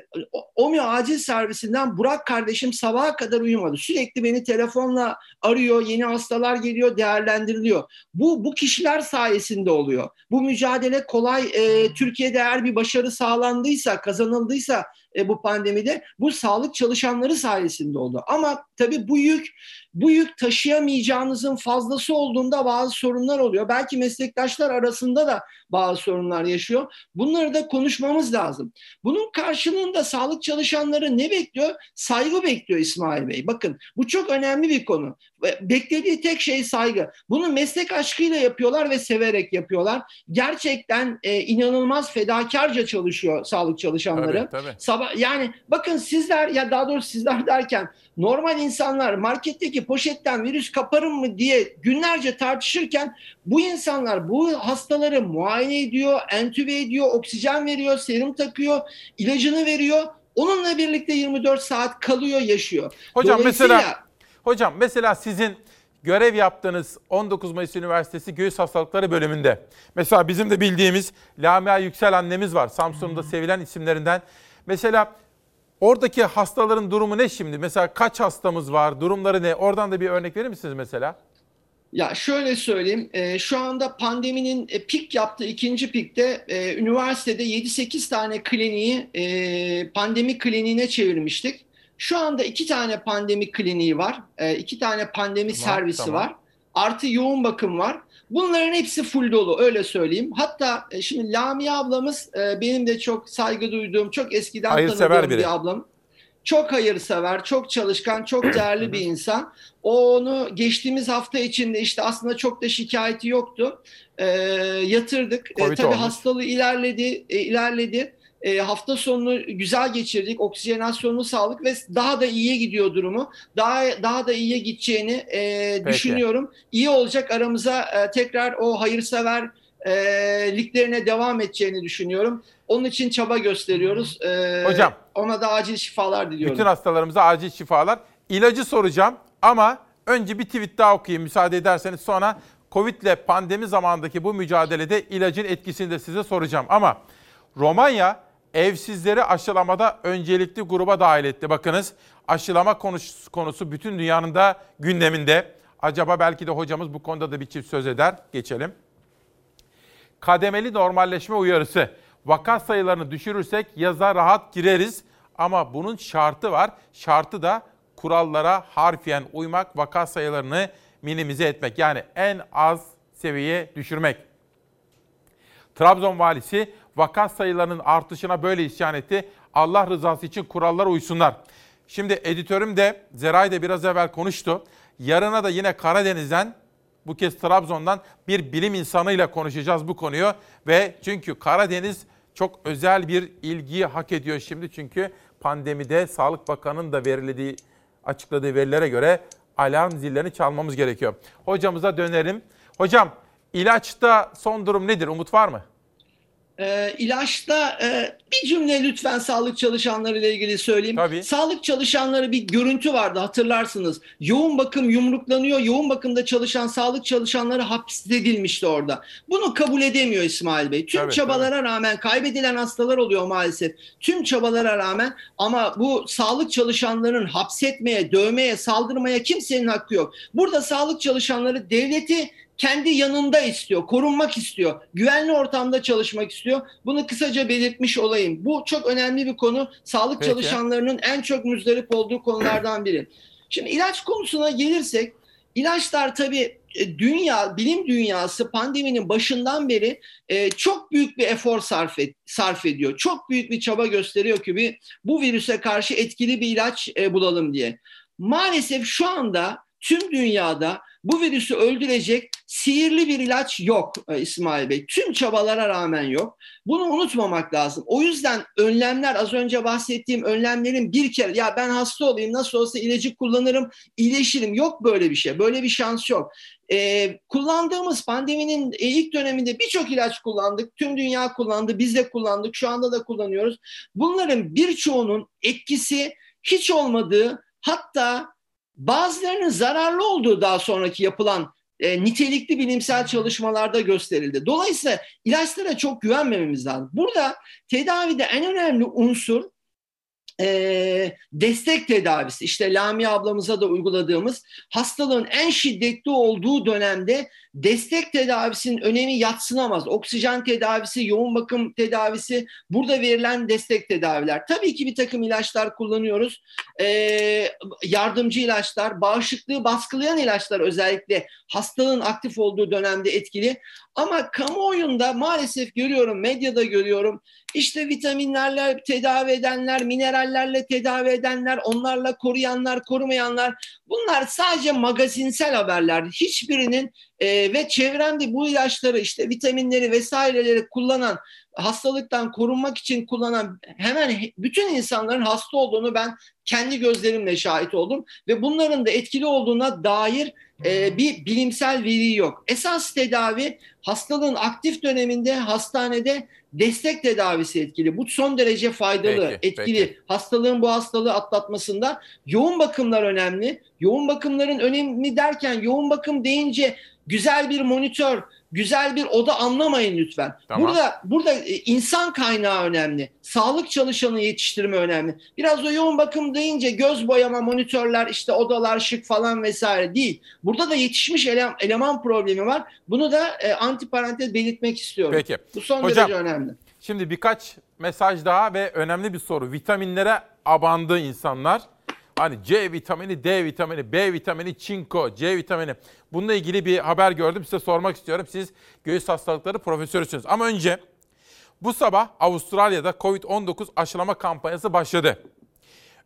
OMİ acil servisinden Burak kardeşim sabaha kadar uyumadı. Sürekli beni telefonla arıyor. Yeni hastalar geliyor, değerlendiriliyor. Bu bu kişiler sayesinde oluyor. Bu mücadele kolay. E, Türkiye'de eğer bir başarı sağlandıysa, kazanıldıysa e, bu pandemide bu sağlık çalışanları sayesinde oldu. Ama tabii bu yük bu yük taşıyamayacağınızın fazlası olduğunda bazı sorunlar oluyor. Belki meslektaşlar arasında da bazı sorunlar yaşıyor. Bunları da konuşmamız lazım. Bunun karşılığında sağlık çalışanları ne bekliyor? Saygı bekliyor İsmail Bey. Bakın bu çok önemli bir konu. Beklediği tek şey saygı. Bunu meslek aşkıyla yapıyorlar ve severek yapıyorlar. Gerçekten e, inanılmaz fedakarca çalışıyor sağlık çalışanları. Tabii, tabii. Sabah yani bakın sizler ya daha doğrusu sizler derken normal insanlar marketteki poşetten virüs kaparım mı diye günlerce tartışırken bu insanlar bu hastaları muayene ediyor, entübe ediyor, oksijen veriyor, serum takıyor, ilacını veriyor. Onunla birlikte 24 saat kalıyor, yaşıyor. Hocam mesela hocam mesela sizin görev yaptığınız 19 Mayıs Üniversitesi Göğüs Hastalıkları bölümünde. Mesela bizim de bildiğimiz Lamia Yüksel annemiz var. Samsun'da sevilen isimlerinden. Mesela oradaki hastaların durumu ne şimdi? Mesela kaç hastamız var? Durumları ne? Oradan da bir örnek verir misiniz mesela? Ya şöyle söyleyeyim, e, şu anda pandeminin e, pik yaptığı ikinci pikte e, üniversitede 7-8 tane kliniği e, pandemi kliniğine çevirmiştik. Şu anda iki tane pandemi kliniği var, e, iki tane pandemi Tamam, servisi tamam. var, artı yoğun bakım var. Bunların hepsi full dolu öyle söyleyeyim. Hatta e, şimdi Lamia ablamız e, benim de çok saygı duyduğum, çok eskiden Hayırsever tanıdığım biri. bir ablam. Çok hayırsever, çok çalışkan, çok değerli bir insan. O onu geçtiğimiz hafta içinde işte aslında çok da şikayeti yoktu. Ee, yatırdık. Covid tabii olmuş. hastalığı ilerledi, e, ilerledi. Ee, hafta sonunu güzel geçirdik. Oksijenasyonunu sağlık ve daha da iyiye gidiyor durumu. Daha daha da iyiye gideceğini e, düşünüyorum. İyi olacak aramıza e, tekrar o hayırsever e, liglerine devam edeceğini düşünüyorum. Onun için çaba gösteriyoruz. Ee, Hocam. Ona da acil şifalar diliyorum. Bütün hastalarımıza acil şifalar. İlacı soracağım ama önce bir tweet daha okuyayım müsaade ederseniz. Sonra Covid ile pandemi zamanındaki bu mücadelede ilacın etkisini de size soracağım. Ama Romanya evsizleri aşılamada öncelikli gruba dahil etti. Bakınız aşılama konusu, bütün dünyanın da gündeminde. Acaba belki de hocamız bu konuda da bir çift söz eder. Geçelim. Kademeli normalleşme uyarısı. Vaka sayılarını düşürürsek yaza rahat gireriz. Ama bunun şartı var. Şartı da kurallara harfiyen uymak, vaka sayılarını minimize etmek. Yani en az seviyeye düşürmek. Trabzon valisi vaka sayılarının artışına böyle isyan etti. Allah rızası için kurallara uysunlar. Şimdi editörüm de Zeray de biraz evvel konuştu. Yarına da yine Karadeniz'den bu kez Trabzon'dan bir bilim insanıyla konuşacağız bu konuyu. Ve çünkü Karadeniz çok özel bir ilgiyi hak ediyor şimdi. Çünkü pandemide Sağlık Bakanı'nın da verildiği, açıkladığı verilere göre alarm zillerini çalmamız gerekiyor. Hocamıza dönelim. Hocam ilaçta son durum nedir? Umut var mı? Ee, ilaçta e, bir cümle lütfen sağlık çalışanları ile ilgili söyleyeyim. Sağlık çalışanları bir görüntü vardı hatırlarsınız. Yoğun bakım yumruklanıyor. Yoğun bakımda çalışan sağlık çalışanları hapsedilmişti orada. Bunu kabul edemiyor İsmail Bey. Tüm Tabii, çabalara rağmen kaybedilen hastalar oluyor maalesef. Tüm çabalara rağmen ama bu sağlık çalışanlarının hapsetmeye, dövmeye, saldırmaya kimsenin hakkı yok. Burada sağlık çalışanları devleti kendi yanında istiyor, korunmak istiyor, güvenli ortamda çalışmak istiyor. Bunu kısaca belirtmiş olayım. Bu çok önemli bir konu. Sağlık Peki. çalışanlarının en çok müzdarip olduğu konulardan biri. Şimdi ilaç konusuna gelirsek, ilaçlar tabii e, dünya, bilim dünyası pandeminin başından beri e, çok büyük bir efor sarf, et, sarf ediyor. Çok büyük bir çaba gösteriyor ki bir, bu virüse karşı etkili bir ilaç e, bulalım diye. Maalesef şu anda tüm dünyada bu virüsü öldürecek sihirli bir ilaç yok e, İsmail Bey. Tüm çabalara rağmen yok. Bunu unutmamak lazım. O yüzden önlemler az önce bahsettiğim önlemlerin bir kere ya ben hasta olayım nasıl olsa ilacı kullanırım iyileşirim. Yok böyle bir şey. Böyle bir şans yok. Ee, kullandığımız pandeminin e, ilk döneminde birçok ilaç kullandık. Tüm dünya kullandı. Biz de kullandık. Şu anda da kullanıyoruz. Bunların birçoğunun etkisi hiç olmadığı hatta bazılarının zararlı olduğu daha sonraki yapılan e, nitelikli bilimsel çalışmalarda gösterildi. Dolayısıyla ilaçlara çok güvenmememiz lazım. Burada tedavide en önemli unsur e, destek tedavisi. İşte Lamia ablamıza da uyguladığımız hastalığın en şiddetli olduğu dönemde destek tedavisinin önemi yatsınamaz. Oksijen tedavisi, yoğun bakım tedavisi, burada verilen destek tedaviler. Tabii ki bir takım ilaçlar kullanıyoruz. Ee, yardımcı ilaçlar, bağışıklığı baskılayan ilaçlar özellikle hastalığın aktif olduğu dönemde etkili. Ama kamuoyunda maalesef görüyorum, medyada görüyorum. İşte vitaminlerle tedavi edenler, minerallerle tedavi edenler, onlarla koruyanlar, korumayanlar. Bunlar sadece magazinsel haberler. Hiçbirinin e, ve çevremde bu ilaçları işte vitaminleri vesaireleri kullanan hastalıktan korunmak için kullanan hemen bütün insanların hasta olduğunu ben kendi gözlerimle şahit oldum. Ve bunların da etkili olduğuna dair e, bir bilimsel veri yok. Esas tedavi hastalığın aktif döneminde hastanede destek tedavisi etkili. Bu son derece faydalı, Peki, etkili. peki. Hastalığın bu hastalığı atlatmasında yoğun bakımlar önemli. Yoğun bakımların önemli derken yoğun bakım deyince güzel bir monitör, güzel bir oda anlamayın lütfen. Tamam. Burada burada e, insan kaynağı önemli. Sağlık çalışanı yetiştirme önemli. Biraz o yoğun bakım deyince göz boyama, monitörler, işte odalar şık falan vesaire değil. Burada da yetişmiş ele- eleman problemi var. Bunu da e, antiparantez belirtmek istiyorum. Peki. Bu son Hocam, derece önemli. Şimdi birkaç mesaj daha ve önemli bir soru. Vitaminlere abandı insanlar. Hani C vitamini, D vitamini, B vitamini, çinko, C vitamini. Bununla ilgili bir haber gördüm. Size sormak istiyorum. Siz göğüs hastalıkları profesörüsünüz. Ama önce bu sabah Avustralya'da COVID-19 aşılama kampanyası başladı.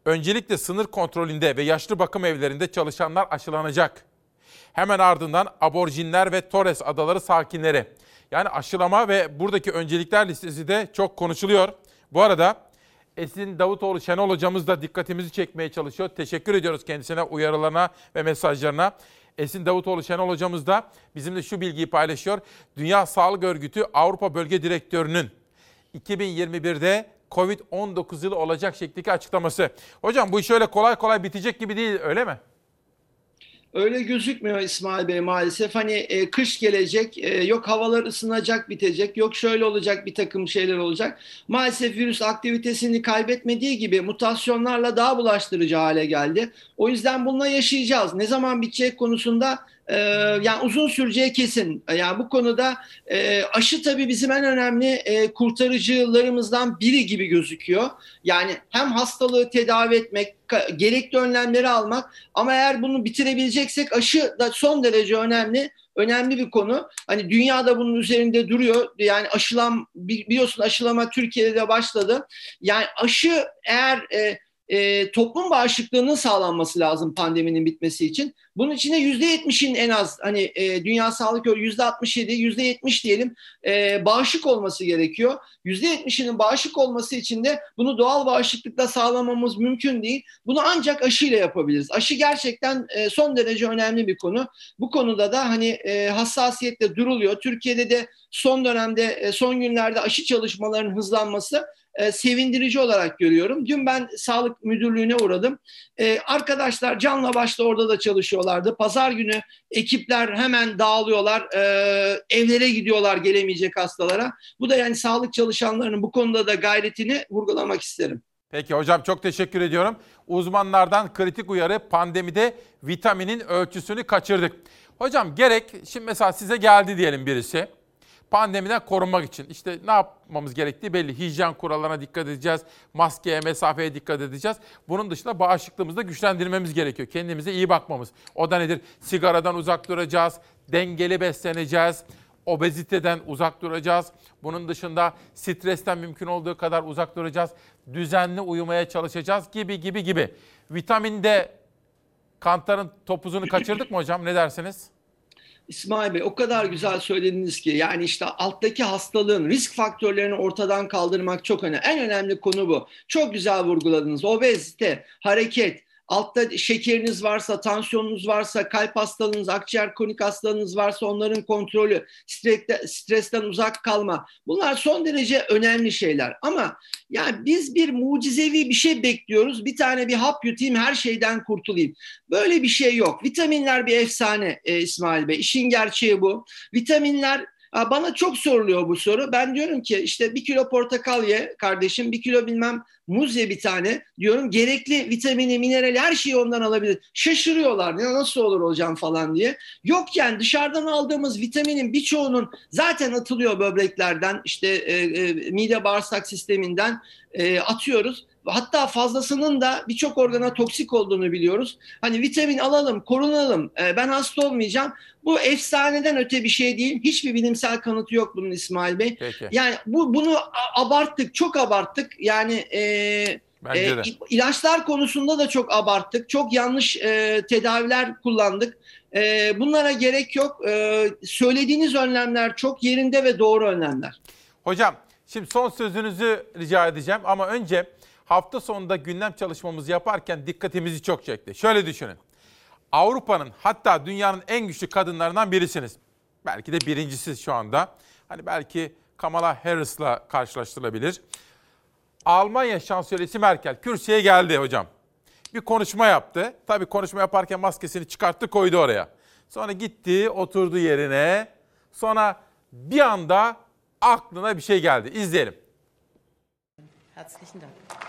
Öncelikle sınır kontrolünde ve yaşlı bakım evlerinde çalışanlar aşılanacak. Hemen ardından aborjinler ve Torres adaları sakinleri. Yani aşılama ve buradaki öncelikler listesi de çok konuşuluyor. Bu arada Esin Davutoğlu Şenol hocamız da dikkatimizi çekmeye çalışıyor. Teşekkür ediyoruz kendisine uyarılarına ve mesajlarına. Esin Davutoğlu Şenol hocamız da bizimle şu bilgiyi paylaşıyor. Dünya Sağlık Örgütü Avrupa Bölge Direktörü'nün 2021'de Covid-19 yılı olacak şeklindeki açıklaması. Hocam bu iş öyle kolay kolay bitecek gibi değil öyle mi? Öyle gözükmüyor İsmail Bey maalesef. Hani e, kış gelecek, e, yok havalar ısınacak, bitecek, yok şöyle olacak bir takım şeyler olacak. Maalesef virüs aktivitesini kaybetmediği gibi mutasyonlarla daha bulaştırıcı hale geldi. O yüzden bununla yaşayacağız. Ne zaman bitecek konusunda e, yani uzun süreceği kesin. Yani bu konuda e, aşı tabii bizim en önemli e, kurtarıcılarımızdan biri gibi gözüküyor. Yani hem hastalığı tedavi etmek, gerekli önlemleri almak ama eğer bunu bitirebileceksek aşı da son derece önemli. Önemli bir konu. Hani dünyada bunun üzerinde duruyor. Yani aşılam bi- biliyorsun aşılama Türkiye'de de başladı. Yani aşı eğer e, e, toplum bağışıklığının sağlanması lazım pandeminin bitmesi için. Bunun içinde yüzde yetmişin en az hani e, Dünya Sağlık Örgütü yüzde altmış yedi, yüzde yetmiş diyelim e, bağışık olması gerekiyor. Yüzde yetmişinin bağışık olması için de bunu doğal bağışıklıkla sağlamamız mümkün değil. Bunu ancak aşıyla yapabiliriz. Aşı gerçekten e, son derece önemli bir konu. Bu konuda da hani e, hassasiyetle duruluyor. Türkiye'de de son dönemde, e, son günlerde aşı çalışmalarının hızlanması e, sevindirici olarak görüyorum. Dün ben sağlık müdürlüğüne uğradım. E, arkadaşlar canla başla orada da çalışıyorlardı. Pazar günü ekipler hemen dağılıyorlar. E, evlere gidiyorlar gelemeyecek hastalara. Bu da yani sağlık çalışanlarının bu konuda da gayretini vurgulamak isterim. Peki hocam çok teşekkür ediyorum. Uzmanlardan kritik uyarı pandemide vitaminin ölçüsünü kaçırdık. Hocam gerek şimdi mesela size geldi diyelim birisi. Pandemiden korunmak için işte ne yapmamız gerektiği belli. Hijyen kurallarına dikkat edeceğiz. Maskeye, mesafeye dikkat edeceğiz. Bunun dışında bağışıklığımızı da güçlendirmemiz gerekiyor. Kendimize iyi bakmamız. O da nedir? Sigaradan uzak duracağız. Dengeli besleneceğiz. Obeziteden uzak duracağız. Bunun dışında stresten mümkün olduğu kadar uzak duracağız. Düzenli uyumaya çalışacağız gibi gibi gibi. Vitaminde kantarın topuzunu kaçırdık mı hocam? Ne dersiniz? İsmail Bey o kadar güzel söylediniz ki yani işte alttaki hastalığın risk faktörlerini ortadan kaldırmak çok önemli. En önemli konu bu. Çok güzel vurguladınız. Obezite, hareket, altta şekeriniz varsa, tansiyonunuz varsa, kalp hastalığınız, akciğer kronik hastalığınız varsa onların kontrolü, streste, stresten uzak kalma. Bunlar son derece önemli şeyler. Ama yani biz bir mucizevi bir şey bekliyoruz. Bir tane bir hap yutayım her şeyden kurtulayım. Böyle bir şey yok. Vitaminler bir efsane e, İsmail Bey. İşin gerçeği bu. Vitaminler Bana çok soruluyor bu soru. Ben diyorum ki işte bir kilo portakal ye kardeşim, bir kilo bilmem muz ye bir tane diyorum. Gerekli vitamini, minerali her şeyi ondan alabilir. Şaşırıyorlar ya nasıl olur hocam falan diye. Yok yani dışarıdan aldığımız vitaminin birçoğunun zaten atılıyor böbreklerden işte e, e, mide bağırsak sisteminden e, atıyoruz. Hatta fazlasının da birçok organa toksik olduğunu biliyoruz. Hani vitamin alalım, korunalım, e, ben hasta olmayacağım. Bu efsaneden öte bir şey değil. Hiçbir bilimsel kanıtı yok bunun İsmail Bey. Peki. Yani bu bunu abarttık, çok abarttık. Yani e, Bence e, de. ilaçlar konusunda da çok abarttık. Çok yanlış e, tedaviler kullandık. E, bunlara gerek yok. E, söylediğiniz önlemler çok yerinde ve doğru önlemler. Hocam şimdi son sözünüzü rica edeceğim ama önce hafta sonunda gündem çalışmamızı yaparken dikkatimizi çok çekti. Şöyle düşünün. Avrupa'nın hatta dünyanın en güçlü kadınlarından birisiniz. Belki de birincisi şu anda. Hani belki Kamala Harris'la karşılaştırılabilir. Almanya şansölyesi Merkel kürsüye geldi hocam. Bir konuşma yaptı. Tabii konuşma yaparken maskesini çıkarttı koydu oraya. Sonra gitti oturdu yerine. Sonra bir anda aklına bir şey geldi. İzleyelim. Herzlichen Dank.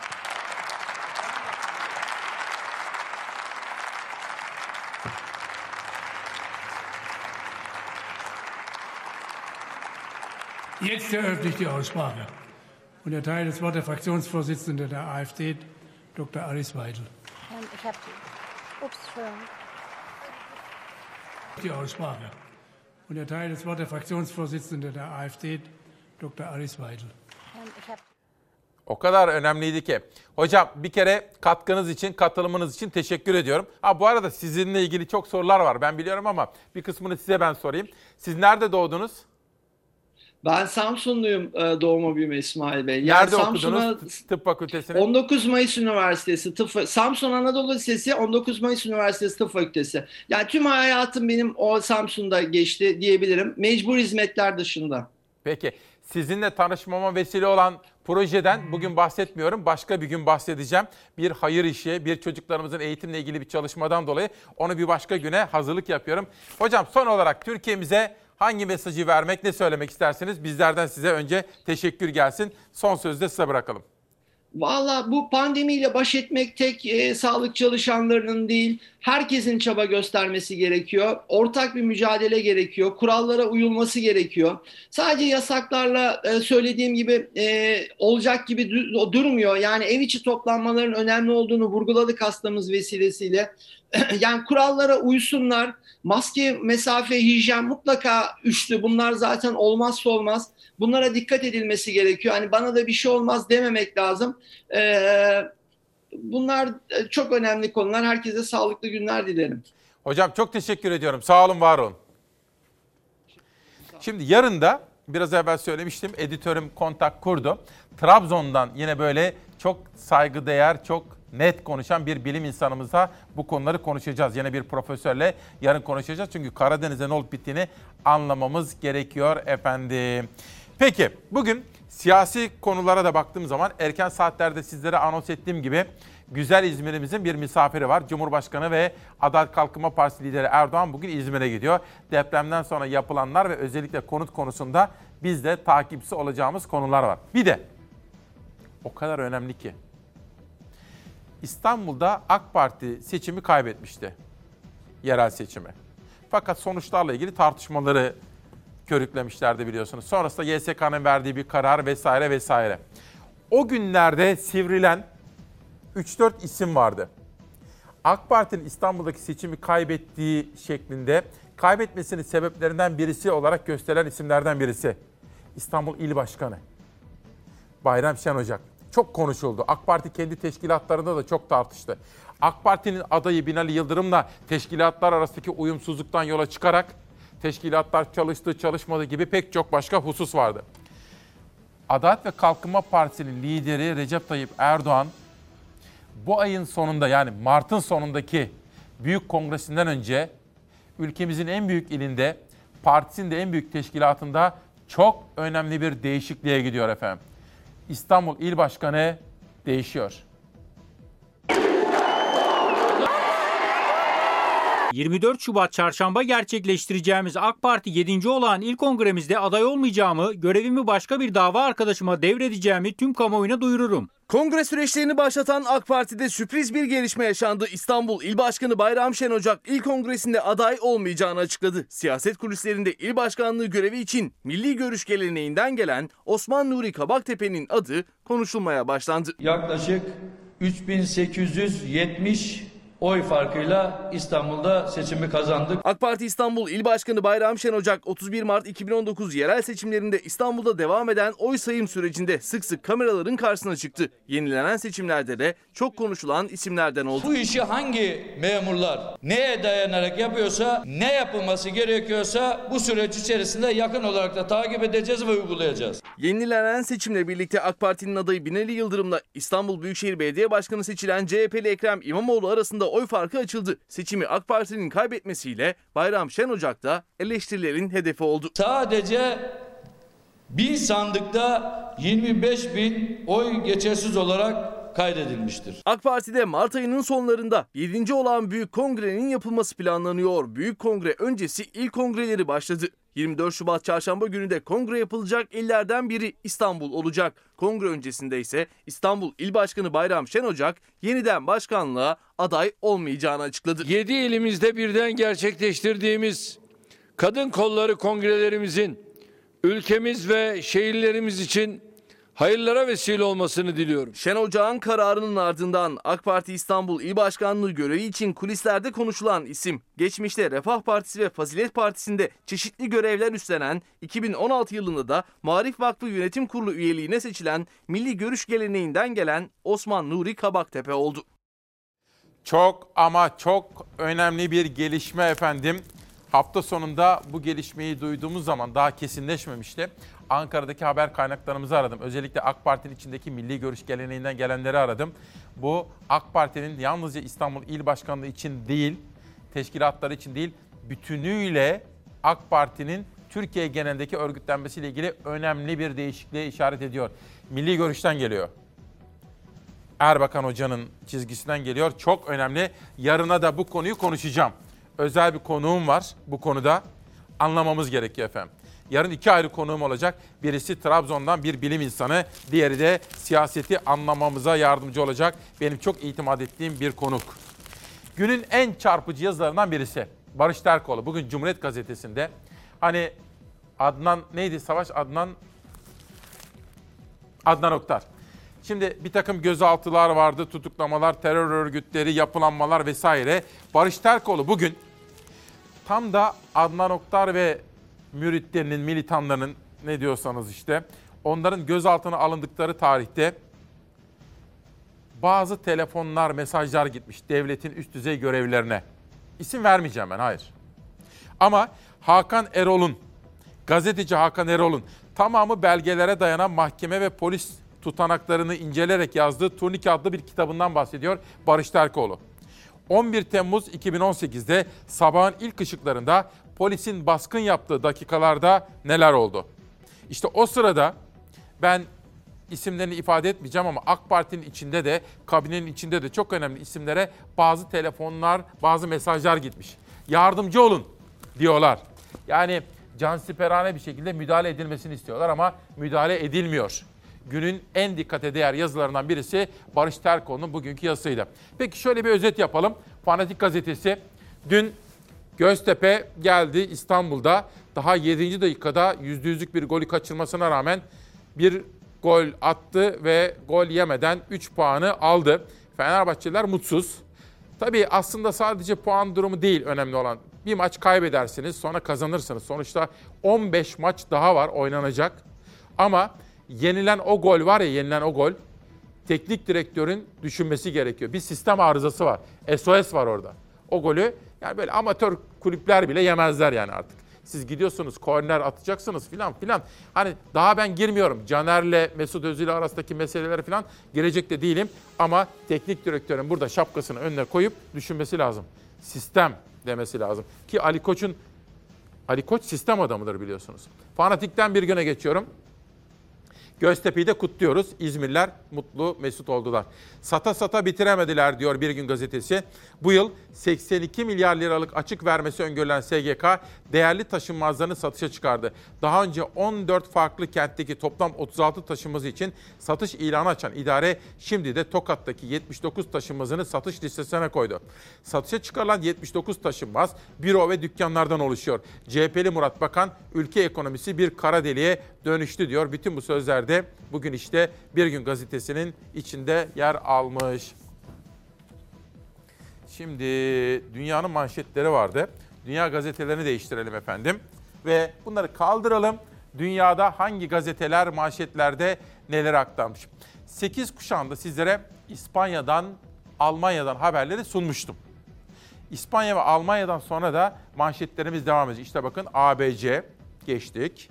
Jetzt eröffne ich die Aussprache und erteile das Wort der Fraktionsvorsitzenden der AfD, Dr. Alice Weidel. Ähm, ich habe die. Ups. Die Aussprache und erteile das Wort der Fraktionsvorsitzenden der AfD, Dr. Alice Weidel. Ähm, ich habe O kadar önemliydi ki. Hocam bir kere katkınız için, katılımınız için teşekkür ediyorum. Ha bu arada sizinle ilgili çok sorular var. Ben biliyorum ama bir kısmını size ben sorayım. Siz nerede doğdunuz? Ben Samsunluyum e, doğma büyüme İsmail Bey. Nerede Samsun'a- okudunuz? Tıp fakültesini. 19 Mayıs Üniversitesi Tıp Samsun Anadolu Lisesi 19 Mayıs Üniversitesi Tıp Fakültesi. Yani tüm hayatım benim o Samsun'da geçti diyebilirim. Mecbur hizmetler dışında. Peki sizinle tanışmama vesile olan projeden bugün bahsetmiyorum. Başka bir gün bahsedeceğim. Bir hayır işi, bir çocuklarımızın eğitimle ilgili bir çalışmadan dolayı onu bir başka güne hazırlık yapıyorum. Hocam son olarak Türkiye'mize hangi mesajı vermek, ne söylemek istersiniz? Bizlerden size önce teşekkür gelsin. Son sözü de size bırakalım. Valla bu pandemiyle baş etmek tek e, sağlık çalışanlarının değil, herkesin çaba göstermesi gerekiyor. Ortak bir mücadele gerekiyor. Kurallara uyulması gerekiyor. Sadece yasaklarla e, söylediğim gibi e, olacak gibi du- durmuyor. Yani ev içi toplanmaların önemli olduğunu vurguladık hastamız vesilesiyle. yani kurallara uysunlar. Maske, mesafe, hijyen mutlaka üçlü. Bunlar zaten olmazsa olmaz. Bunlara dikkat edilmesi gerekiyor. Hani bana da bir şey olmaz dememek lazım. Ee, bunlar e, çok önemli konular. Herkese sağlıklı günler dilerim. Hocam çok teşekkür ediyorum. Sağ olun, var olun. Şimdi yarın da biraz evvel söylemiştim editörüm kontak kurdu. Trabzon'dan yine böyle çok saygıdeğer, çok net konuşan bir bilim insanımızla bu konuları konuşacağız. Yine bir profesörle yarın konuşacağız. Çünkü Karadeniz'de ne olup bittiğini anlamamız gerekiyor efendim. Peki bugün siyasi konulara da baktığım zaman erken saatlerde sizlere anons ettiğim gibi güzel İzmir'imizin bir misafiri var. Cumhurbaşkanı ve Adalet Kalkınma Partisi lideri Erdoğan bugün İzmir'e gidiyor. Depremden sonra yapılanlar ve özellikle konut konusunda biz de takipçisi olacağımız konular var. Bir de o kadar önemli ki İstanbul'da AK Parti seçimi kaybetmişti. Yerel seçimi. Fakat sonuçlarla ilgili tartışmaları körüklemişlerdi biliyorsunuz. Sonrasında YSK'nın verdiği bir karar vesaire vesaire. O günlerde sivrilen 3-4 isim vardı. AK Parti'nin İstanbul'daki seçimi kaybettiği şeklinde kaybetmesinin sebeplerinden birisi olarak gösterilen isimlerden birisi. İstanbul İl Başkanı Bayram Şenocak. Çok konuşuldu. AK Parti kendi teşkilatlarında da çok tartıştı. AK Parti'nin adayı Binali Yıldırım'la teşkilatlar arasındaki uyumsuzluktan yola çıkarak teşkilatlar çalıştı, çalışmadı gibi pek çok başka husus vardı. Adalet ve Kalkınma Partisi'nin lideri Recep Tayyip Erdoğan bu ayın sonunda yani Mart'ın sonundaki büyük kongresinden önce ülkemizin en büyük ilinde, partisinin de en büyük teşkilatında çok önemli bir değişikliğe gidiyor efendim. İstanbul İl Başkanı değişiyor. 24 Şubat çarşamba gerçekleştireceğimiz AK Parti 7. olan il kongremizde aday olmayacağımı, görevimi başka bir dava arkadaşıma devredeceğimi tüm kamuoyuna duyururum. Kongre süreçlerini başlatan AK Parti'de sürpriz bir gelişme yaşandı. İstanbul İl Başkanı Bayram Şenocak il kongresinde aday olmayacağını açıkladı. Siyaset kulislerinde il başkanlığı görevi için milli görüş geleneğinden gelen Osman Nuri Kabaktepe'nin adı konuşulmaya başlandı. Yaklaşık 3870 oy farkıyla İstanbul'da seçimi kazandık. AK Parti İstanbul İl Başkanı Bayram Şenocak 31 Mart 2019 yerel seçimlerinde İstanbul'da devam eden oy sayım sürecinde sık sık kameraların karşısına çıktı. Yenilenen seçimlerde de çok konuşulan isimlerden oldu. Bu işi hangi memurlar neye dayanarak yapıyorsa, ne yapılması gerekiyorsa bu süreç içerisinde yakın olarak da takip edeceğiz ve uygulayacağız. Yenilenen seçimle birlikte AK Parti'nin adayı Binali Yıldırım'la İstanbul Büyükşehir Belediye Başkanı seçilen CHP'li Ekrem İmamoğlu arasında oy farkı açıldı. Seçimi AK Parti'nin kaybetmesiyle Bayram Şenocak da eleştirilerin hedefi oldu. Sadece bin sandıkta 25 bin oy geçersiz olarak kaydedilmiştir. AK Parti'de Mart ayının sonlarında 7. olan Büyük Kongre'nin yapılması planlanıyor. Büyük Kongre öncesi ilk kongreleri başladı. 24 Şubat çarşamba günü de kongre yapılacak illerden biri İstanbul olacak. Kongre öncesinde ise İstanbul İl Başkanı Bayram Şenocak yeniden başkanlığa aday olmayacağını açıkladı. 7 ilimizde birden gerçekleştirdiğimiz kadın kolları kongrelerimizin ülkemiz ve şehirlerimiz için hayırlara vesile olmasını diliyorum. Şen Ocağın kararının ardından AK Parti İstanbul İl Başkanlığı görevi için kulislerde konuşulan isim, geçmişte Refah Partisi ve Fazilet Partisi'nde çeşitli görevler üstlenen, 2016 yılında da Marif Vakfı Yönetim Kurulu üyeliğine seçilen Milli Görüş geleneğinden gelen Osman Nuri Kabaktepe oldu. Çok ama çok önemli bir gelişme efendim. Hafta sonunda bu gelişmeyi duyduğumuz zaman daha kesinleşmemişti. Ankara'daki haber kaynaklarımızı aradım. Özellikle AK Parti'nin içindeki milli görüş geleneğinden gelenleri aradım. Bu AK Parti'nin yalnızca İstanbul İl Başkanlığı için değil, teşkilatları için değil, bütünüyle AK Parti'nin Türkiye genelindeki örgütlenmesiyle ilgili önemli bir değişikliğe işaret ediyor. Milli görüşten geliyor. Erbakan Hoca'nın çizgisinden geliyor. Çok önemli. Yarına da bu konuyu konuşacağım. Özel bir konuğum var bu konuda. Anlamamız gerekiyor efendim. Yarın iki ayrı konuğum olacak. Birisi Trabzon'dan bir bilim insanı, diğeri de siyaseti anlamamıza yardımcı olacak. Benim çok itimat ettiğim bir konuk. Günün en çarpıcı yazılarından birisi. Barış Terkoğlu bugün Cumhuriyet Gazetesi'nde hani Adnan neydi Savaş Adnan Adnan Oktar. Şimdi bir takım gözaltılar vardı, tutuklamalar, terör örgütleri, yapılanmalar vesaire. Barış Terkoğlu bugün tam da Adnan Oktar ve müritlerinin, militanlarının ne diyorsanız işte onların gözaltına alındıkları tarihte bazı telefonlar, mesajlar gitmiş devletin üst düzey görevlilerine. İsim vermeyeceğim ben, hayır. Ama Hakan Erol'un, gazeteci Hakan Erol'un tamamı belgelere dayanan mahkeme ve polis tutanaklarını inceleyerek yazdığı Turnike adlı bir kitabından bahsediyor Barış Terkoğlu. 11 Temmuz 2018'de sabahın ilk ışıklarında polisin baskın yaptığı dakikalarda neler oldu? İşte o sırada ben isimlerini ifade etmeyeceğim ama AK Parti'nin içinde de kabinenin içinde de çok önemli isimlere bazı telefonlar, bazı mesajlar gitmiş. Yardımcı olun diyorlar. Yani cansiperane bir şekilde müdahale edilmesini istiyorlar ama müdahale edilmiyor. Günün en dikkate değer yazılarından birisi Barış Terkoğlu'nun bugünkü yazısıydı. Peki şöyle bir özet yapalım. Fanatik gazetesi dün Göztepe geldi İstanbul'da. Daha 7. dakikada %100'lük bir golü kaçırmasına rağmen bir gol attı ve gol yemeden 3 puanı aldı. Fenerbahçeliler mutsuz. Tabii aslında sadece puan durumu değil önemli olan. Bir maç kaybedersiniz sonra kazanırsınız. Sonuçta 15 maç daha var oynanacak. Ama yenilen o gol var ya yenilen o gol teknik direktörün düşünmesi gerekiyor. Bir sistem arızası var. SOS var orada. O golü yani böyle amatör kulüpler bile yemezler yani artık. Siz gidiyorsunuz korner atacaksınız filan filan. Hani daha ben girmiyorum. Caner'le Mesut Özil arasındaki meselelere filan girecek de değilim. Ama teknik direktörün burada şapkasını önüne koyup düşünmesi lazım. Sistem demesi lazım. Ki Ali Koç'un Ali Koç sistem adamıdır biliyorsunuz. Fanatikten bir güne geçiyorum. Göztepe'yi de kutluyoruz. İzmirliler mutlu, mesut oldular. Sata sata bitiremediler diyor Bir Gün Gazetesi. Bu yıl 82 milyar liralık açık vermesi öngörülen SGK değerli taşınmazlarını satışa çıkardı. Daha önce 14 farklı kentteki toplam 36 taşınmazı için satış ilanı açan idare şimdi de Tokat'taki 79 taşınmazını satış listesine koydu. Satışa çıkarılan 79 taşınmaz büro ve dükkanlardan oluşuyor. CHP'li Murat Bakan ülke ekonomisi bir kara deliğe dönüştü diyor. Bütün bu sözlerde bugün işte Bir Gün Gazetesi'nin içinde yer almış. Şimdi dünyanın manşetleri vardı. Dünya gazetelerini değiştirelim efendim. Ve bunları kaldıralım. Dünyada hangi gazeteler manşetlerde neler aktarmış. 8 kuşağında sizlere İspanya'dan, Almanya'dan haberleri sunmuştum. İspanya ve Almanya'dan sonra da manşetlerimiz devam edecek. İşte bakın ABC geçtik.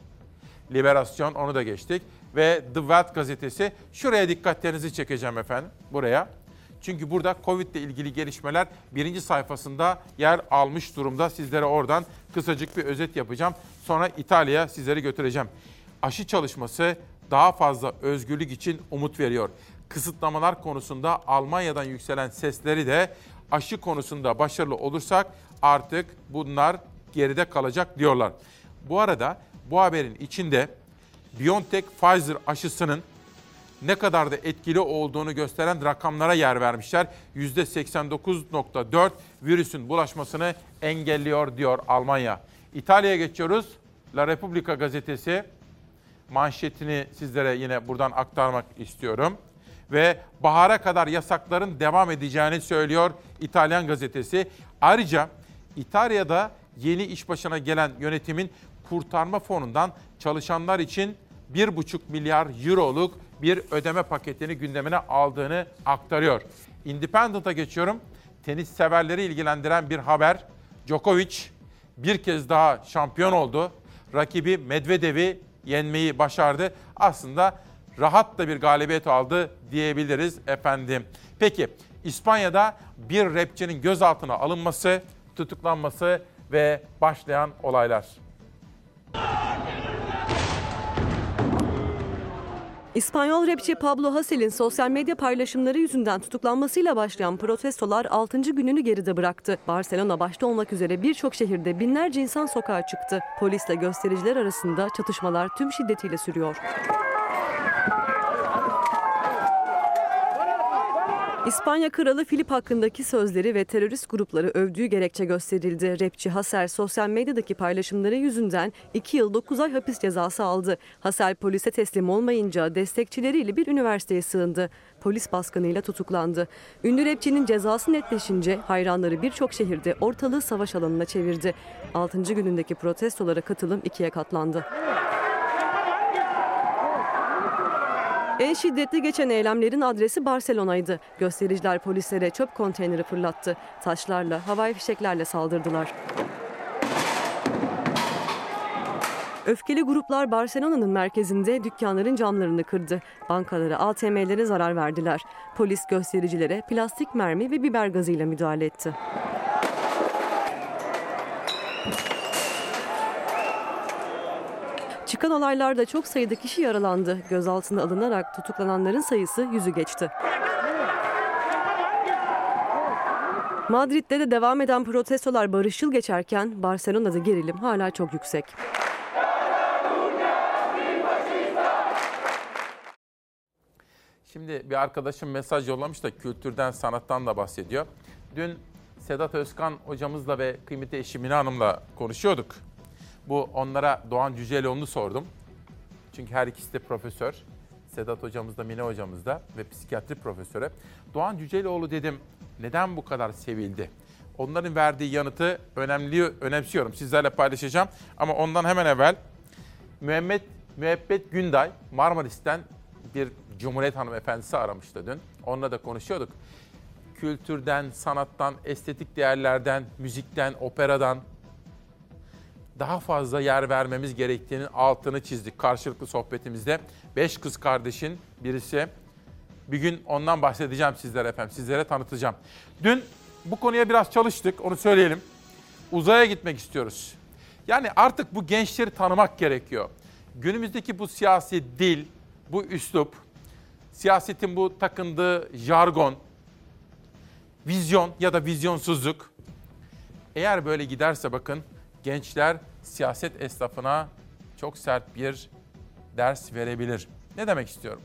Liberasyon onu da geçtik. Ve The Welt gazetesi. Şuraya dikkatlerinizi çekeceğim efendim. Buraya. Çünkü burada Covid ile ilgili gelişmeler birinci sayfasında yer almış durumda. Sizlere oradan kısacık bir özet yapacağım. Sonra İtalya'ya sizleri götüreceğim. Aşı çalışması daha fazla özgürlük için umut veriyor. Kısıtlamalar konusunda Almanya'dan yükselen sesleri de aşı konusunda başarılı olursak artık bunlar geride kalacak diyorlar. Bu arada bu haberin içinde BioNTech Pfizer aşısının ne kadar da etkili olduğunu gösteren rakamlara yer vermişler. %89.4 virüsün bulaşmasını engelliyor diyor Almanya. İtalya'ya geçiyoruz. La Repubblica gazetesi manşetini sizlere yine buradan aktarmak istiyorum. Ve bahara kadar yasakların devam edeceğini söylüyor İtalyan gazetesi. Ayrıca İtalya'da yeni iş başına gelen yönetimin kurtarma fonundan çalışanlar için 1,5 milyar euroluk bir ödeme paketini gündemine aldığını aktarıyor. Independent'a geçiyorum. Tenis severleri ilgilendiren bir haber. Djokovic bir kez daha şampiyon oldu. Rakibi Medvedev'i yenmeyi başardı. Aslında rahat da bir galibiyet aldı diyebiliriz efendim. Peki İspanya'da bir rapçinin gözaltına alınması, tutuklanması ve başlayan olaylar. İspanyol rapçi Pablo Hasél sosyal medya paylaşımları yüzünden tutuklanmasıyla başlayan protestolar 6. gününü geride bıraktı. Barcelona başta olmak üzere birçok şehirde binlerce insan sokağa çıktı. Polisle göstericiler arasında çatışmalar tüm şiddetiyle sürüyor. İspanya Kralı Filip hakkındaki sözleri ve terörist grupları övdüğü gerekçe gösterildi. Rapçi Haser sosyal medyadaki paylaşımları yüzünden 2 yıl 9 ay hapis cezası aldı. Haser polise teslim olmayınca destekçileriyle bir üniversiteye sığındı. Polis baskınıyla tutuklandı. Ünlü rapçinin cezası netleşince hayranları birçok şehirde ortalığı savaş alanına çevirdi. 6. günündeki protestolara katılım ikiye katlandı. En şiddetli geçen eylemlerin adresi Barcelona'ydı. Göstericiler polislere çöp konteyneri fırlattı. Taşlarla, havai fişeklerle saldırdılar. Öfkeli gruplar Barcelona'nın merkezinde dükkanların camlarını kırdı. Bankalara, ATM'lere zarar verdiler. Polis göstericilere plastik mermi ve biber gazıyla müdahale etti. Çıkan olaylarda çok sayıda kişi yaralandı. Gözaltına alınarak tutuklananların sayısı yüzü geçti. Madrid'de de devam eden protestolar barışçıl geçerken Barcelona'da gerilim hala çok yüksek. Şimdi bir arkadaşım mesaj yollamış da kültürden, sanattan da bahsediyor. Dün Sedat Özkan hocamızla ve kıymetli eşi Mine Hanım'la konuşuyorduk. Bu onlara Doğan Cüceloğlu'nu sordum. Çünkü her ikisi de profesör. Sedat hocamız da Mine hocamız da ve psikiyatri profesörü. Doğan Cüceloğlu dedim neden bu kadar sevildi? Onların verdiği yanıtı önemli önemsiyorum. Sizlerle paylaşacağım. Ama ondan hemen evvel Mühammed Müebbet Günday Marmaris'ten bir Cumhuriyet hanımefendisi aramıştı dün. Onunla da konuşuyorduk. Kültürden, sanattan, estetik değerlerden, müzikten, operadan, daha fazla yer vermemiz gerektiğinin altını çizdik karşılıklı sohbetimizde. Beş kız kardeşin birisi. Bir gün ondan bahsedeceğim sizlere efendim. Sizlere tanıtacağım. Dün bu konuya biraz çalıştık. Onu söyleyelim. Uzaya gitmek istiyoruz. Yani artık bu gençleri tanımak gerekiyor. Günümüzdeki bu siyasi dil, bu üslup, siyasetin bu takındığı jargon, vizyon ya da vizyonsuzluk. Eğer böyle giderse bakın gençler siyaset esnafına çok sert bir ders verebilir. Ne demek istiyorum?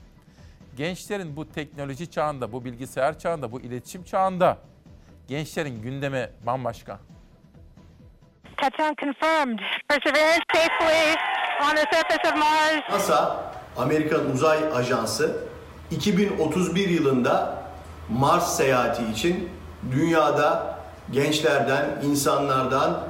Gençlerin bu teknoloji çağında, bu bilgisayar çağında, bu iletişim çağında gençlerin gündemi bambaşka. Touchdown confirmed. Perseverance safely on the surface of Mars. NASA, Amerikan Uzay Ajansı 2031 yılında Mars seyahati için dünyada gençlerden, insanlardan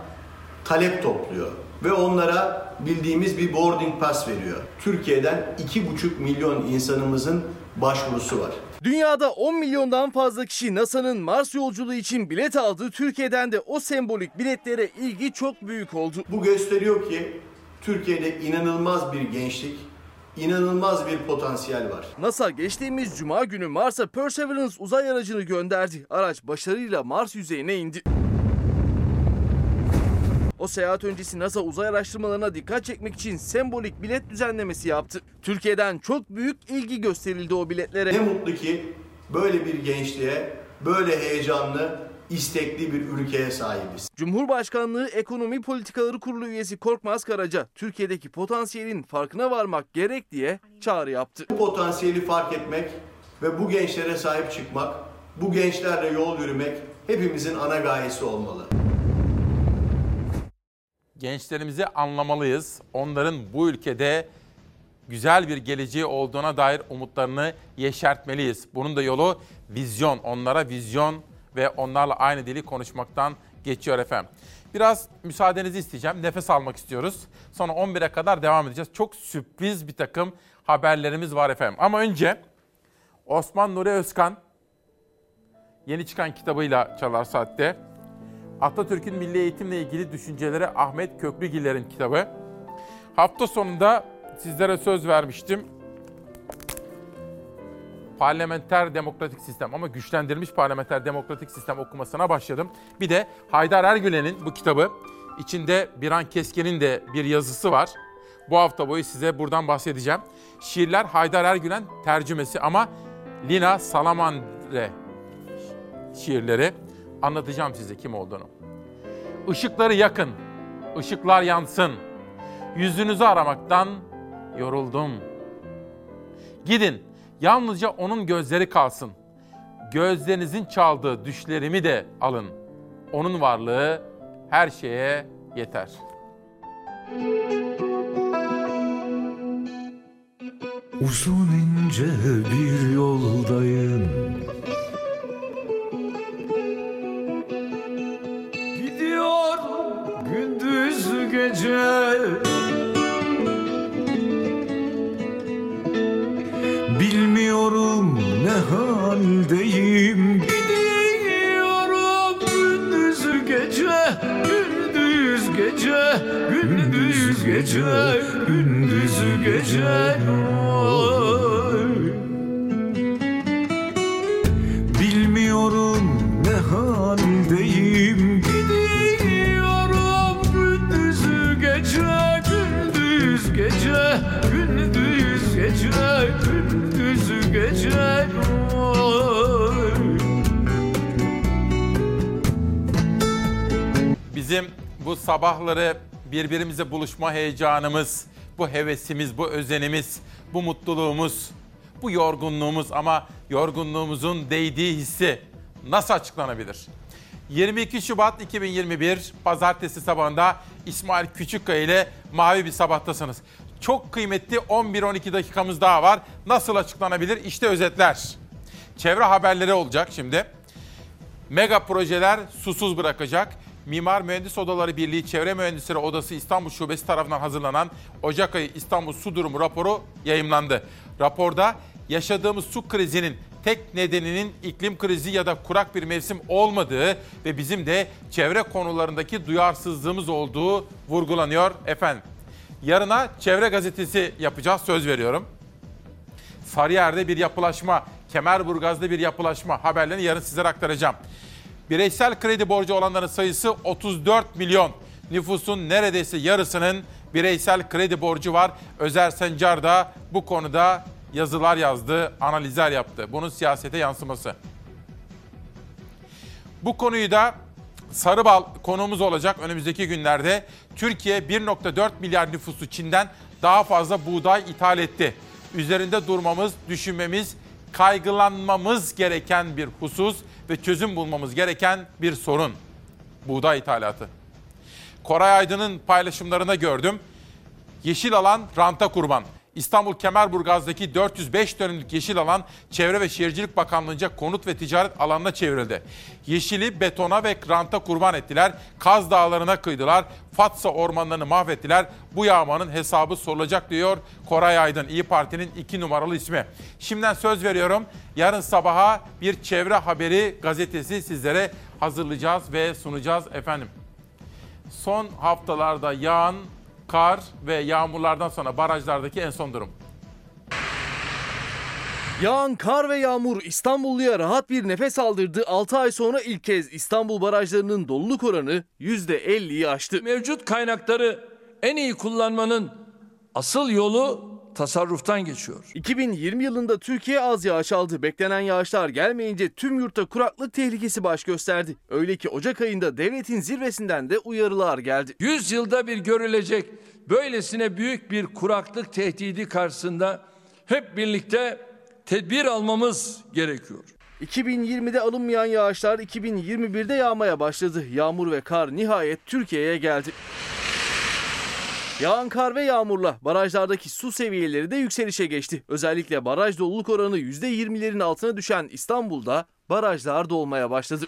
talep topluyor ve onlara bildiğimiz bir boarding pass veriyor. Türkiye'den 2,5 milyon insanımızın başvurusu var. Dünyada 10 milyondan fazla kişi NASA'nın Mars yolculuğu için bilet aldı. Türkiye'den de o sembolik biletlere ilgi çok büyük oldu. Bu gösteriyor ki Türkiye'de inanılmaz bir gençlik, inanılmaz bir potansiyel var. NASA geçtiğimiz cuma günü Mars'a Perseverance uzay aracını gönderdi. Araç başarıyla Mars yüzeyine indi. O seyahat öncesi NASA uzay araştırmalarına dikkat çekmek için sembolik bilet düzenlemesi yaptı. Türkiye'den çok büyük ilgi gösterildi o biletlere. Ne mutlu ki böyle bir gençliğe, böyle heyecanlı, istekli bir ülkeye sahibiz. Cumhurbaşkanlığı Ekonomi Politikaları Kurulu üyesi Korkmaz Karaca, Türkiye'deki potansiyelin farkına varmak gerek diye çağrı yaptı. Bu potansiyeli fark etmek ve bu gençlere sahip çıkmak, bu gençlerle yol yürümek hepimizin ana gayesi olmalı. Gençlerimizi anlamalıyız. Onların bu ülkede güzel bir geleceği olduğuna dair umutlarını yeşertmeliyiz. Bunun da yolu vizyon. Onlara vizyon ve onlarla aynı dili konuşmaktan geçiyor efendim. Biraz müsaadenizi isteyeceğim. Nefes almak istiyoruz. Sonra 11'e kadar devam edeceğiz. Çok sürpriz bir takım haberlerimiz var efendim. Ama önce Osman Nuri Özkan yeni çıkan kitabıyla Çalar Saat'te Atatürk'ün milli eğitimle ilgili düşünceleri Ahmet Köklügiller'in kitabı. Hafta sonunda sizlere söz vermiştim. Parlamenter demokratik sistem ama güçlendirilmiş parlamenter demokratik sistem okumasına başladım. Bir de Haydar Ergülen'in bu kitabı içinde Biran Keskin'in de bir yazısı var. Bu hafta boyu size buradan bahsedeceğim. Şiirler Haydar Ergülen tercümesi ama Lina Salamandre şiirleri anlatacağım size kim olduğunu. Işıkları yakın, ışıklar yansın. Yüzünüzü aramaktan yoruldum. Gidin, yalnızca onun gözleri kalsın. Gözlerinizin çaldığı düşlerimi de alın. Onun varlığı her şeye yeter. Uzun ince bir yoldayım gündüz gece Bilmiyorum ne haldeyim Gidiyorum gündüz gece Gündüz gece Gündüz gece Gündüz gece Oy. Sabahları birbirimize buluşma heyecanımız, bu hevesimiz, bu özenimiz, bu mutluluğumuz, bu yorgunluğumuz ama yorgunluğumuzun değdiği hissi nasıl açıklanabilir? 22 Şubat 2021 Pazartesi sabahında İsmail Küçükkaya ile Mavi Bir Sabah'tasınız. Çok kıymetli 11-12 dakikamız daha var. Nasıl açıklanabilir? İşte özetler. Çevre haberleri olacak şimdi. Mega projeler susuz bırakacak. Mimar Mühendis Odaları Birliği Çevre Mühendisleri Odası İstanbul Şubesi tarafından hazırlanan Ocak ayı İstanbul Su Durumu raporu yayımlandı. Raporda yaşadığımız su krizinin tek nedeninin iklim krizi ya da kurak bir mevsim olmadığı ve bizim de çevre konularındaki duyarsızlığımız olduğu vurgulanıyor efendim. Yarına Çevre Gazetesi yapacağız söz veriyorum. Sarıyer'de bir yapılaşma, Kemerburgaz'da bir yapılaşma haberlerini yarın sizlere aktaracağım. Bireysel kredi borcu olanların sayısı 34 milyon. Nüfusun neredeyse yarısının bireysel kredi borcu var. Özer Sencar da bu konuda yazılar yazdı, analizler yaptı. Bunun siyasete yansıması. Bu konuyu da Sarıbal konuğumuz olacak önümüzdeki günlerde. Türkiye 1.4 milyar nüfusu Çin'den daha fazla buğday ithal etti. Üzerinde durmamız, düşünmemiz, kaygılanmamız gereken bir husus ve çözüm bulmamız gereken bir sorun. Buğday ithalatı. Koray Aydın'ın paylaşımlarına gördüm. Yeşil alan ranta kurban. İstanbul Kemerburgaz'daki 405 dönümlük yeşil alan Çevre ve Şehircilik Bakanlığı'nca konut ve ticaret alanına çevrildi. Yeşili betona ve ranta kurban ettiler. Kaz Dağları'na kıydılar. Fatsa ormanlarını mahvettiler. Bu yağmanın hesabı sorulacak diyor Koray Aydın. İyi Parti'nin iki numaralı ismi. Şimdiden söz veriyorum. Yarın sabaha bir çevre haberi gazetesi sizlere hazırlayacağız ve sunacağız efendim. Son haftalarda yağan kar ve yağmurlardan sonra barajlardaki en son durum. Yağan kar ve yağmur İstanbulluya rahat bir nefes aldırdı. 6 ay sonra ilk kez İstanbul barajlarının doluluk oranı %50'yi aştı. Mevcut kaynakları en iyi kullanmanın asıl yolu tasarruftan geçiyor. 2020 yılında Türkiye az yağış aldı. Beklenen yağışlar gelmeyince tüm yurtta kuraklık tehlikesi baş gösterdi. Öyle ki Ocak ayında devletin zirvesinden de uyarılar geldi. 100 yılda bir görülecek böylesine büyük bir kuraklık tehdidi karşısında hep birlikte tedbir almamız gerekiyor. 2020'de alınmayan yağışlar 2021'de yağmaya başladı. Yağmur ve kar nihayet Türkiye'ye geldi. Yağan kar ve yağmurla barajlardaki su seviyeleri de yükselişe geçti. Özellikle baraj doluluk oranı %20'lerin altına düşen İstanbul'da barajlar dolmaya başladı.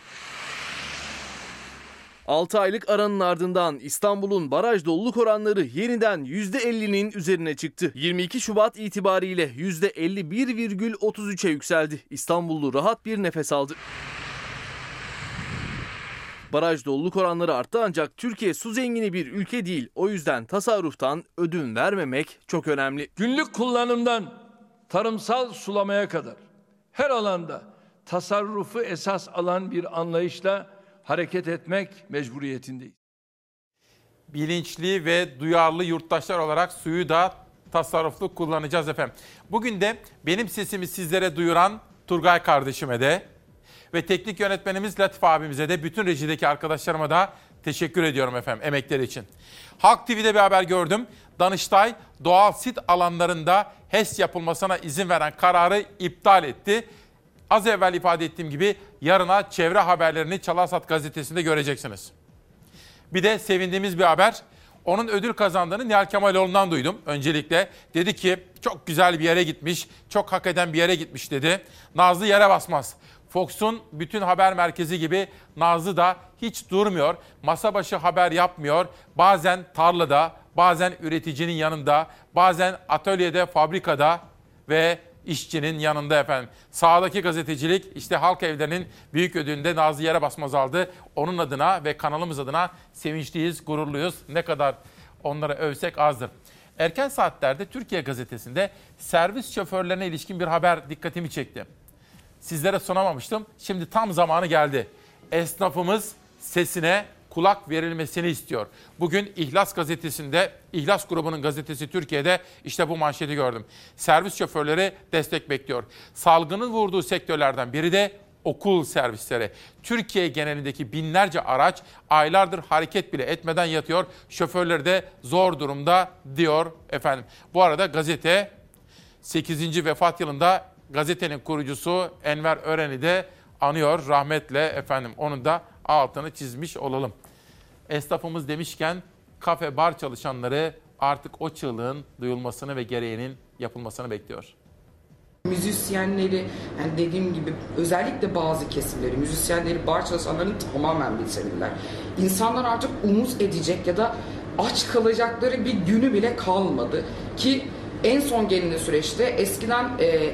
6 aylık aranın ardından İstanbul'un baraj doluluk oranları yeniden %50'nin üzerine çıktı. 22 Şubat itibariyle %51,33'e yükseldi. İstanbullu rahat bir nefes aldı. Baraj doluluk oranları arttı ancak Türkiye su zengini bir ülke değil. O yüzden tasarruftan ödün vermemek çok önemli. Günlük kullanımdan tarımsal sulamaya kadar her alanda tasarrufu esas alan bir anlayışla hareket etmek mecburiyetindeyiz. Bilinçli ve duyarlı yurttaşlar olarak suyu da tasarruflu kullanacağız efendim. Bugün de benim sesimi sizlere duyuran Turgay kardeşime de ve teknik yönetmenimiz Latif abimize de bütün rejideki arkadaşlarıma da teşekkür ediyorum efendim emekleri için. Halk TV'de bir haber gördüm. Danıştay doğal sit alanlarında HES yapılmasına izin veren kararı iptal etti. Az evvel ifade ettiğim gibi yarına çevre haberlerini Çalarsat gazetesinde göreceksiniz. Bir de sevindiğimiz bir haber. Onun ödül kazandığını Nihal Kemaloğlu'ndan duydum öncelikle. Dedi ki çok güzel bir yere gitmiş, çok hak eden bir yere gitmiş dedi. Nazlı yere basmaz. Fox'un bütün haber merkezi gibi Nazlı da hiç durmuyor. Masa başı haber yapmıyor. Bazen tarlada, bazen üreticinin yanında, bazen atölyede, fabrikada ve işçinin yanında efendim. Sağdaki gazetecilik işte halk evlerinin büyük ödülünde Nazlı Yere Basmaz aldı. Onun adına ve kanalımız adına sevinçliyiz, gururluyuz. Ne kadar onlara övsek azdır. Erken saatlerde Türkiye gazetesinde servis şoförlerine ilişkin bir haber dikkatimi çekti. Sizlere sunamamıştım. Şimdi tam zamanı geldi. Esnafımız sesine kulak verilmesini istiyor. Bugün İhlas gazetesinde, İhlas grubunun gazetesi Türkiye'de işte bu manşeti gördüm. Servis şoförleri destek bekliyor. Salgının vurduğu sektörlerden biri de okul servisleri. Türkiye genelindeki binlerce araç aylardır hareket bile etmeden yatıyor. Şoförleri de zor durumda diyor efendim. Bu arada gazete 8. vefat yılında gazetenin kurucusu Enver Ören'i de anıyor rahmetle efendim. Onun da altını çizmiş olalım. Esnafımız demişken kafe bar çalışanları artık o çığlığın duyulmasını ve gereğinin yapılmasını bekliyor. Müzisyenleri yani dediğim gibi özellikle bazı kesimleri, müzisyenleri, bar çalışanlarını tamamen bitirdiler. İnsanlar artık umut edecek ya da aç kalacakları bir günü bile kalmadı. Ki en son gelinen süreçte eskiden e,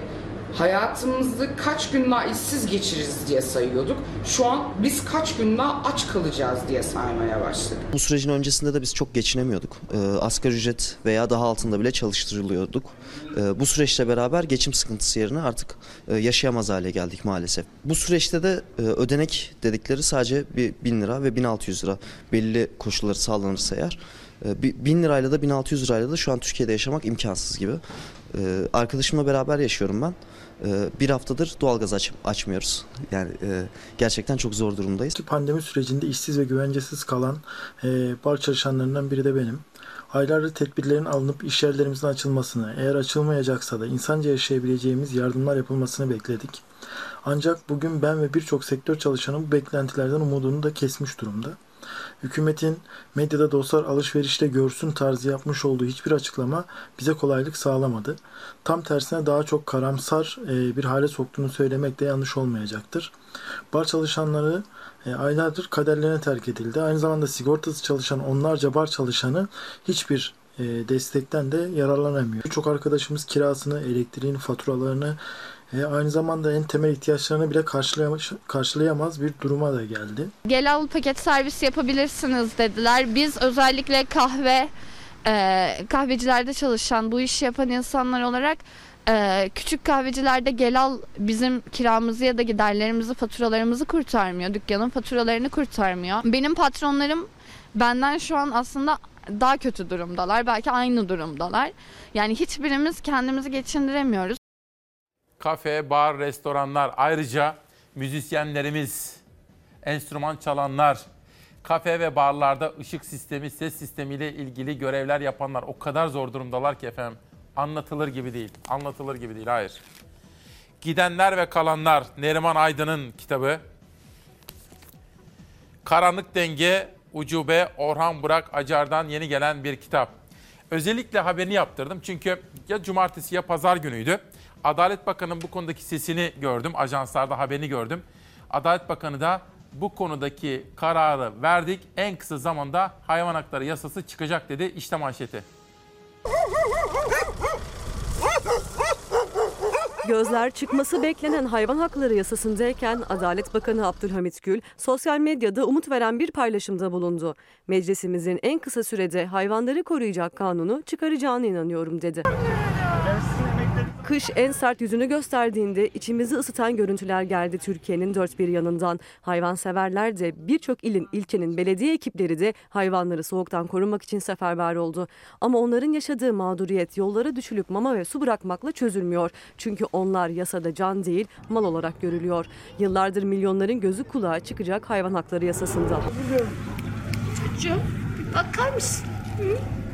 hayatımızı kaç gün daha işsiz geçiririz diye sayıyorduk. Şu an biz kaç gün daha aç kalacağız diye saymaya başladık. Bu sürecin öncesinde de biz çok geçinemiyorduk. E, asgari ücret veya daha altında bile çalıştırılıyorduk. E, bu süreçle beraber geçim sıkıntısı yerine artık e, yaşayamaz hale geldik maalesef. Bu süreçte de e, ödenek dedikleri sadece bir 1000 lira ve 1600 lira belli koşulları sağlanırsa eğer. E, 1000 lirayla da 1600 lirayla da şu an Türkiye'de yaşamak imkansız gibi. E, arkadaşımla beraber yaşıyorum ben. E, bir haftadır doğalgaz aç, açmıyoruz. Yani e, gerçekten çok zor durumdayız. Pandemi sürecinde işsiz ve güvencesiz kalan e, bar çalışanlarından biri de benim. Aylardır tedbirlerin alınıp iş yerlerimizin açılmasını, eğer açılmayacaksa da insanca yaşayabileceğimiz yardımlar yapılmasını bekledik. Ancak bugün ben ve birçok sektör çalışanı bu beklentilerden umudunu da kesmiş durumda. Hükümetin medyada dostlar alışverişte görsün tarzı yapmış olduğu hiçbir açıklama bize kolaylık sağlamadı. Tam tersine daha çok karamsar bir hale soktuğunu söylemek de yanlış olmayacaktır. Bar çalışanları aylardır kaderlerine terk edildi. Aynı zamanda sigortası çalışan onlarca bar çalışanı hiçbir destekten de yararlanamıyor. Birçok arkadaşımız kirasını, elektriğini, faturalarını e, aynı zamanda en temel ihtiyaçlarını bile karşılayamaz, bir duruma da geldi. Gel al paket servis yapabilirsiniz dediler. Biz özellikle kahve e, kahvecilerde çalışan bu işi yapan insanlar olarak Ee, küçük kahvecilerde gel al bizim kiramızı ya da giderlerimizi, faturalarımızı kurtarmıyor. Dükkanın faturalarını kurtarmıyor. Benim patronlarım benden şu an aslında daha kötü durumdalar. Belki aynı durumdalar. Yani hiçbirimiz kendimizi geçindiremiyoruz. Kafe, bar, restoranlar ayrıca müzisyenlerimiz, enstrüman çalanlar, kafe ve barlarda ışık sistemi, ses sistemiyle ilgili görevler yapanlar o kadar zor durumdalar ki efendim. Anlatılır gibi değil. Anlatılır gibi değil. Hayır. Gidenler ve Kalanlar Neriman Aydın'ın kitabı. Karanlık Denge Ucube Orhan Burak Acar'dan yeni gelen bir kitap. Özellikle haberini yaptırdım çünkü ya cumartesi ya pazar günüydü. Adalet Bakanı'nın bu konudaki sesini gördüm. Ajanslarda haberini gördüm. Adalet Bakanı da bu konudaki kararı verdik. En kısa zamanda hayvan hakları yasası çıkacak dedi. İşte manşeti. Gözler çıkması beklenen hayvan hakları yasasındayken Adalet Bakanı Abdülhamit Gül sosyal medyada umut veren bir paylaşımda bulundu. Meclisimizin en kısa sürede hayvanları koruyacak kanunu çıkaracağına inanıyorum dedi. Kış en sert yüzünü gösterdiğinde içimizi ısıtan görüntüler geldi Türkiye'nin dört bir yanından. Hayvanseverler de birçok ilin, ilçenin belediye ekipleri de hayvanları soğuktan korumak için seferber oldu. Ama onların yaşadığı mağduriyet yollara düşülüp mama ve su bırakmakla çözülmüyor. Çünkü onlar yasada can değil mal olarak görülüyor. Yıllardır milyonların gözü kulağı çıkacak hayvan hakları yasasında. Çocuğum bakar mısın? Hı?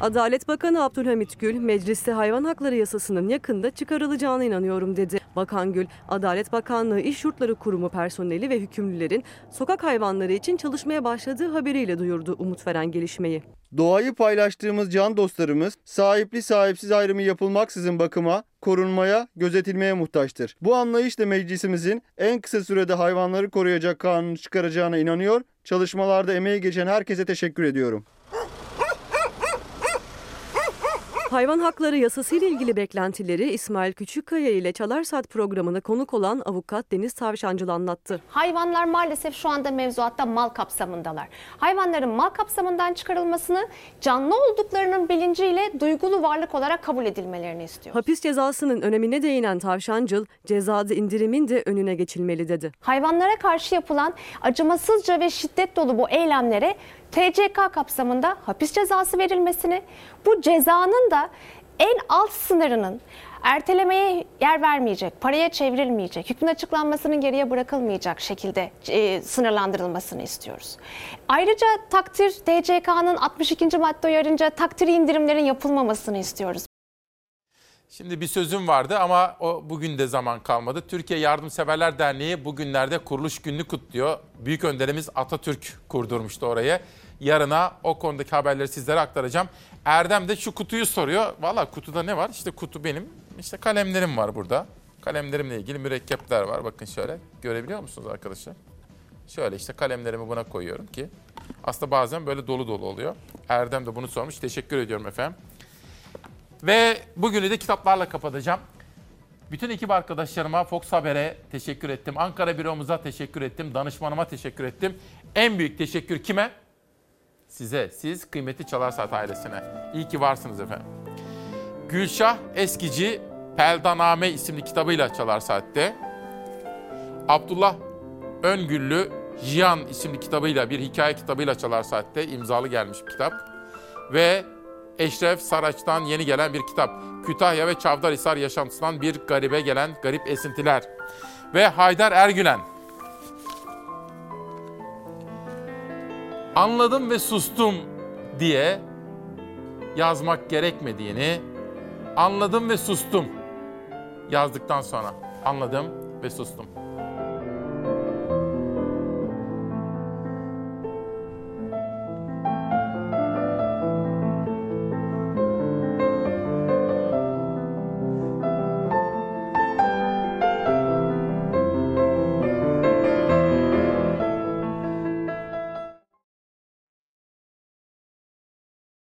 Adalet Bakanı Abdülhamit Gül, mecliste hayvan hakları yasasının yakında çıkarılacağına inanıyorum dedi. Bakan Gül, Adalet Bakanlığı İş Yurtları Kurumu personeli ve hükümlülerin sokak hayvanları için çalışmaya başladığı haberiyle duyurdu umut veren gelişmeyi. Doğayı paylaştığımız can dostlarımız sahipli sahipsiz ayrımı yapılmaksızın bakıma, korunmaya, gözetilmeye muhtaçtır. Bu anlayışla meclisimizin en kısa sürede hayvanları koruyacak kanunu çıkaracağına inanıyor. Çalışmalarda emeği geçen herkese teşekkür ediyorum. Hayvan hakları yasası ile ilgili beklentileri İsmail Küçükkaya ile Çalar Saat programına konuk olan avukat Deniz Tavşancıl anlattı. Hayvanlar maalesef şu anda mevzuatta mal kapsamındalar. Hayvanların mal kapsamından çıkarılmasını canlı olduklarının bilinciyle duygulu varlık olarak kabul edilmelerini istiyor. Hapis cezasının önemine değinen Tavşancıl, cezada indirimin de önüne geçilmeli dedi. Hayvanlara karşı yapılan acımasızca ve şiddet dolu bu eylemlere TCK kapsamında hapis cezası verilmesini, bu cezanın da en alt sınırının ertelemeye yer vermeyecek, paraya çevrilmeyecek, hükmün açıklanmasının geriye bırakılmayacak şekilde e, sınırlandırılmasını istiyoruz. Ayrıca takdir TCK'nın 62. madde uyarınca takdir indirimlerin yapılmamasını istiyoruz. Şimdi bir sözüm vardı ama o bugün de zaman kalmadı. Türkiye Yardımseverler Derneği bugünlerde kuruluş gününü kutluyor. Büyük önderimiz Atatürk kurdurmuştu orayı. Yarına o konudaki haberleri sizlere aktaracağım. Erdem de şu kutuyu soruyor. Valla kutuda ne var? İşte kutu benim. İşte kalemlerim var burada. Kalemlerimle ilgili mürekkepler var. Bakın şöyle. Görebiliyor musunuz arkadaşlar? Şöyle işte kalemlerimi buna koyuyorum ki. Aslında bazen böyle dolu dolu oluyor. Erdem de bunu sormuş. Teşekkür ediyorum efendim. Ve bugünü de kitaplarla kapatacağım. Bütün ekip arkadaşlarıma, Fox Haber'e teşekkür ettim. Ankara büromuza teşekkür ettim. Danışmanıma teşekkür ettim. En büyük teşekkür kime? Size, siz kıymetli Çalar Saat ailesine. İyi ki varsınız efendim. Gülşah Eskici Peldaname isimli kitabıyla Çalar Saat'te. Abdullah Öngüllü Jiyan isimli kitabıyla, bir hikaye kitabıyla Çalar Saat'te imzalı gelmiş bir kitap. Ve Eşref Saraç'tan yeni gelen bir kitap. Kütahya ve Çavdarhisar yaşantısından bir garibe gelen garip esintiler. Ve Haydar Ergülen. Anladım ve sustum diye yazmak gerekmediğini anladım ve sustum yazdıktan sonra anladım ve sustum.